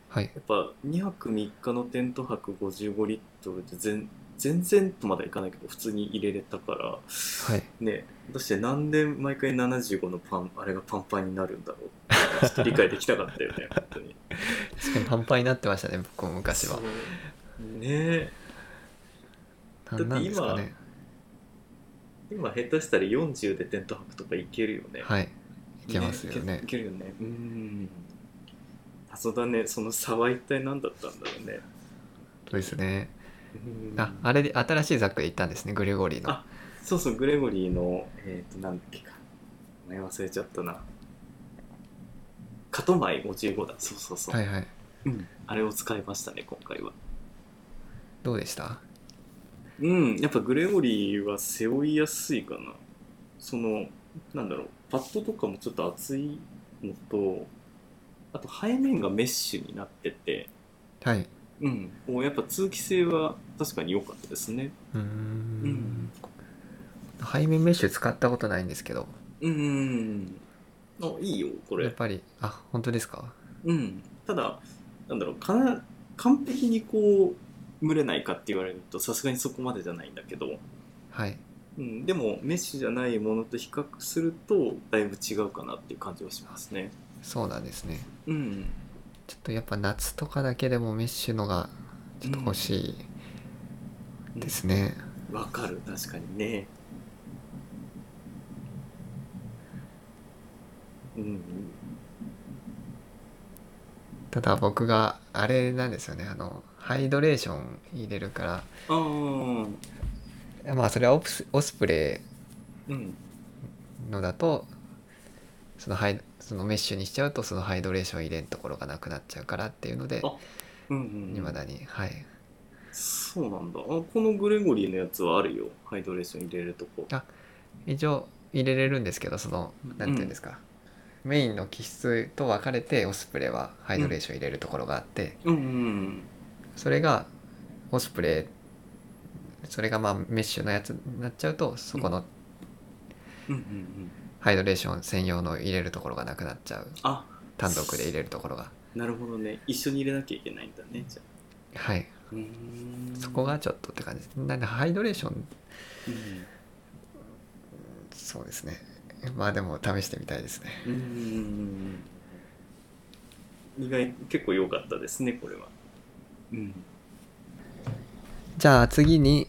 はい。やっぱ2泊3日のテント泊55リットルで全全然とまではいかないけど普通に入れれたからはい。ねどうしてなんで毎回75のパンあれがパンパンになるんだろうってちょっと理解できたかったよね <laughs> 本当に。確かにパンパンになってましたね僕も昔は。ね。えなんなんですかね今下手したら40でテント泊とかいけるよね。はい。いけますよね。いけるよね。うん。謎だねその差は一体何だったんだろうね。そうですね。うん。ああれで新しいザックで行ったんですねグレゴリーの。あそうそうグレゴリーのえっ、となんだっけか。名前忘れちゃったな。カトマイ55だ。そうそうそう、はいはい。うん、あれを使いましたね今回は。どうでした？うんやっぱグレゴリーは背負いやすいかな。そのなんだろうパッドとかもちょっと厚いのとあと背面がメッシュになってて。はい。うん。もうやっぱ通気性は確かに良かったですね。うーうん。ん背面メッシュ使ったことないんですけど。うん。あいいよこれ。やっぱりあ本当ですか？うん。ただなんだろうかな完璧にこう蒸れないかって言われるとさすがにそこまでじゃないんだけど、はい。うん、でもメッシュじゃないものと比較するとだいぶ違うかなっていう感じはしますね。そうなんですね。うん。ちょっとやっぱ夏とかだけでもメッシュのがちょっと欲しいですね、わかる。確かにね。うん。ただ僕があれなんですよね。あのハイドレーション入れるかああらまあそれはオプスオスプレうんイのだとそのハイそのメッシュにしちゃうとそのハイドレーション入れんところがなくなっちゃうからっていうのであうんうんいまだにはい。そうなんだ。あこのグレゴリーのやつはあるよ。ハイドレーション入れるとこ。あ一応入れれるんですけどそのなんていうんですか、メインの気質と分かれてオスプレイはハイドレーション入れるところがあって、うんうんそれがオスプレイそれがまあメッシュのやつになっちゃうとそこのハイドレーション専用の入れるところがなくなっちゃう。あ。単独で入れるところが。なるほどね。一緒に入れなきゃいけないんだねじゃあ。はい。うん。そこがちょっとって感じ。なんでハイドレーションうんそうですね。まあでも試してみたいですね。うん。意外結構良かったですねこれはうん。じゃあ次に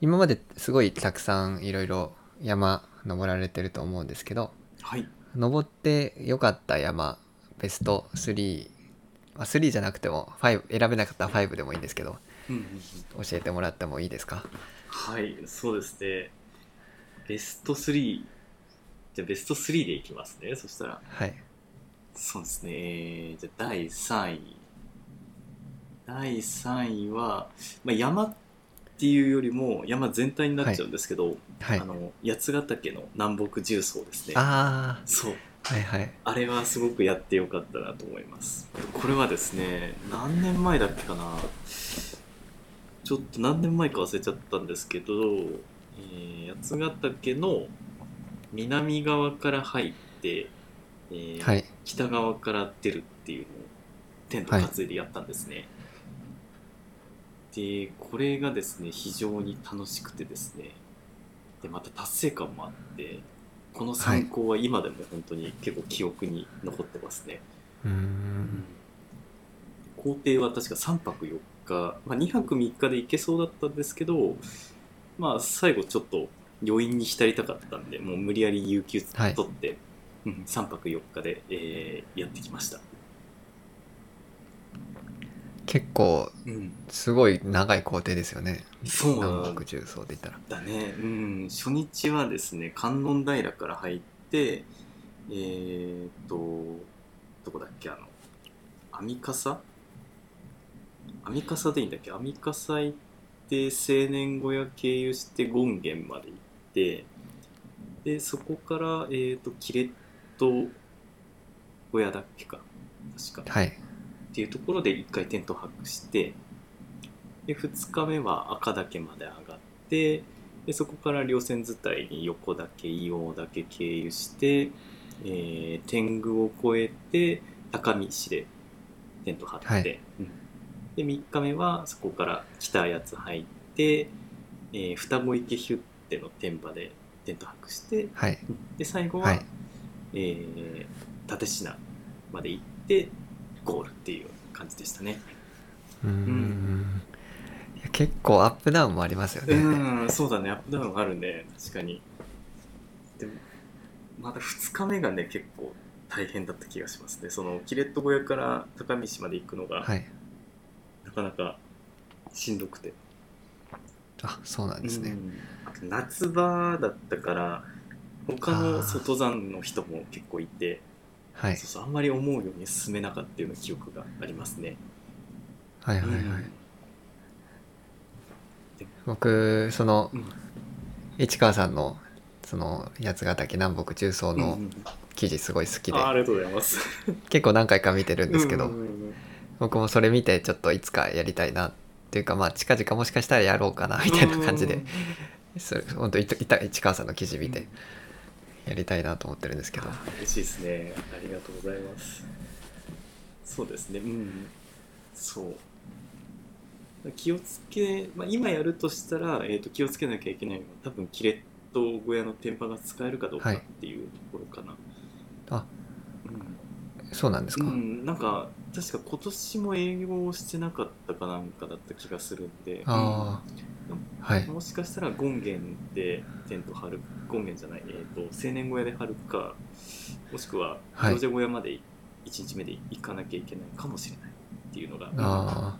今まですごいたくさんいろいろ山登られてると思うんですけどはい。登って良かった山ベスト3あ3じゃなくても5選べなかったら5でもいいんですけどうんうんうん。教えてもらってもいいですか？はいそうですね。ベスト3じゃあベスト3でいきますねそしたら。はい。そうですね。えーじゃあ第3位第3位は、まあ、山っていうよりも山全体になっちゃうんですけど、はい。あの八ヶ岳の南北重曹ですね。あそう。あはいはい。あれはすごくやってよかったなと思います。これはですね何年前だっけかな。ちょっと何年前か忘れちゃったんですけど、えー八ヶ岳の南側から入って、えーはい。北側から出るっていうのをテント担いでやったんですね、でこれがですね非常に楽しくてですね。でまた達成感もあってこの参考は今でも本当に結構記憶に残ってますね、うーん。工程は確か3泊4日、まあ、2泊3日で行けそうだったんですけどまあ最後ちょっと余韻に浸りたかったんでもう無理やり有給はい取って、うん、3泊4日で、えーやってきました、結構うん、すごい長い工程ですよね。そう。なん南北重曹で言ったら。だね、うん、初日はですね観音平から入ってえー、っとどこだっけあの網笠網笠でいいんだっけ？網笠行って青年小屋経由して権現まで行ってでそこからえー、っとキレット小屋だっけか。確か。はいっていうところで1回テント泊してで2日目は赤岳まで上がってででそこから稜線伝いに横岳硫黄岳経由して、えー天狗を越えて高見市でテント張って、はい。うん。で3日目はそこから北八つ入って、えー双子池ヒュッテの天場でテント泊してはい。で最後は、はい。えー蓼科まで行ってゴールっていう感じでしたね。うーんいや結構アップダウンもありますよね、うん、そうだね、アップダウンあるね、確かに。でも、まだ2日目がね、結構大変だった気がしますね。その、キレット小屋から高見市まで行くのが、はいなかなかしんどくて。あそうなんですね、夏場だったから、他の外山の人も結構いて、はい。そうそうあんまり思うように進めなかったような記憶がありますね。はいはいはい、うん。僕そのうん。市川さんのその八ヶ岳南北中層のうんうん記事すごい好きで、あありがとうございます。結構何回か見てるんですけど、うんうんうん僕もそれ見てちょっといつかやりたいなっていうかまあ近々もしかしたらやろうかなみたいな感じで。うんそれ本当市川さんの記事見てやりたいなと思ってるんですけど、嬉しいですね。ありがとうございます。そうですね。うん。そう。気をつけ、まあ、今やるとしたら、えー、と気をつけなきゃいけないのは多分キレット小屋の天パが使えるかどうかはいっていうところかな。あそうなんですか、うん、うん、なんか確か今年も営業してなかったかなんかだった気がするんで、ああはいもしかしたら権現でテント張る権現じゃない、えー、と青年小屋で張るかもしくははい。行者小屋まで1日目で行かなきゃいけないかもしれないっていうのがあ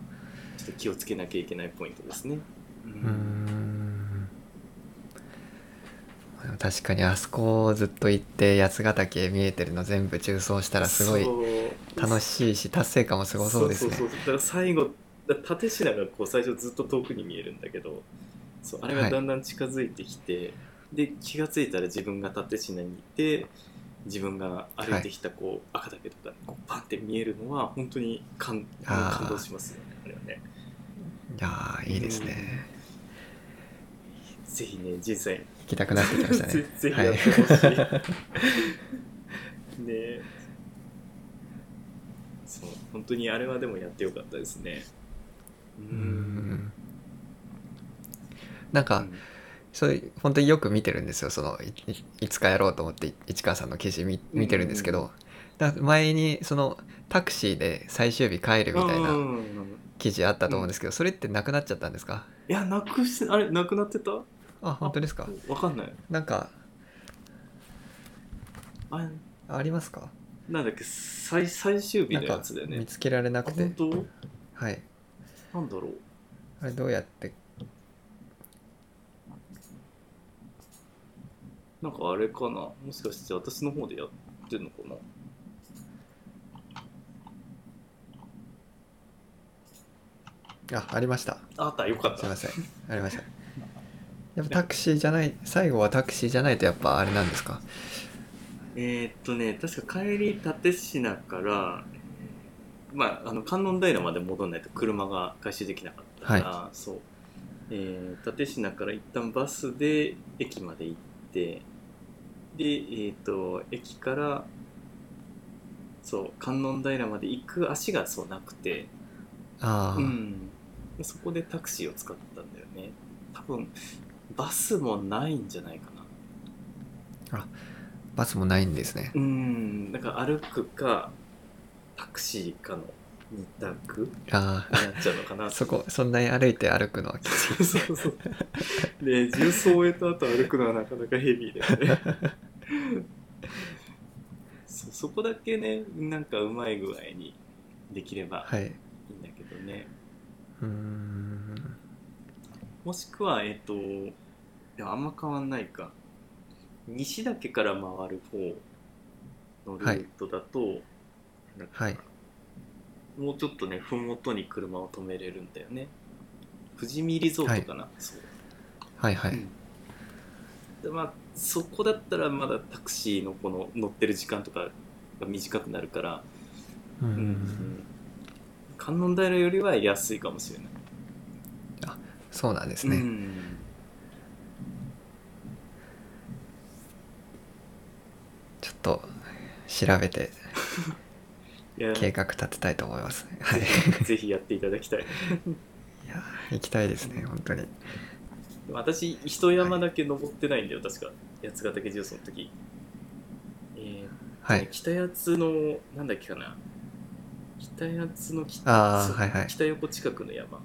ちょっと気をつけなきゃいけないポイントですね。うーうーん確かにあそこをずっと行って八ヶ岳見えてるの全部中層したらすごい楽いしいし達成感もすごそうですね。そうそうそうだから最後だ縦品がこう最初ずっと遠くに見えるんだけどそうあれがだんだん近づいてきて、で気がついたら自分が縦品にいて自分が歩いてきたこう、赤岳とかこうパンって見えるのは本当に感感動しますよねあれはね。いやーいいですね。ぜひね実際行きたくなってきましたね。ぜぜひはい。やってほしい、ね。そう本当にあれはでもやってよかったですね。うん。なんか、うんそれ本当によく見てるんですよ。そのいつかやろうと思って市川さんの記事見見てるんですけど、だ前にそのタクシーで最終日帰るみたいなうん記事あったと思うんですけど、それってなくなっちゃったんですか？いやなくしてあれなくなってた？あ本当ですか？わかんない。なんかあれありますか？なんだっけ最最終日のやつだよね。見つけられなあくて。本当？はい。なんだろう。あれどうやってなんかあれかな？もしかして私の方でやってんのかな？あありました。ああったよかった。すいません。ありました。<laughs> やっぱタクシーじゃない最後はタクシーじゃないとやっぱあれなんですか？えーっとね確か帰り立科からまああの観音平まで戻らないと車が回収できなかったから、そう、えー、立科から一旦バスで駅まで行ってでえーっと駅からそう観音平まで行く足がそうなくて。ああ、うん、そこでタクシーを使ったんだよね。多分バスもないんじゃないかな。バスもないんですね。うん。だから歩くかタクシーかの二択にああなっちゃうのかな。そこそんなに歩いて歩くのはきつい。そうそうそうで重曹を終えた後歩くのはなかなかヘビーだよね。そそこだけねなんかうまい具合にできればはい。いいんだけどね、うーん。もしくはえっ、とでもあんま変わんないか。西岳から回る方のルートだと、なんかはいもうちょっとね麓に車を止めれるんだよね。富士見リゾートかな、はい、そう。はいはい、うん、でまあそこだったらまだタクシーのこの乗ってる時間とかが短くなるからうん、うん、観音平よりは安いかもしれない。あそうなんですね、うん、ちょっと調べて。<laughs> 計画立てたいと思いますはい。い <laughs> ぜひやっていただきたい。<laughs> や行きたいですね本当に。私一山だけ登ってないんだよ確か。八ヶ岳重曹の時。えーはい。北八つのなんだっけかな。北八つの北はいはい。北横近くの山、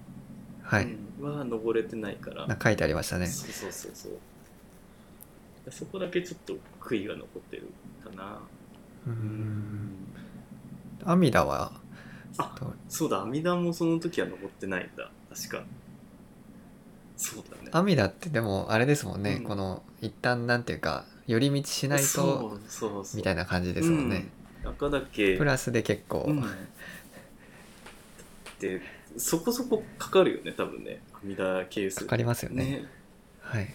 はい、うんは登れてないから。書いてありましたね。そうそうそうそう。そこだけちょっと悔いが残ってるかな。ううん。ん阿弥陀はあそうだ阿弥陀もその時は登ってないんだ。確か。そうだね。阿弥陀ってでもあれですもんね、うん。この一旦なんていうか寄り道しないとそうそうそう。みたいな感じですもんね、うん、赤岳。プラスで結構、うん、でそこそこかかるよね多分ね。阿弥陀ケース。かかりますよね。ね。はい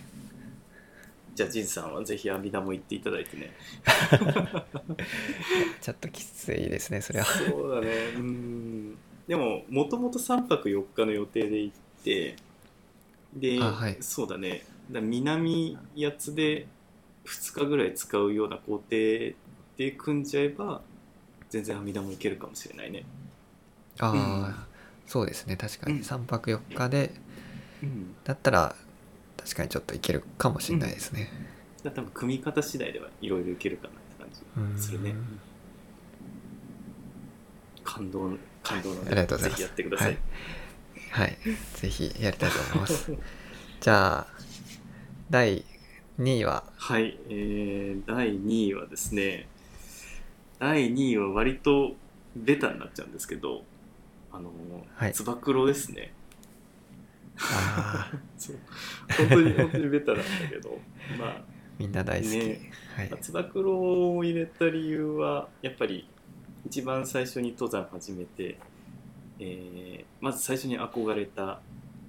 じゃあ仁さんはぜひ阿弥陀も行っていただいてね。<laughs> ちょっときついですねそれは。そうだね。うん。でももともと3泊4日の予定で行ってで、あはい。そうだね。だ南八つで2日ぐらい使うような工程で組んじゃえば全然阿弥陀も行けるかもしれないね。ああ、うん。そうですね。確かに。うん。3泊4日でうん。だったら確かにちょっといけるかもしれないですね、だから多分組み方次第ではいろいろいけるかなって感じ。するねうん感動感動なのありがとうございます。ぜひやってください、はい。ぜひやりたいと思います。<laughs> じゃあ第2位は？はい、えー、第2位はですね、第2位は割とベタになっちゃうんですけど、あのー、はい。つば九郎ですね。<laughs> そう。本当に本当にベタなんだけど、まあ、みんな大好き、ね。はい。つば九郎を入れた理由は、やっぱり一番最初に登山始めて、えーまず最初に憧れた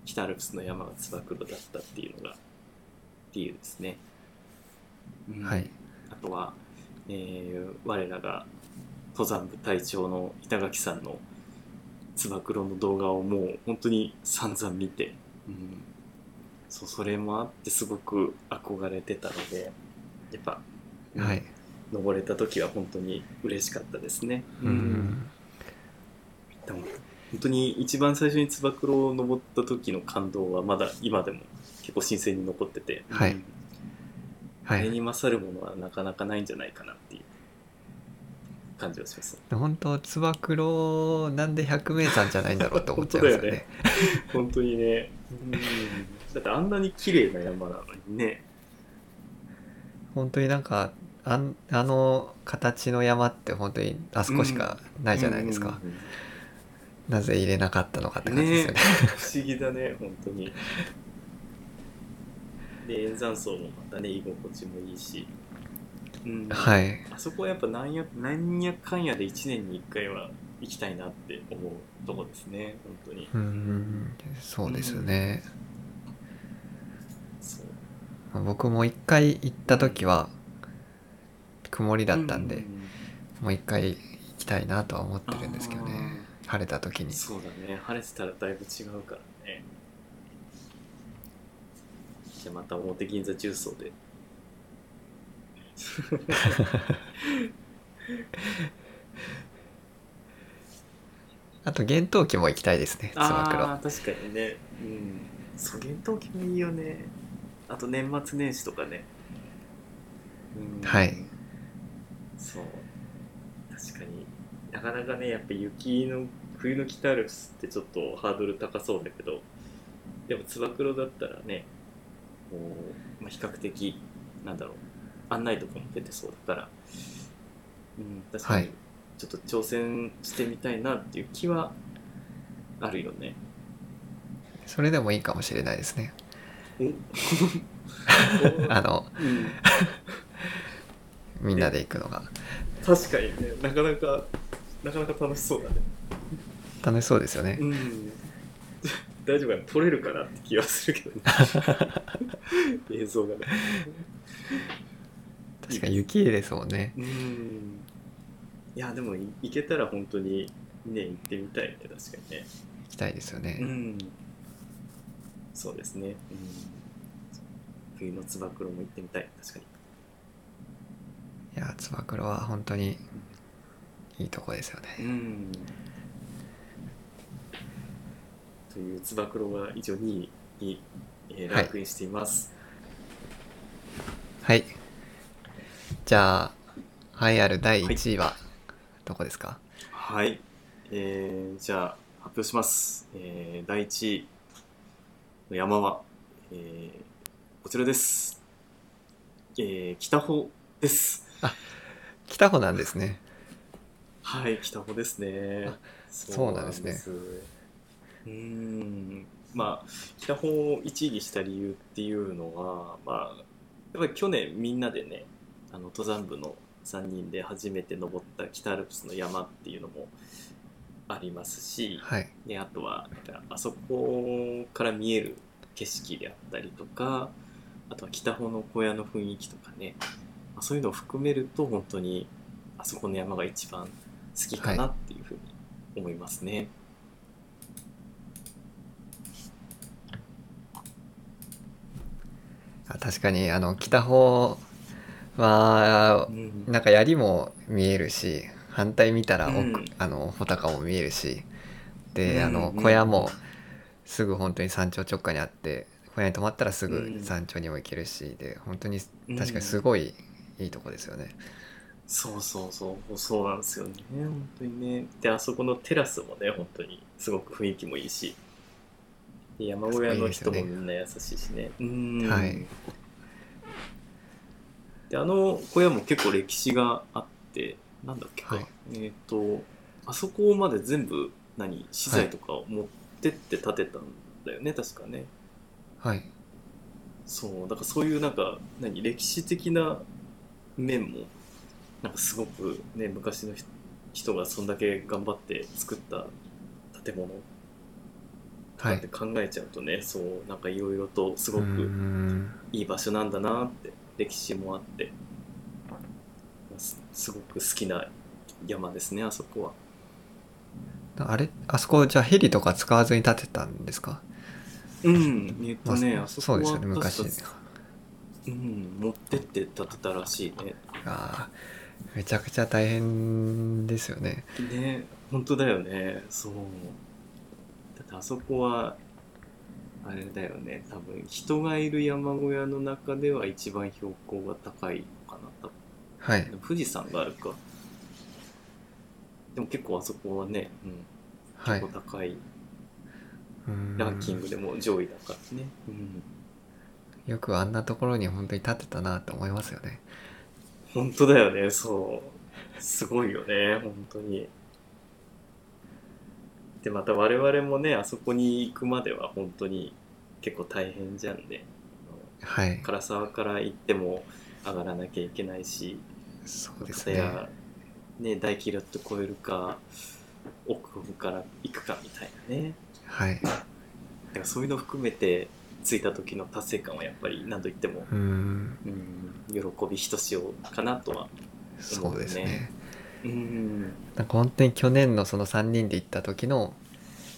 北アルプスの山がつば九郎だったっていうのが理由ですね。うん。はい。あとは、えー我らが登山部隊長の板垣さんのつば九郎の動画をもう本当に散々見て、うん、そうそれもあってすごく憧れてたのでやっぱ、うんはい。登れた時は本当に嬉しかったですね。うん。でも本当に一番最初につば九郎を登った時の感動はまだ今でも結構新鮮に残ってて、はい。うん。はいあれに勝るものはなかなかないんじゃないかなっていう感じがします。本当つば九郎なんで百名山じゃないんだろうって思っちゃいますよね。本当だよね。本当にね、うん、だってあんなに綺麗な山なのにね、本当になんかあんあの形の山って本当にあそこしかないじゃないですか、うんうんなぜ入れなかったのかって感じですよね。<laughs> 不思議だね、本当に。で、円山荘もまたね、居心地もいいし、うん、はい。あそこはやっぱなんやなんやかんやで1年に1回は行きたいなって思うとこですね、本当に。うん。そうですよね、そう。僕も一回行った時は曇りだったんで、ううもう一回行きたいなとは思ってるんですけどあね晴れた時に。そうだね、晴れてたらだいぶ違うからね。じゃあまた表銀座重曹で。<laughs> あと厳冬期も行きたいですねつば九郎ああ、確かにね。うん。そう、厳冬期もいいよね。あと年末年始とかね。うん、はい。そう。確かになかなかね、やっぱ雪の、冬の北アルプスってちょっとハードル高そうだけど、でもつば九郎だったらね、こう、まあ、比較的、なんだろう、案内とかも出てそうだから、うん、確かにはいちょっと挑戦してみたいなっていう気はあるよね。それでもいいかもしれないですねお <laughs> あのうん、みんなで行くのが確かにね、なかなか、なかなか楽しそうだね。楽しそうですよねうん。<laughs> 大丈夫かな撮れるかなって気がするけどね。<laughs> 映像がね。確かに雪ですもんねうん。いや、でもい行けたら本当にね、行ってみたいね、確かにね。行きたいですよね、うん。そうですね。うん、冬のつば九郎も行ってみたい、確かに。いやつば九郎は本当にいいとこですよね。うん。というつば九郎が以上2位に、えーランクインしています、はい。じゃあ栄えある第1位はどこですか？はい、えーじゃあ発表します、えー第1位の山は、えーこちらです、えー北穂です。北穂なんですね。はい北穂ですね。あそうなんです。ねそうんまあ北穂を1位にした理由っていうのはまあやっぱり去年みんなでねあの登山部の3人で初めて登った北アルプスの山っていうのもありますし、はいであとはあそこから見える景色であったりとかあとは北穂の小屋の雰囲気とかねまあそういうのを含めると本当にあそこの山が一番好きかなっていうふうに思いますね。あ確かにあの北穂はうん。なんか槍も見えるし反対見たら奥、うん。あの穂高も見えるし。であのうん小屋もすぐ本当に山頂直下にあって小屋に泊まったらすぐうん。山頂にも行けるし。で本当にうん。確かにすごいいいとこですよね。そうそうそう。そうなんですよね。本当にね。であそこのテラスもね本当にすごく雰囲気もいいし。で山小屋の人もみんな優しいしね。うん。はいであの小屋も結構歴史があってなんだっけか、はい。えっ、とあそこまで全部何資材とかを持ってって建てたんだよね、確かね。はい。そうだからそういうなんか何歴史的な面もなんかすごくね昔の人人がそんだけ頑張って作った建物。って考えちゃうとね、そうなんかいろいろとすごくん。いい場所なんだなって歴史もあってすすごく好きな山ですねあそこは。あれ？あそこじゃあヘリとか使わずに建てたんですか？うんえっとね、まああそそうですよね昔うん持ってって建てたらしいね。あーめちゃくちゃ大変ですよね。ね本当だよね。そう。だってあそこはあれだよね。多分人がいる山小屋の中では一番標高が高いのかな多分。はい。富士山があるか。でも結構あそこはね、うん、はい。結構高い、ランキングでも上位だからね、うん、よくあんなところに本当に建てたなと思いますよね。本当だよね。そう。すごいよね。本当にでまた我々もねあそこに行くまでは本当に結構大変じゃんねはい。唐沢から行っても上がらなきゃいけないし。そうですね。ね大キラッと超えるか奥から行くかみたいなね。はい。だからそういうの含めて着いた時の達成感はやっぱり何と言っても、うーん。うん、喜びひとしおかなとはそうですねうん、なんか本当に去年のその3人で行った時の、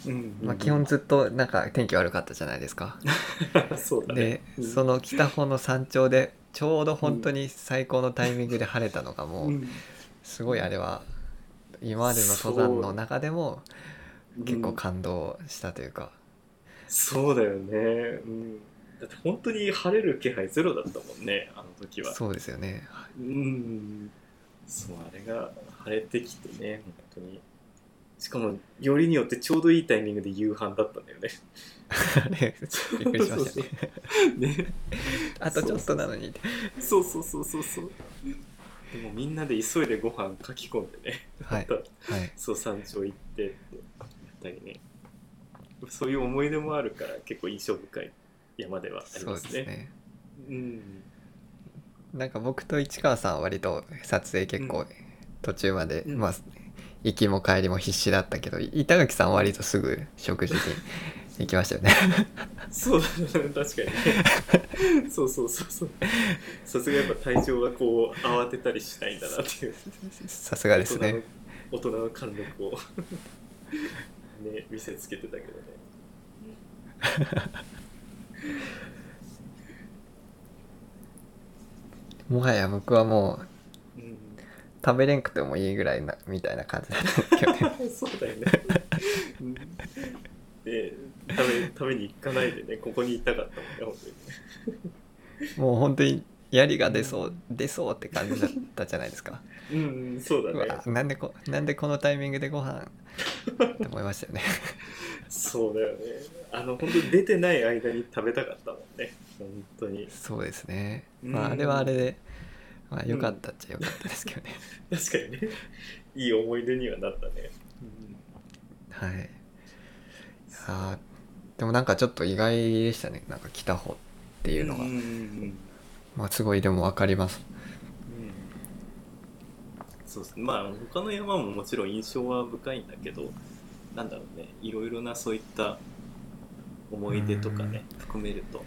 うん。まあ、基本ずっとなんか天気悪かったじゃないですか。<laughs> そうだね。でうん。その北方の山頂でちょうど本当に最高のタイミングで晴れたのがもううん。すごいあれは今までの登山の中でも結構感動したというか。そうだよね、うん、だって本当に晴れる気配ゼロだったもんねあの時は。そうですよね。うん。そうあれが晴れてきてね本当に。しかもよりによってちょうどいいタイミングで夕飯だったんだよね。あ <laughs> れびっくりしましたね。ね。あとちょっとなのに。そうそうそうそうそう。でもみんなで急いでご飯書き込んでね。はい。そう山頂行ってってやったりね。そういう思い出もあるから結構印象深い山ではありますね。ですね。うん。なんか僕と市川さんは割と撮影結構うん途中まで、うん。まあ行きも帰りも必死だったけど板垣さんは割とすぐ食事に <laughs> 行きましたよね。そうだね確かにね。そうそうそうそう。さすがやっぱ体調がこう慌てたりしないんだなっていう。さすがですね。大人の貫禄を <laughs> ね見せつけてたけどね。<laughs> もはや僕はもううん食べれんくてもいいぐらいなみたいな感じだったけどね <laughs> そうだよね。食べ食べに行かないでねここにいたかったもんね本当にね。もう本当に槍が出そう出そうって感じだったじゃないですかうんうんそううだねわ。なんでこなんでこのタイミングでご飯って思いましたよねそうだよね。あの本当に出てない間に食べたかったもんね。本当に。そうですねうんまああれはあれでまあ良かったっちゃ良かったですけどね、<laughs> 確かにね。いい思い出にはなったね。はい。いやーでもなんかちょっと意外でしたね。なんか来た方っていうのが、まあすごいでも分かります。うん。そうですね。まあ他の山ももちろん印象は深いんだけどなんだろうね。いろいろなそういった思い出とかね含めると、うん。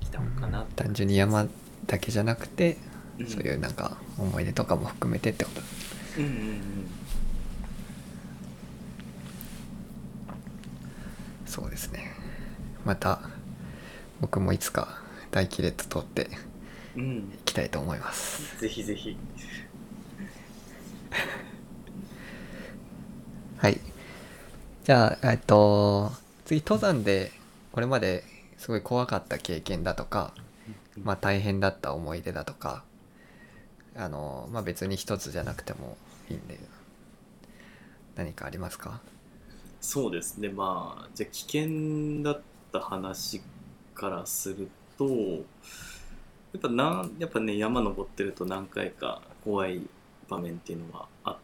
来たのかな単純に山だけじゃなくて、うんそういうなんか思い出とかも含めてってこと。うんうんうんそうですね。また僕もいつか大気列通ってうん。いきたいと思います。ぜひぜひ。<laughs> はい。じゃあえっと次登山でこれまですごい怖かった経験だとかまあ大変だった思い出だとかあのまあ別に一つじゃなくてもいいんで。何かありますか？そうですね。まあじゃあ危険だった話からするとやっぱなんやっぱね山登ってると何回か怖い場面っていうのはあっ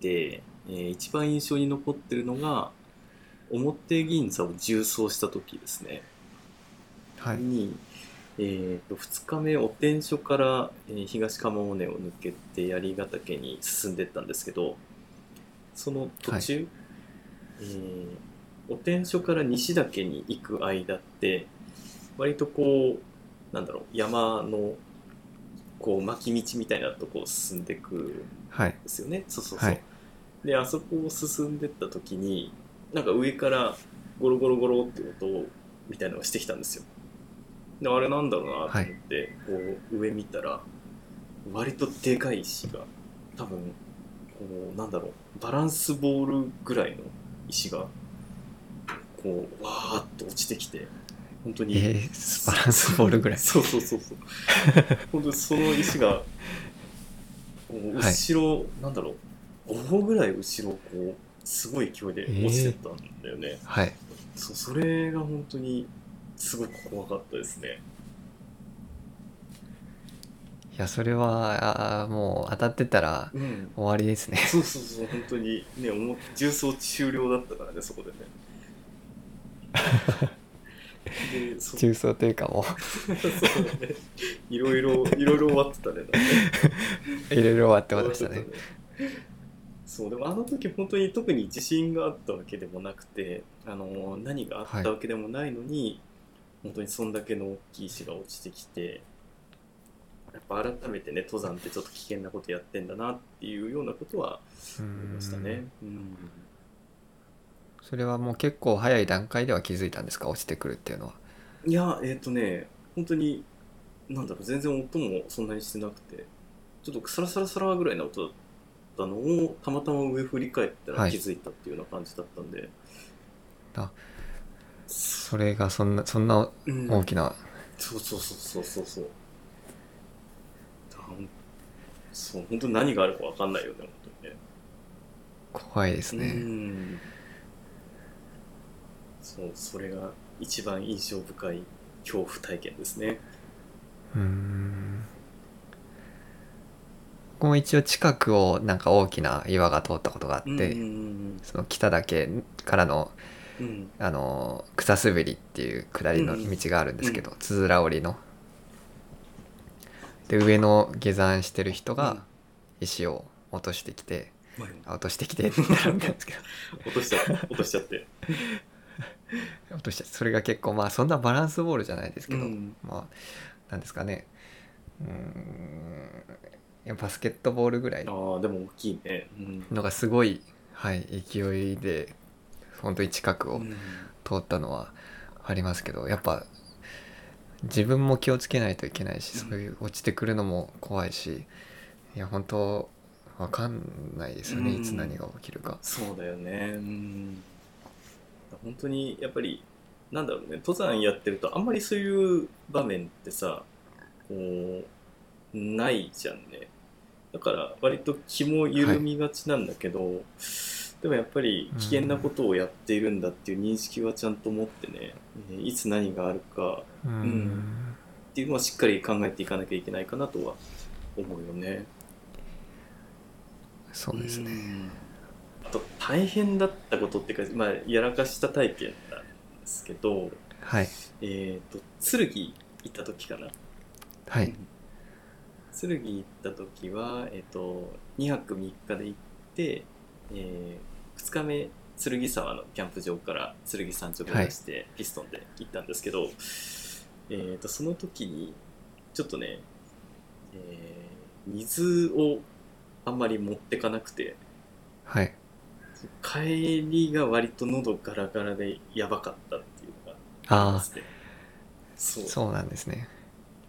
て、えー一番印象に残ってるのが表銀座を縦走した時ですね、はい。に、えー、と2日目お天所から、えー東鴨尾根を抜けて槍ヶ岳に進んでったんですけどその途中、えーお天所から西岳に行く間って割とこうなんだろう山のこう巻き道みたいなとこを進んでいくんはいですよね。そうそうそう、はい。であそこを進んでった時になんか上からゴロゴロゴロって音みたいなのがしてきたんですよであれなんだろうなと思って、こう上見たら割とでかい石が多分こうなんだろうバランスボールぐらいの石がこうわーっと落ちてきて本当に、えー、バランスボールぐらい。そうそうそうそう。<laughs> 本当にその石がこうはい。後ろ、なんだろう5歩ぐらい後ろをこうすごい勢いで落ちてったんだよね、はい。そうそれが本当にすごく怖かったですね。いやそれはあーもう当たってたらうん。終わりですね。そうそうそう本当にね重装終了だったからねそこでね。でそ重曹というかもそうだね。いろいろいろいろ終わってたね。なんかねういろいろ終わってましたね。そうでもあの時本当に特に自信があったわけでもなくてあの何があったわけでもないのに、本当にそんだけの大きい石が落ちてきてやっぱ改めてね登山ってちょっと危険なことやってんだなっていうようなことはう思いましたね。ん。うん。それはもう結構早い段階では気づいたんですか？落ちてくるっていうのは。いやえっ、とね本当になんだろう全然音もそんなにしてなくてちょっとサラサラサラぐらいの音だったのをたまたま上振り返ったはい。ら気づいたっていうような感じだったんで、あそれがそんなそんなうん。大きな、そうそうそうそうそうそう。そう本当に何があるか分かんないよね本当にね。怖いですうね、ん。そうそれが一番印象深い恐怖体験ですね。うーん。僕も一応近くをなんか大きな岩が通ったことがあって、うんうん。その北岳からのうん。うんあの草滑りっていう下りの道があるんですけど、つづら折りの。で上の下山してる人うん。が石を落としてきて、まああ落としてきてってなるんですけど。<laughs> 落としちゃ落としちゃって。<laughs> 落としちゃそれが結構まあそんなバランスボールじゃないですけど、うん。まあなんですかね。うーん。バスケットボールぐらいああでも大きいね。うん。のがすごい、はい、勢いで本当に近くをうん。通ったのはありますけどやっぱ自分も気をつけないといけないし、うん。そういう落ちてくるのも怖いしいや本当わかんないですよね、うん。いつ何が起きるか。そうだよね。うん。本当にやっぱりなんだろうね登山やってるとあんまりそういう場面ってさこうないじゃんね。だから割と気も緩みがちなんだけど、でもやっぱり危険なことをやっているんだっていう認識はちゃんと持ってね、えーいつ何があるか。うん。ん。っていうのはしっかり考えていかなきゃいけないかなとは思うよね。そうですね、うん。あと大変だったことっていうか、まあ、やらかした体験なんですけど、はい。えっ、と、剣行った時かな。はい。剣行った時は、えっ、と、2泊3日で行って、え2日目、剣沢のキャンプ場から剣山頂目指してピストンで行ったんですけど、えっ、と、その時に、ちょっとね、えー水をあんまり持ってかなくて、はい帰りが割と喉ガラガラでやばかったっていうのがありますね。そう。そうなんですね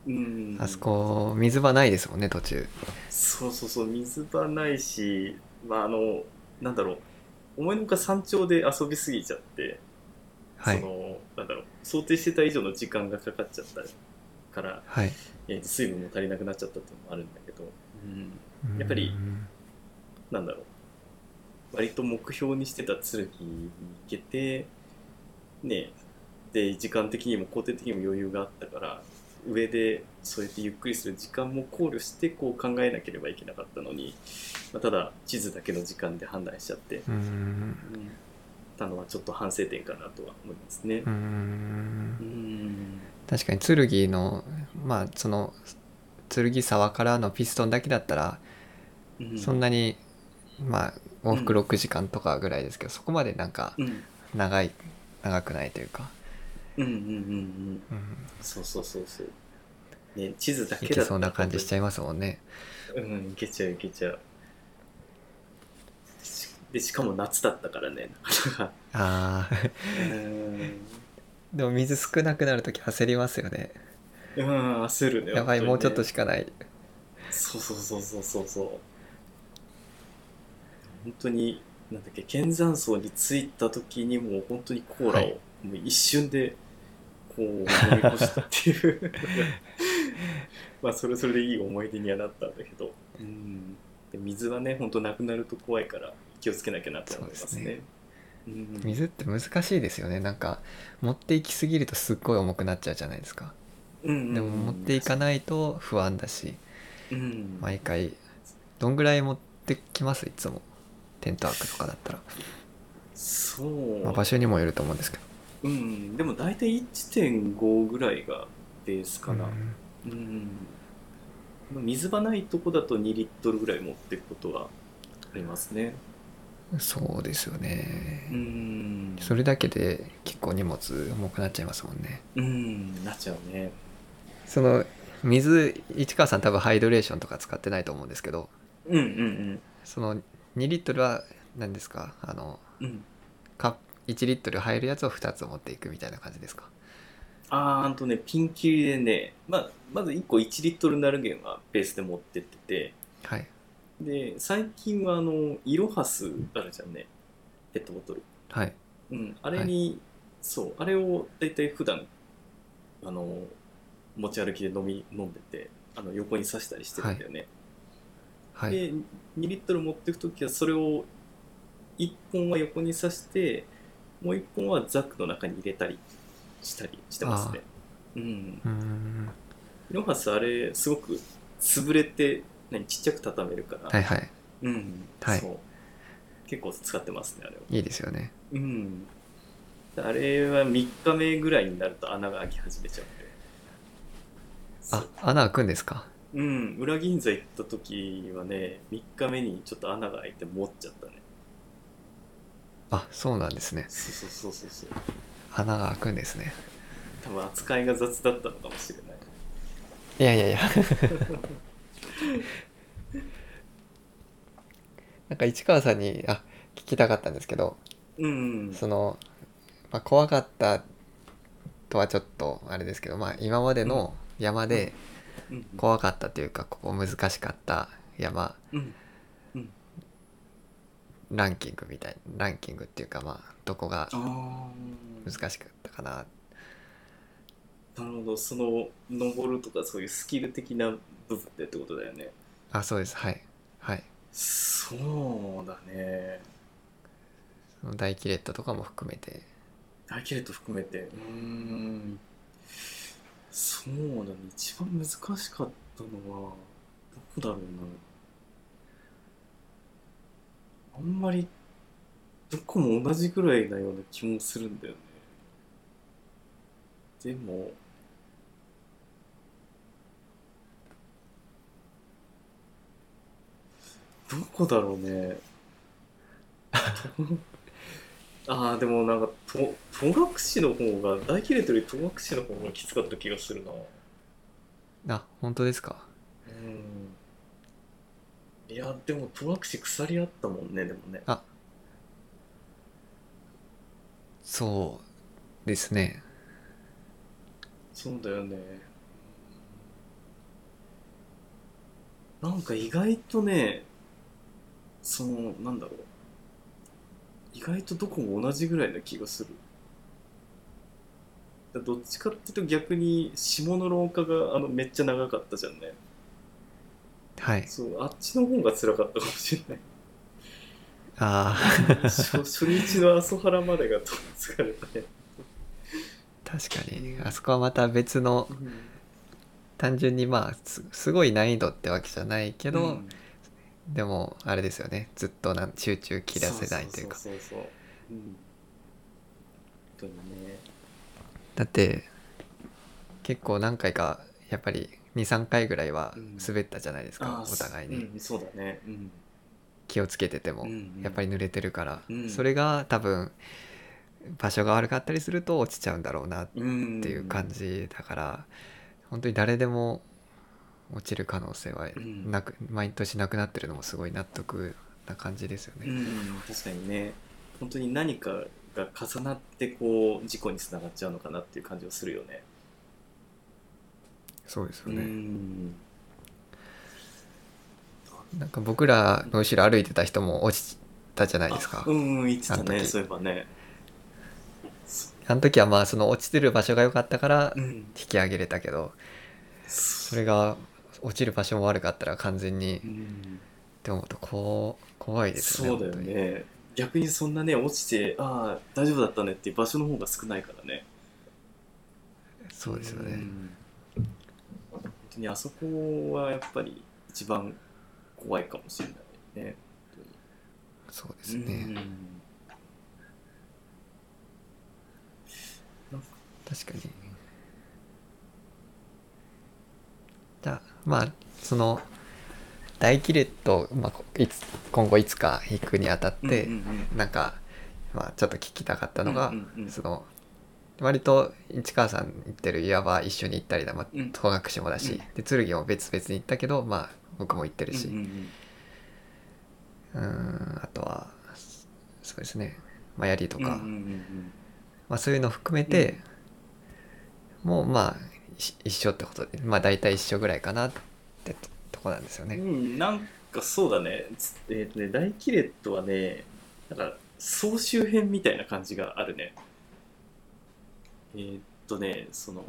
うん。あそこ水場ないですもんね途中そうそうそう、水場ないし、まああの、なんだろう、思いのほか山頂で遊びすぎちゃって、はい。その、なんだろう、想定してた以上の時間がかかっちゃったから、はい。え水分も足りなくなっちゃったっていうのもあるんだけど、うん、やっぱりうんなんだろう割と目標にしてた剣に行けてねで時間的にも工程的にも余裕があったから上でそうやってゆっくりする時間も考慮してこう考えなければいけなかったのに、まあ、ただ地図だけの時間で判断しちゃって、たのはちょっと反省点かなとは思いますね。う。ん。うん。確かに剣のまあその剣沢からのピストンだけだったらうん。そんなにまあ往復6時間とかぐらいですけど、そこまでなんかうん。長い長くないというか、うんうんうんうんうん、そうそうそうそう。ね、地図だけいだけそうな感じしちゃいますもんねうん、いけちゃういけちゃう。しで、しかも夏だったからね。ああうん、でも水少なくなるとき焦りますよねうん、焦るね。やばい、もうちょっとしかないそうそうそうそうそうそう。本当に、なんだっけ、剣山荘に着いた時にもう本当にコーラを、はいもう一瞬で、こう、飲み越したっていう。<laughs> まあ、それはそれでいい思い出にはなったんだけど。うん。で水はね、本当なくなると怖いから気をつけなきゃなと思いますね。そうですね。うん。水って難しいですよね。なんか持っていきすぎるとすっごい重くなっちゃうじゃないですか。うんうんうん。でも持っていかないと不安だし。うん。毎回どんぐらい持ってきます？いつも。テント泊とかだったら、そう、まあ、場所にもよると思うんですけどうん、でも大体1.5ぐらいがベースかな。うんうん。まあ水場ないとこだと2リットルぐらい持っていくことはありますね。そうですよね、うん。それだけで結構荷物重くなっちゃいますもんねうん、なっちゃうね。その水市川さん多分ハイドレーションとか使ってないと思うんですけどうんうんその2リットルは何ですか？あのうん。うん。カップ1リットル入るやつを2つ持っていくみたいな感じですか？あーあんとね、ピンキリでね、まあ、まず1個1リットルナルゲンはベースで持ってってて、はいで、最近はあの、イロハスあるじゃんね。ペットボトル。はいうん、あれに、そう、あれを大体普段あの、持ち歩きで飲み、飲んでて、あの、横に刺したりしてるんだよね。はいで、2リットル持っていくときは、それを1本は横に刺して、もう1本はザックの中に入れたりしたりしてますね。うん。うーんイロハス、あれ、すごく潰れて、何、ちっちゃく畳めるから、はいはいうん、はいそう。結構使ってますね、あれは。いいですよねうん。あれは3日目ぐらいになると穴が開き始めちゃうんで。そあう穴開くんですか？うん、裏銀座行った時はね、3日目にちょっと穴が開いて持っちゃったね。あそうなんですね。そうそうそうそう。そう。穴が開くんですね。多分扱いが雑だったのかもしれない。いやいやいや。<laughs> なんか市川さんにあ聞きたかったんですけどうん。その、まあ、怖かったとはちょっとあれですけど、まあ、今までの山でうん。怖かったというかここ難しかった山うんランキングみたいランキングっていうかまあどこが難しかったかな。なるほど。その登るとかそういうスキル的な部分でってことだよね。あそうです。はい。はい。そうだね。その大キレットとかも含めて。大キレット含めて。うーん。そうだね。一番難しかったのはどこだろうなあんまりどこも同じぐらいなような気もするんだよね。でもどこだろうね。<laughs> ああでもなんかと戸隠の方が大キレットより戸隠の方がきつかった気がするな。あ本当ですか？うんいやでも戸隠鎖あったもんねでもね。あ。そうですね。そうだよね。なんか意外とねそのなんだろう。意外とどこも同じぐらいな気がする。だどっちかっていうと逆に下の廊下があのめっちゃ長かったじゃんねはい。そうあっちの方が辛かったかもしれない。ああ初初日の阿蘇原までが疲れたね、確かに。あそこはまた別の単純にまあすすごい難易度ってわけじゃないけど、うん。でもあれですよね。ずっとなん集中切らせないというか。そうそうそうそう。うん。本当にね。だって結構何回かやっぱり23回ぐらいはうん。滑ったじゃないですか、お互いに、うん、そうだね。うん。気をつけてても、やっぱり濡れてるから、うん。それが多分場所が悪かったりすると落ちちゃうんだろうなっうんていう感じだから、本当に誰でも落ちる可能性はうん。なく、毎年なくなってるのもすごい納得な感じですよね。うん確かにね。本当に何かが重なってこう事故につながっちゃうのかなっていう感じはするよね。うそうですよね、ん。なんか僕らの後ろ歩いてた人も落ちたじゃないですか。あうんうん言ってたねそういえばね。あの時はまあその落ちてる場所が良かったからうん。引き上げれたけどそれが落ちる場所も悪かったら完全にっうん。て思うとこう怖いですよねそうだよね。逆にそんなね落ちてああ大丈夫だったねっていう場所の方が少ないからね。そうですよね、ん。本当にあそこはやっぱり一番怖いかもしれないねそうですね、うん。確かに。じゃあまあその大キレット、まあ、こいつ今後いつか行くにあたって、うんうんうん。なんか、まあ、ちょっと聞きたかったのが、うんうんうん。その割と市川さん行ってる岩場一緒に行ったりだ、まあうん。戸隠もだし、で剣も別々に行ったけど、まあ、僕も行ってるし、うんあとはそうですね、まあ、槍とか、まあ、そういうの含めて、もうまあ一一緒ってことでまあ大体一緒ぐらいかなってととこなんですよね。うんうん、なんかそうだね、つえーとね大キレットはね、なんか総集編みたいな感じがあるね。えーっとね、その、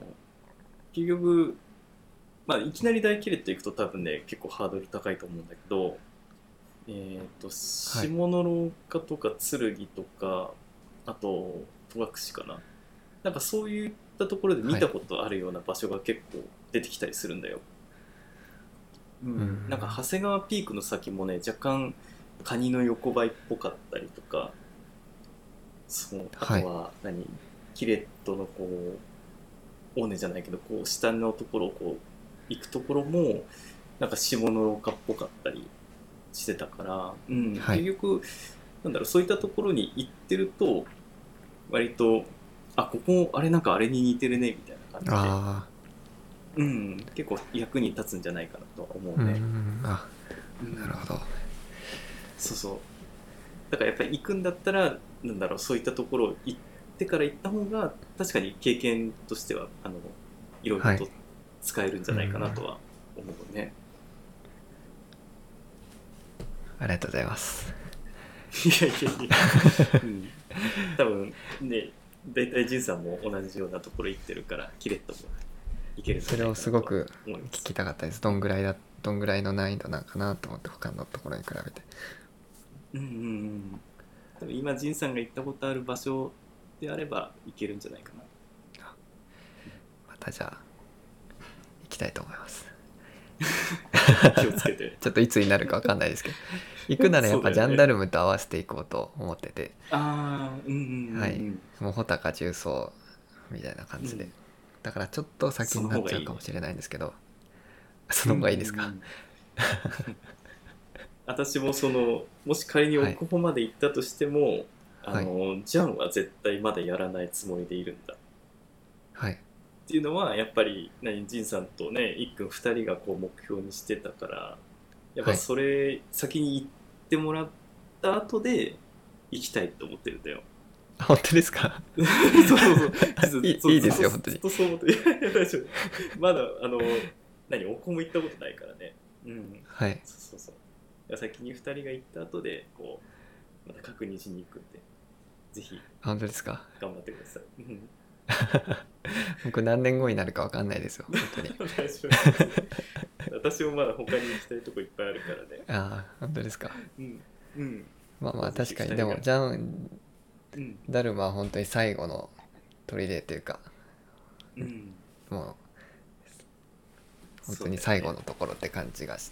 結局、まあ、いきなり大キレット行くと多分ね、結構ハードル高いと思うんだけど、えーっと、下の廊下とか剣とか、あと、戸隠かな。なんかそういったところで見たことあるような場所が結構出てきたりするんだよ。うん。うん。なんか長谷川ピークの先もね若干カニの横ばいっぽかったりとかそうあとは何、キレットのこう尾根じゃないけどこう下のところをこう行くところもなんか下の廊下っぽかったりしてたから、うんはい結局なんだろうそういったところに行ってると割とあここあれなんかあれに似てるねみたいな感じであうん、結構役に立つんじゃないかなとは思うあ、うね。んあうんなるほど。そうそう。だからやっぱり行くんだったら、なんだろう、そういったところを行っってから行った方が確かに経験としてはあのいろいろと使えるんじゃないかなとは思うね、ありがとうございます。いやいやいや、<laughs> うん、多分ね大体仁さんも同じようなところ行ってるからキレッともいけるそれをすごく聞きたかったです。どんぐらいだどんぐらいの難易度なんかなと思って他のところに比べて。うんうんうん。多分今仁さんが行ったことある場所であれば行けるんじゃないかな。またじゃあ行きたいと思います。<laughs> 気をつけて。<laughs> ちょっといつになるかわかんないですけど。行くならやっぱジャンダルムと合わせていこうと思ってて、ああうんうんうんうん、はい。もう穂高重曹みたいな感じで、うん。だからちょっと先になっちゃうかもしれないんですけど。その方がいいですか、うん <laughs> 私もそのもし仮に奥穂まで行ったとしても、はいあのジャンは絶対まだやらないつもりでいるんだ。はい。っていうのはやっぱり何仁さんとね一君2人がこう目標にしてたからやっぱはい。それ先に行ってもらった後で行きたいと思ってるんだよ。あ本当ですか？<laughs> そうそうそう。いいですよ本当に。そう思っていや大丈夫。まだあの何おこも行ったことないからね。うんはい。そうそうそう。先に2人が行った後でこうまた確認しに行くんでぜひ。本当ですか？頑張ってください、うん、僕何年後になるかわかんないですよ本当に。<laughs> 私もまだ他に行きたいとこいっぱいあるからね。ああ本当ですか。うん。うん。まあまあ確かに。でもジャンうん。ダルマは本当に最後の砦というかうん。もう本当に最後のところって感じがし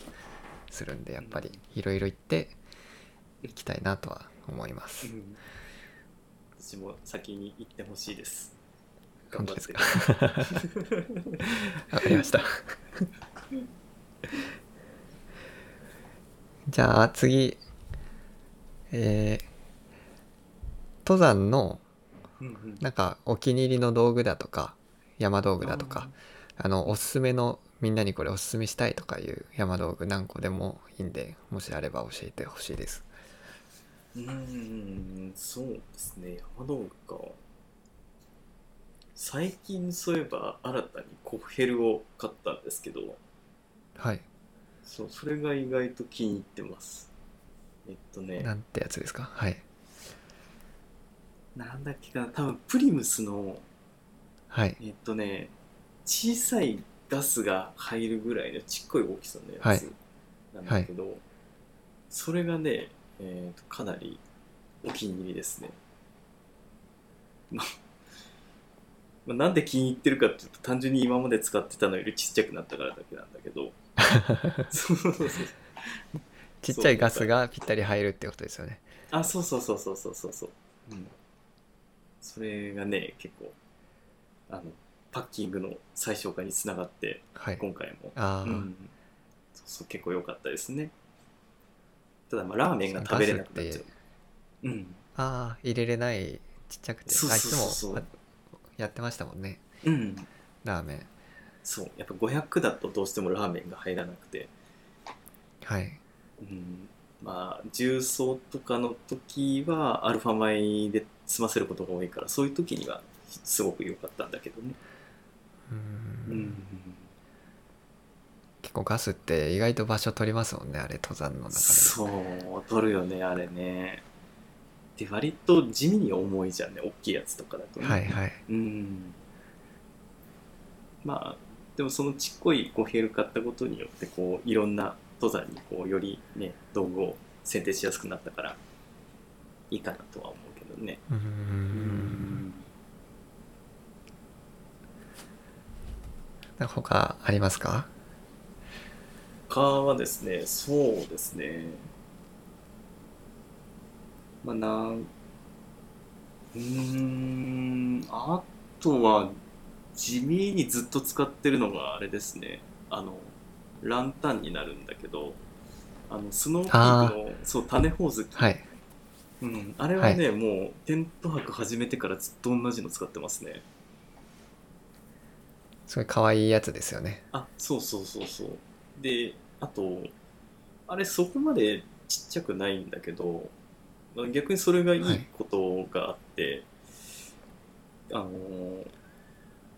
するんでやっぱりいろいろ行って行きたいなとは思います。うん私も先に行ってほしいです。頑張って。わかりました。<laughs> じゃあ次。えー登山のなんかお気に入りの道具だとか山道具だとかあのおすすめのみんなにこれおすすめしたいとかいう山道具何個でもいいんでもしあれば教えてほしいですうーんそうですね。山道具か最近そういえば新たにコフヘルを買ったんですけどはい。そうそれが意外と気に入ってます。えっとね。なんてやつですか？はい。なんだっけかな多分プリムスのはい。えっとね小さいガスが入るぐらいのちっこい大きさのやはい。つなんだけど、それがね、えーとかなりお気に入りですね。ま <laughs> まあ、なんで気に入ってるかっていうと単純に今まで使ってたのよりちっちゃくなったからだけなんだけど。そうそうそうそうちっちゃいガスがぴったり入るってことですよね。あそうそうそうそうそうそうそう、うん、それがね結構あのパッキングの最小化につながってはい。今回も。ああ、うん、そうそう結構良かったですねただまあラーメンが食べれなくなっちゃう。う。ん。ああ入れれないちっちゃくて。そうそうそうやってましたもんね。うん。ラーメン。そう。やっぱ500だとどうしてもラーメンが入らなくて。はい。うん。まあ重曹とかの時はアルファ米で済ませることが多いからそういう時にはすごく良かったんだけどね。うーん。うん。結構ガスって意外と場所取りますもんねあれ登山の中でそう取るよねあれね。で割と地味に重いじゃんね大きいやつとかだとね。はいはい。うん。まあでもそのちっこいコヘル買ったことによってこういろんな登山にこうよりね道具を選定しやすくなったからいいかなとは思うけどね。うん。なんか他ありますか？他はですねそうですね。まあなんうーんあとは地味にずっと使ってるのがあれですね。あのランタンになるんだけどあのスノーピークのそう種ほおずき、はい。うん、あれはね、もうテント泊始めてからずっと同じの使ってますね。すごい可愛いやつですよね。あそうそうそうそう。であとあれそこまでちっちゃくないんだけどまあ逆にそれがいいことがあって、あのー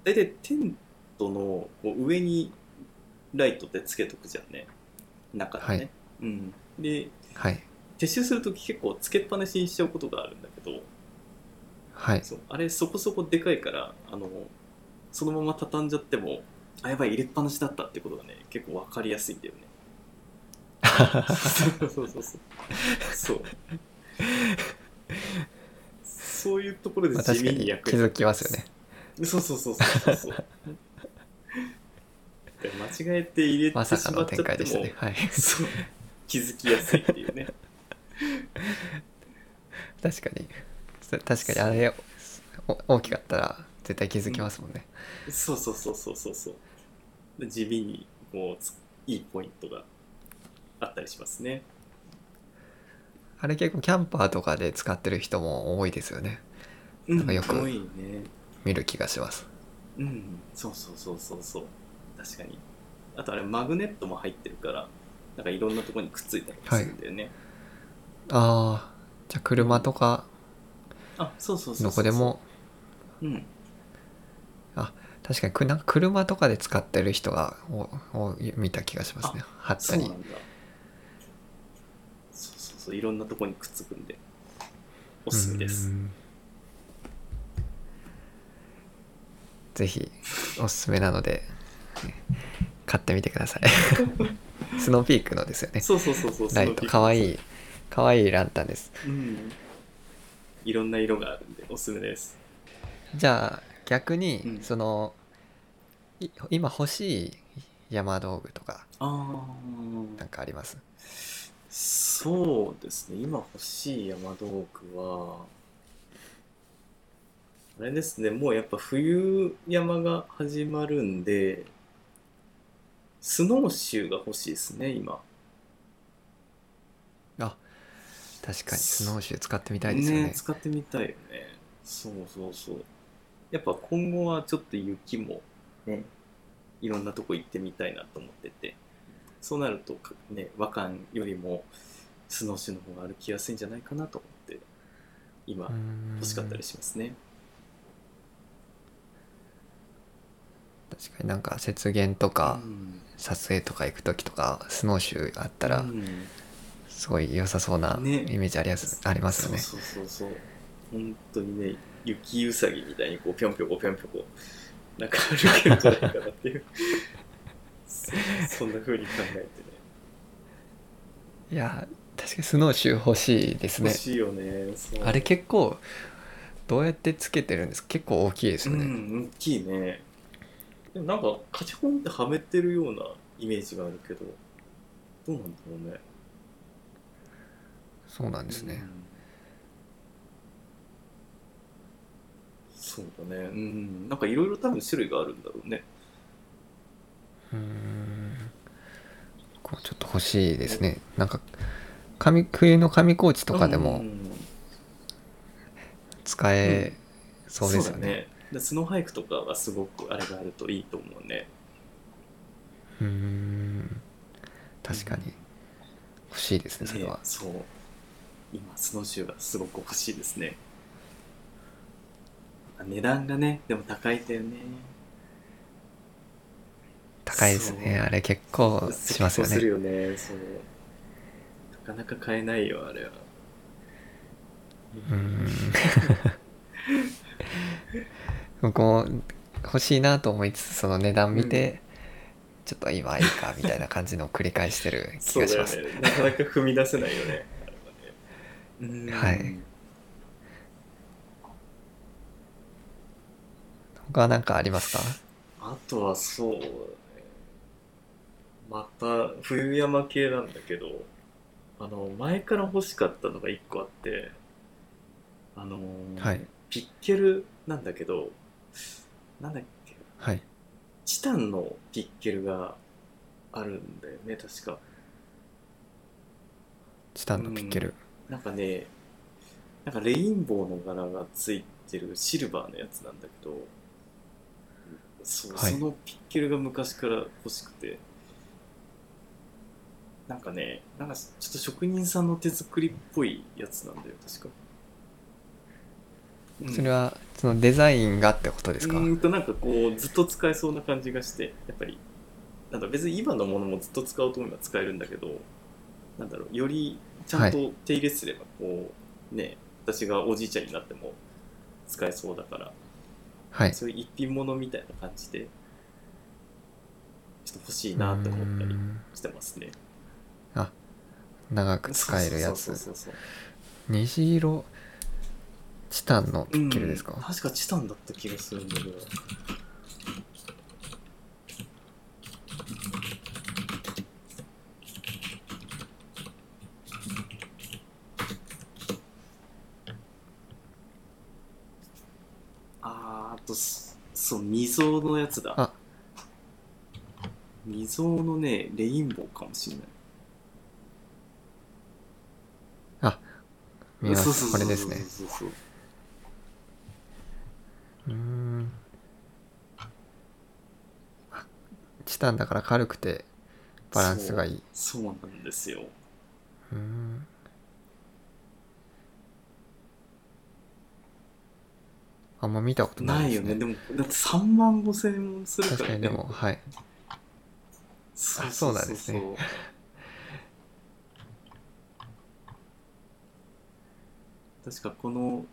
大体テントの上にライトってつけとくじゃんね。中でね、はい。うん、ではい。撤収するとき結構つけっぱなしにしちゃうことがあるんだけどはい。そう。あれそこそこでかいからあのそのまま畳んじゃってもあやばい入れっぱなしだったってことがね結構分かりやすいんだよねそうそうそうそう。そう。そういうところでまあ地確か味に役に立づきますよね。そうそうそうそうそうで間違えて入れてまさかのしまっちゃ展開でしたね。はい。そう。気づきやすいっていうね。確かに。そ確かにあれお大きかったら絶対気づきますもんね、そうそうそうそうそうそう。で地味にこうついいポイントがあったりしますね。あれ結構キャンパーとかで使ってる人も多いですよね。うんかよく見る気がします。うんそうそうそうそうそう。確かに。あとあれマグネットも入ってるからなんかいろんなところにくっついたりもするんだよね、ああじゃあ車とかあそうそうそうどこでも。うん。確かにくなんか車とかで使ってる人がおお見た気がしますね。貼ったりそういろんなところにくっつくんで。おすすめです。うんぜひおすすめなので買ってみてください。<laughs> スノーピークのですよね。そうそうそうそうライト。かわいいいかわいいランタンです。うん。いろんな色があるんでおすすめです。じゃあ逆に、うん。そのい今欲しい山道具とかなんかあります？そうですね。今欲しい山道具はあれですね。もうやっぱ冬山が始まるんでスノーシューが欲しいですね今。あ確かに。スノーシュー使ってみたいですよね。使ってみたいよね。そうそうそう。やっぱ今後はちょっと雪もねいろんなとこ行ってみたいなと思っててそうなるとかね和漢よりもスノーシューの方が歩きやすいんじゃないかなと思って今欲しかったりしますね。確かになんか雪原とかうん。撮影とか行く時とかスノーシューあったらうん。すごい良さそうなね。イメージありやす、ありますよね。そうそうそうそう。本当にね雪うさぎみたいにこうぴょんぴょこぴょんぴょこなんか歩けるんじゃないかなっていうそ <laughs> そんな風に考えてね。いや確かにスノーシュー欲しいですね。欲しいよねあれ結構どうやってつけてるんですか？結構大きいですよね、うん大きいね。でもなんかカチコンってはめてるようなイメージがあるけどどうなんだろうね。そうなんですね、うん。そうだね。うん。なんかいろいろ多分種類があるんだろうねうーん。こうちょっと欲しいですね。なんか上冬の上高地とかでもうん使えそうですよね。だね。でスノーハイクとかはすごくあれがあるといいと思うね。うーん。確かに。欲しいですねそれは。ねそう。今スノーシューがすごく欲しいですね。値段がねでも高いんだよね高いですね。あれ結構しますよ結構するねよね。そう。なかなか買えないよあれは。うーん。<laughs> 僕も欲しいなと思いつつその値段見て、ちょっと今いいかみたいな感じのを繰り返してる気がします、ね。なかなか踏み出せないよね。ね <laughs> うん。はい他は何かありますか？あとはそうまた冬山系なんだけどあの前から欲しかったのが1個あってあのーはい。ピッケルなんだけどなんだっけ？はい。チタンのピッケルがあるんだよね確か。チタンのピッケル、なんかねなんかレインボーの柄がついてるシルバーのやつなんだけどそう、はい。そのピッケルが昔から欲しくてなんかねなんかちょっと職人さんの手作りっぽいやつなんだよ確か。うん。それはそのデザインがってことですか？うーんとなんかこうずっと使えそうな感じがしてやっぱり。なんだ別に今のものもずっと使おうと思えば使えるんだけどなんだろうよりちゃんと手入れすればこう、ね私がおじいちゃんになっても使えそうだから、はい。そういう一品物みたいな感じでちょっと欲しいなって思ったりしてますね長く使えるやつ。虹色チタンのピッケルですか、うん。確かチタンだった気がするんだけど。あーあとすそう溝のやつだ。あ。溝のねレインボーかもしれない見まそうしたこれですね。そうん。あチタンだから軽くてバランスがいい。そうそうなんですよ。うーん。あんま見たことなないいですね。よね。でもだって3万5千円もするからね。確かにでもはい。そう。あそうなんですねそう確かこの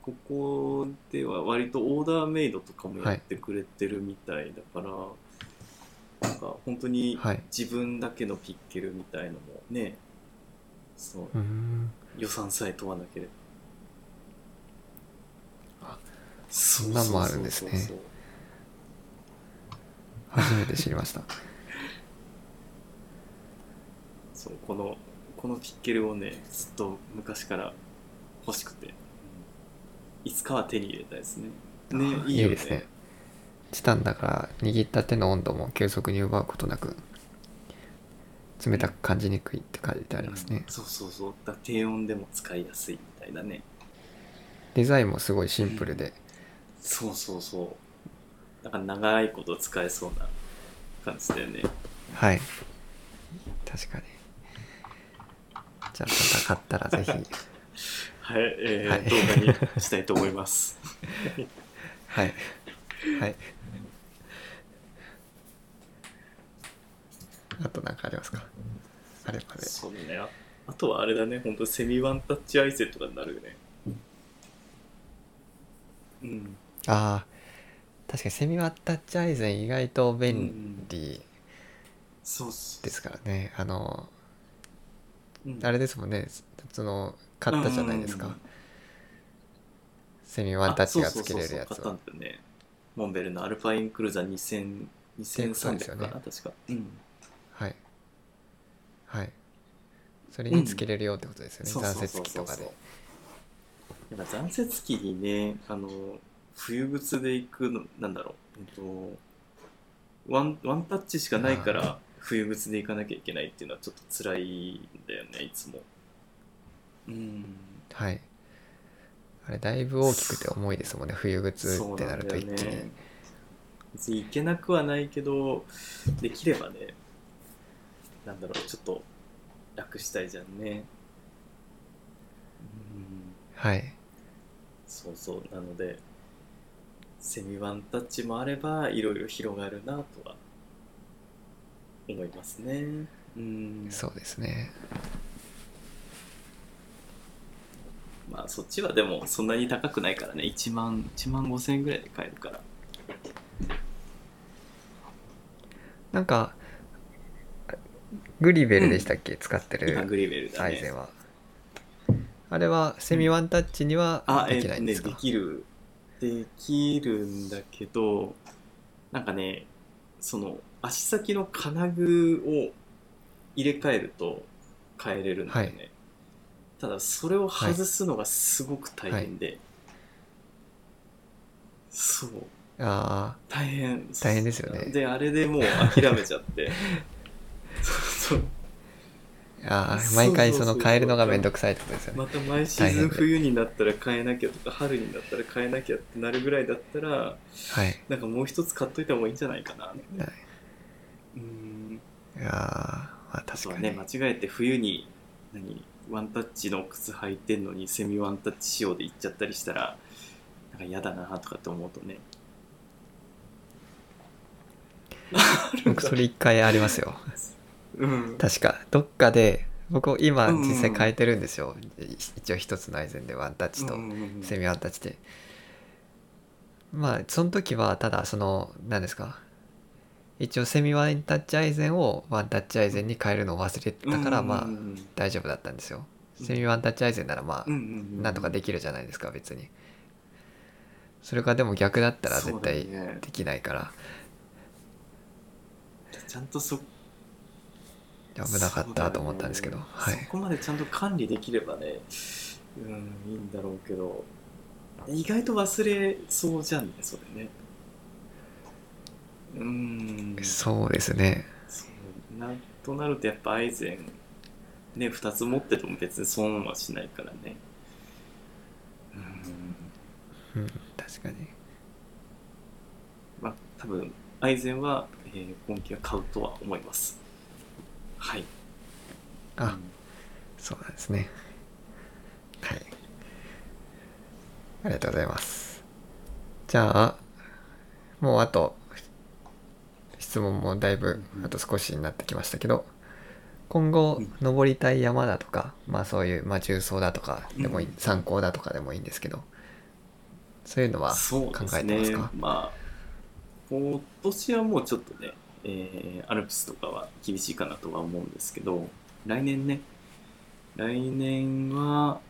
ここでは割とオーダーメイドとかもやってくれてるみたいだから、なんか本当にはい。自分だけのピッケルみたいのもねそううーん。予算さえ問わなければ。あそんなんもあるんですね。初めて知りました。<laughs> そうこのこのピッケルをねずっと昔から欲しくて、いつかは手に入れたいですね。ねあいいですね。チタンだから握った手の温度も急速に奪うことなく冷たく感じにくいって書いてありますね。そうそうそう。だ低温でも使いやすいみたいなね。デザインもすごいシンプルで。そうそうそう。だから長いこと使えそうな感じだよね。はい。確かに。じゃあまた買ったらぜひ <laughs> はい、えーはい動画にしたいと思います。はい。はい。あと何かありますか？あればで。そうね。ああとはあれだね。本当セミワンタッチアイセとかになるよね。うん。ああ確かにセミワッタッチアイゼン意外と便利ですからね。あのうん。あれですもんね。その買ったじゃないですか。うんセミワンタッチがつけれるやつ。はそう買ったんだよねモンベルのアルパインクルーザー2000そうですよ2300ね。かな、確か。うん。はい。はい。それにつけれるよってことですよね、残雪機とかで。やっぱ残雪機にねあの冬靴で行くのなんだろう、えっと、ワンワンタッチしかないかあら冬靴で行かなきゃいけないっていうのはちょっと辛いんだよねいつもうん。はい。あれだいぶ大きくて重いですもんね。冬靴ってなると一気に、ね別に行けなくはないけどできればねなんだろうちょっと楽したいじゃんね。うんはい。そうそう。なのでセミワンタッチもあればいろいろ広がるなとは思いますね。うん。そうですねまあそっちはでもそんなに高くないからね。1万1万5千円ぐらいで買えるから。なんかグリベルでしたっけ、使ってる今グリベルだね。アイゼンは。あれはセミワンタッチにはあえできないんですか、ねできるできるんだけどなんかねその足先の金具を入れ替えると変えれるんだよね、はただそれを外すのがすごく大変で、そう。あ大変大変ですよね。であれでもう諦めちゃって。<laughs> そう。そうあ毎回その変えるのがめんどくさいってことですよね。また毎シーズン冬になったら変えなきゃとか春になったら変えなきゃってなるぐらいだったらはい。なんかもう一つ買っといた方がいいんじゃないかなはい。うん。いやーまあ確かに、ね間違えて冬に何ワンタッチの靴履いてんのにセミワンタッチ仕様で行っちゃったりしたらなんか嫌だなとかって思うとね。僕それ一回ありますよ。うん。確かどっかで僕今うんうん実際変えてるんですよ、一応一つのアイゼンでワンタッチとうんうんうんセミワンタッチで。まあその時はただその何ですか一応セミワンタッチアイゼンをワンタッチアイゼンに変えるのを忘れてたからまあ大丈夫だったんですよ。うん。セミワンタッチアイゼンならまあなんとかできるじゃないですか別に。それがでも逆だったら絶対できないから。ちゃんとそ危なかったと思ったんですけど、そうはい。そこまでちゃんと管理できればねうんいいんだろうけど。意外と忘れそうじゃんねそれねうん。そうですね。なとなるとやっぱアイゼンね2つ持ってても別に損はしないからね。うん。うん確かに。まあ多分アイゼンは、えー今季は買うとは思います。はい。あ、そうなんですね。はい。ありがとうございます。じゃあもうあと質問もだいぶうん。あと少しになってきましたけど今後うん。登りたい山だとかまあそういう、まあ、重曹だとかでもいい、うん参考だとかでもいいんですけどそういうのは考えてますか？まあ今年はもうちょっとね、えーアルプスとかは厳しいかなとは思うんですけど来年ね。来年は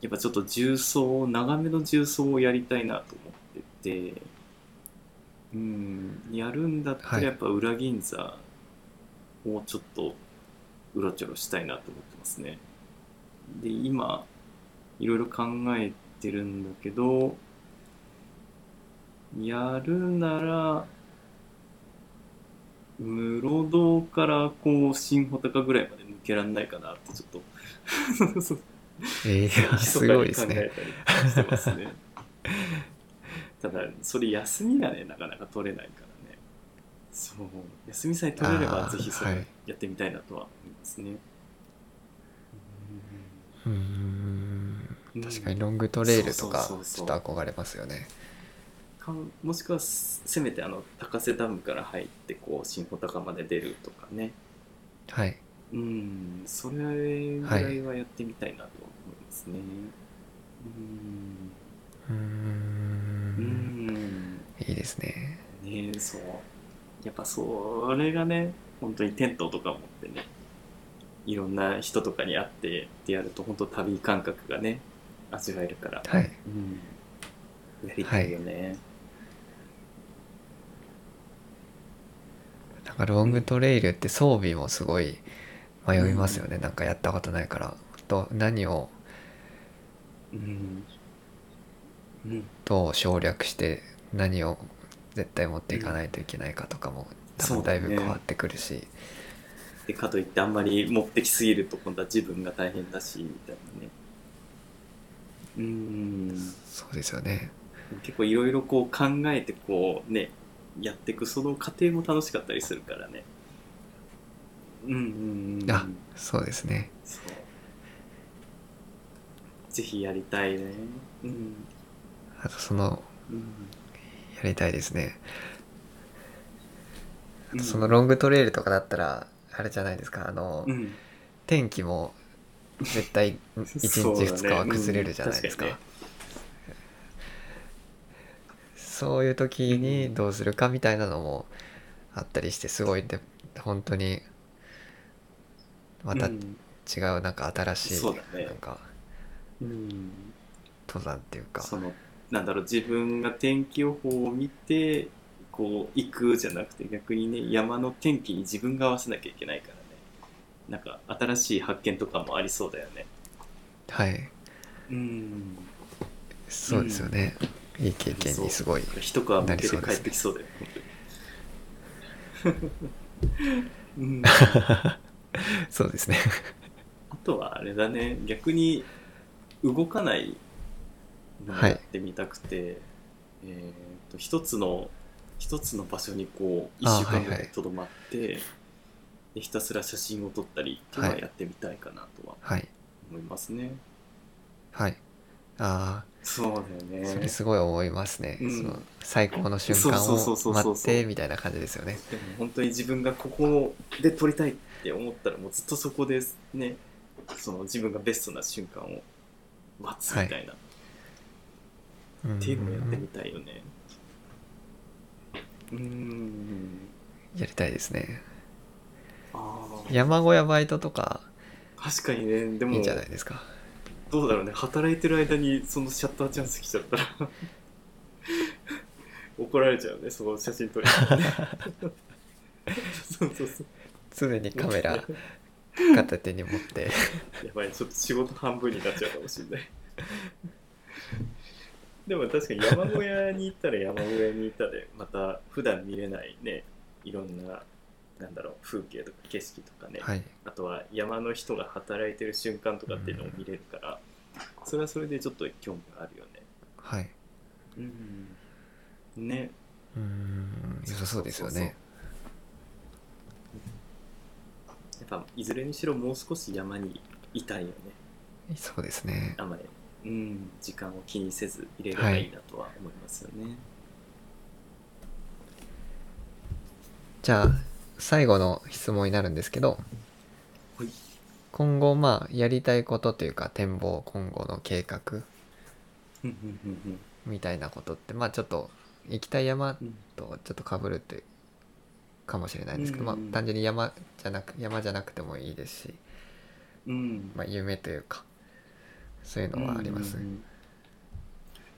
やっぱちょっと重曹長めの重曹をやりたいなと思っててうん。やるんだったはい。らやっぱ裏銀座をちょっとうろちょろしたいなと思ってますね。で今いろいろ考えてるんだけどやるなら室堂からこう新穂高ぐらいまで抜けられないかなってちょっとえ <laughs> えすごいですね。してますねただそれ休みがねなかなか取れないからね。そう。休みさえ取れればぜひそれはいやってみたいなとは思いますね、うーん。うん。確かにロングトレイルとかちょっと憧れますよね。かもしくはせせめてあの高瀬ダムから入ってこう新穂高まで出るとかね。はい。うん。それぐらいはやってみたいなと思いますね、うーうんうんん。いいですね。ねえそう。やっぱそれがね本当にテントとか持ってねいろんな人とかに会ってってやると本当旅感覚がね味わえるから、はい。うん、やりたいよね、なんかロングトレイルって装備もすごい迷いますよね、なんかやったことないから。と何をうんうんどう省略して何を絶対持っていかないといけないかとかも多分だいぶ変わってくるし、でかといってあんまり持ってきすぎると今度は自分が大変だしみたいなね。うん。そうですよね。結構いろいろこう考えてこうねやっていくその過程も楽しかったりするからね。うんうんうん。あそうですね。そう。ぜひやりたいね。うんあとそのうんやりたいですね。あうん。とそのロングトレイルとかだったらあれじゃないですか。あの、うん。天気も絶対 <laughs> 1日そうだね2日は崩れるじゃないですか,、うん確そういう時にどうするかみたいなのもあったりしてすごいで本当にまた違うなんか新しい、なんかうん。登山っていうか。そのなんだろう自分が天気予報を見てこう行くじゃなくて逆にね山の天気に自分が合わせなきゃいけないからね。なんか新しい発見とかもありそうだよね。はい。うん。そうですよね、いい経験にすごい一皮むけて帰ってきそうだよ本当に。うん。<laughs> そうですね。あとはあれだね。逆に動かないやってみたくて、えー、と一つの一つの場所にこう一あ週間ぐはいはいらい。とどまって、でひたすら写真を撮ったりってい。うのはやってみたいかなとははい。思いますね。はい。あそうだあそよね。れ。すごい思いますね、うん。その最高の瞬間を待ってみたいな感じですよね。でも本当に自分がここで撮りたいって思ったらもうずっとそこですね。その自分がベストな瞬間を待つみたいな、っていうのをやってみたいよね。うーん。やりたいですね。ああ山小屋バイトとか。確かにね。でもいいんじゃないですか。どうだろうね。働いてる間にそのシャッターチャンス来ちゃったら。<laughs> 怒られちゃうね。その写真撮り。<laughs> そうそうそう。常にカメラ片手に持って。<laughs> やばい。ちょっと仕事半分になっちゃうかもしれないでも確かに山小屋に行ったら山小屋に行ったでまた普段見れないねいろんななんだろう風景とか景色とかね、はい。あとは山の人が働いてる瞬間とかっていうのを見れるから、それはそれでちょっと興味があるよね。はい。うん。ね。うーん。良さそうですよね。やっぱいずれにしろもう少し山にいたいよね。そうですね。あまり、うん、時間を気にせず入れればいいなとは思いますよね、じゃあ最後の質問になるんですけどはい。今後まあやりたいことというか展望今後の計画みたいなことってまあちょっと行きたい山うんとちょっとかぶるってかもしれないんですけど、まあうん単純に山じゃなく山じゃなくてもいいですし、うん。まあ、夢というかそういうのはあります、う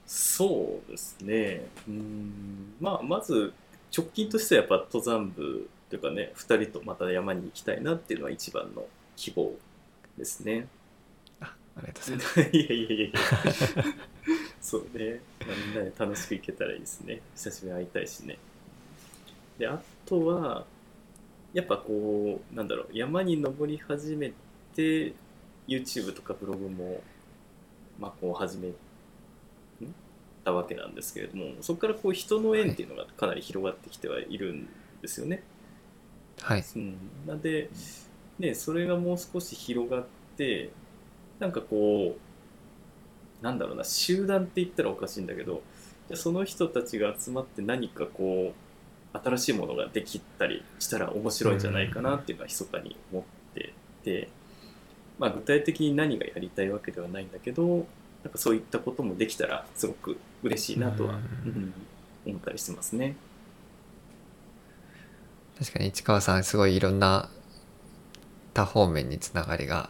そうですね。うん。まあまず直近としてはやっぱ登山部というかね2人とまた山に行きたいなっていうのは一番の希望ですね。あありがとうございます。<laughs> いやいやいやいや。<laughs> そうね、まあ、みんなで楽しく行けたらいいですね。久しぶりに会いたいしね。であとはやっぱこうなんだろう山に登り始めて YouTube とかブログもまあこう始めんたわけなんですけれどもそこからこう人の縁っていうのがかなり広がってきてはいるんですよね、はい。うん、なんで、ね、それがもう少し広がってなんかこうなんだろうな集団って言ったらおかしいんだけどじゃあその人たちが集まって何かこう新しいものができたりしたら面白いんじゃないかなっていうのは密かに思ってて、まあ、具体的に何がやりたいわけではないんだけどなんかそういったこともできたらすごく嬉しいなとは、うんうん思ったりしてますね。確かに市川さんすごいいろんな多方面につながりが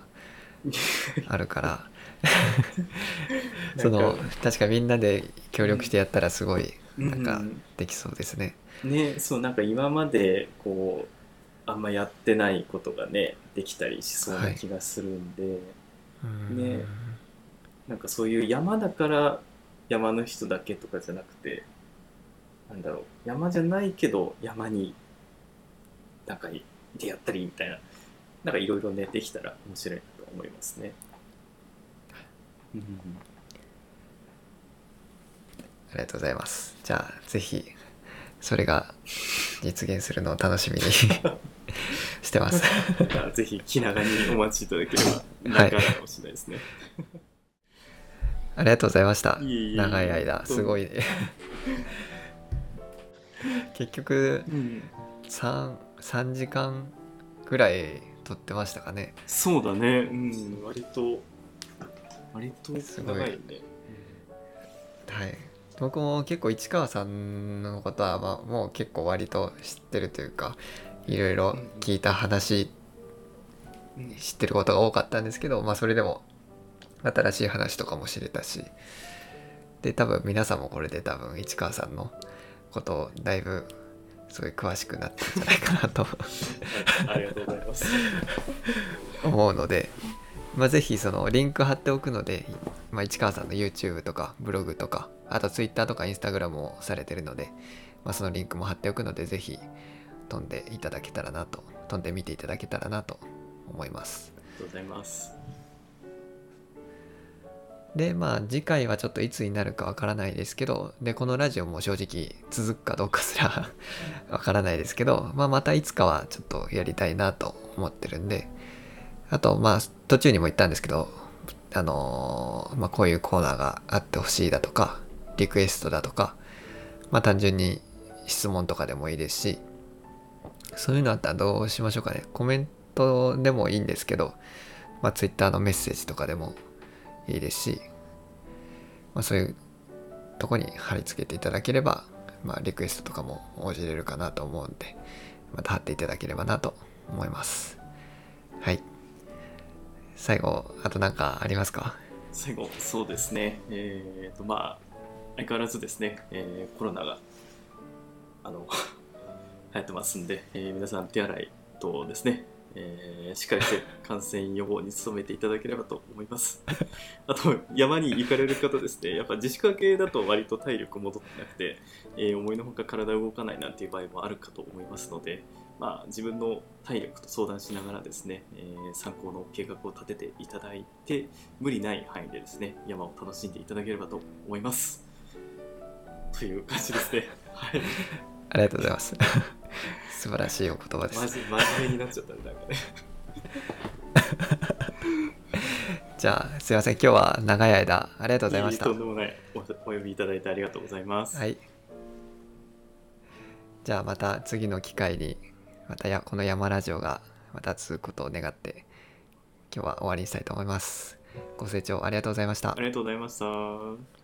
あるから <laughs> その確かみんなで協力してやったらすごいなんかうんできそうですね。ねそうなんか今までこうあんまやってないことがねできたりしそうな気がするんで、ね。なんかそういう山だから山の人だけとかじゃなくてなんだろう山じゃないけど山になんかいてやったりみたいななんかいろいろねできたら面白いなと思いますね。うん。ありがとうございます。じゃあぜひそれが実現するのを楽しみに <laughs> <laughs> してます。あ <laughs> ぜひ気長にお待ちいただければ <laughs> はい長いかもしれないですね。ありがとうございました。長い間すごい結局うん、3, 3時間ぐらい撮ってましたかね。そうだね、うん、割と割とすごい長いよね。はい。僕も結構市川さんのことは、まあ、もう結構割と知ってるというかいろいろ聞いた話うん。知ってることが多かったんですけど、まあ、それでも新しい話とかも知れたし。で多分皆さんもこれで多分市川さんのことをだいぶすごい詳しくなったんじゃないかなと。<laughs> ありがとうございます。<laughs> 思うので、まあ、ぜひそのリンク貼っておくので、まあ、市川さんの YouTube とかブログとかあと Twitter とか Instagram もされてるので、まあ、そのリンクも貼っておくのでぜひ飛んでいただけたらなと飛んでみていただけたらなと思いますありがとうございます。でまあ次回はちょっといつになるかわからないですけどでこのラジオも正直続くかどうかすら <laughs> わからないですけど、まあ、またいつかはちょっとやりたいなと思ってるんであとまあ途中にも言ったんですけどあのーまあ、こういうコーナーがあってほしいだとかリクエストだとかまあ単純に質問とかでもいいですしそういうのあったらどうしましょうかね。コメントでもいいんですけど、まあ、Twitter のメッセージとかでもいいですし、まあ、そういうとこに貼り付けていただければ、まあ、リクエストとかも応じれるかなと思うんでまた貼っていただければなと思います。はい。最後あと何かありますか？最後、そうですね。えー、と、まあ、相変わらずですね、えーコロナが、あの、流行ってますんで、えー皆さん手洗いとですね、えーしっかりして感染予防に努めていただければと思います。<laughs> あと、山に行かれる方ですね、やっぱ自粛明けだと割と体力戻ってなくて、えー思いのほか体動かないなんていう場合もあるかと思いますので、まあ、自分の体力と相談しながらですね、えー参考の計画を立てていただいて、無理ない範囲でですね、山を楽しんでいただければと思います。という感じですね。はい。ありがとうございます <laughs> 素晴らしいお言葉です真面目になっちゃったね、なんかね。じゃあすいません今日は長い間ありがとうございましたとんでもないお。お呼びいただいてありがとうございます。はいじゃあまた次の機会にまたやこの山ラジオがまた続くことを願って今日は終わりにしたいと思いますご清聴ありがとうございましたありがとうございました。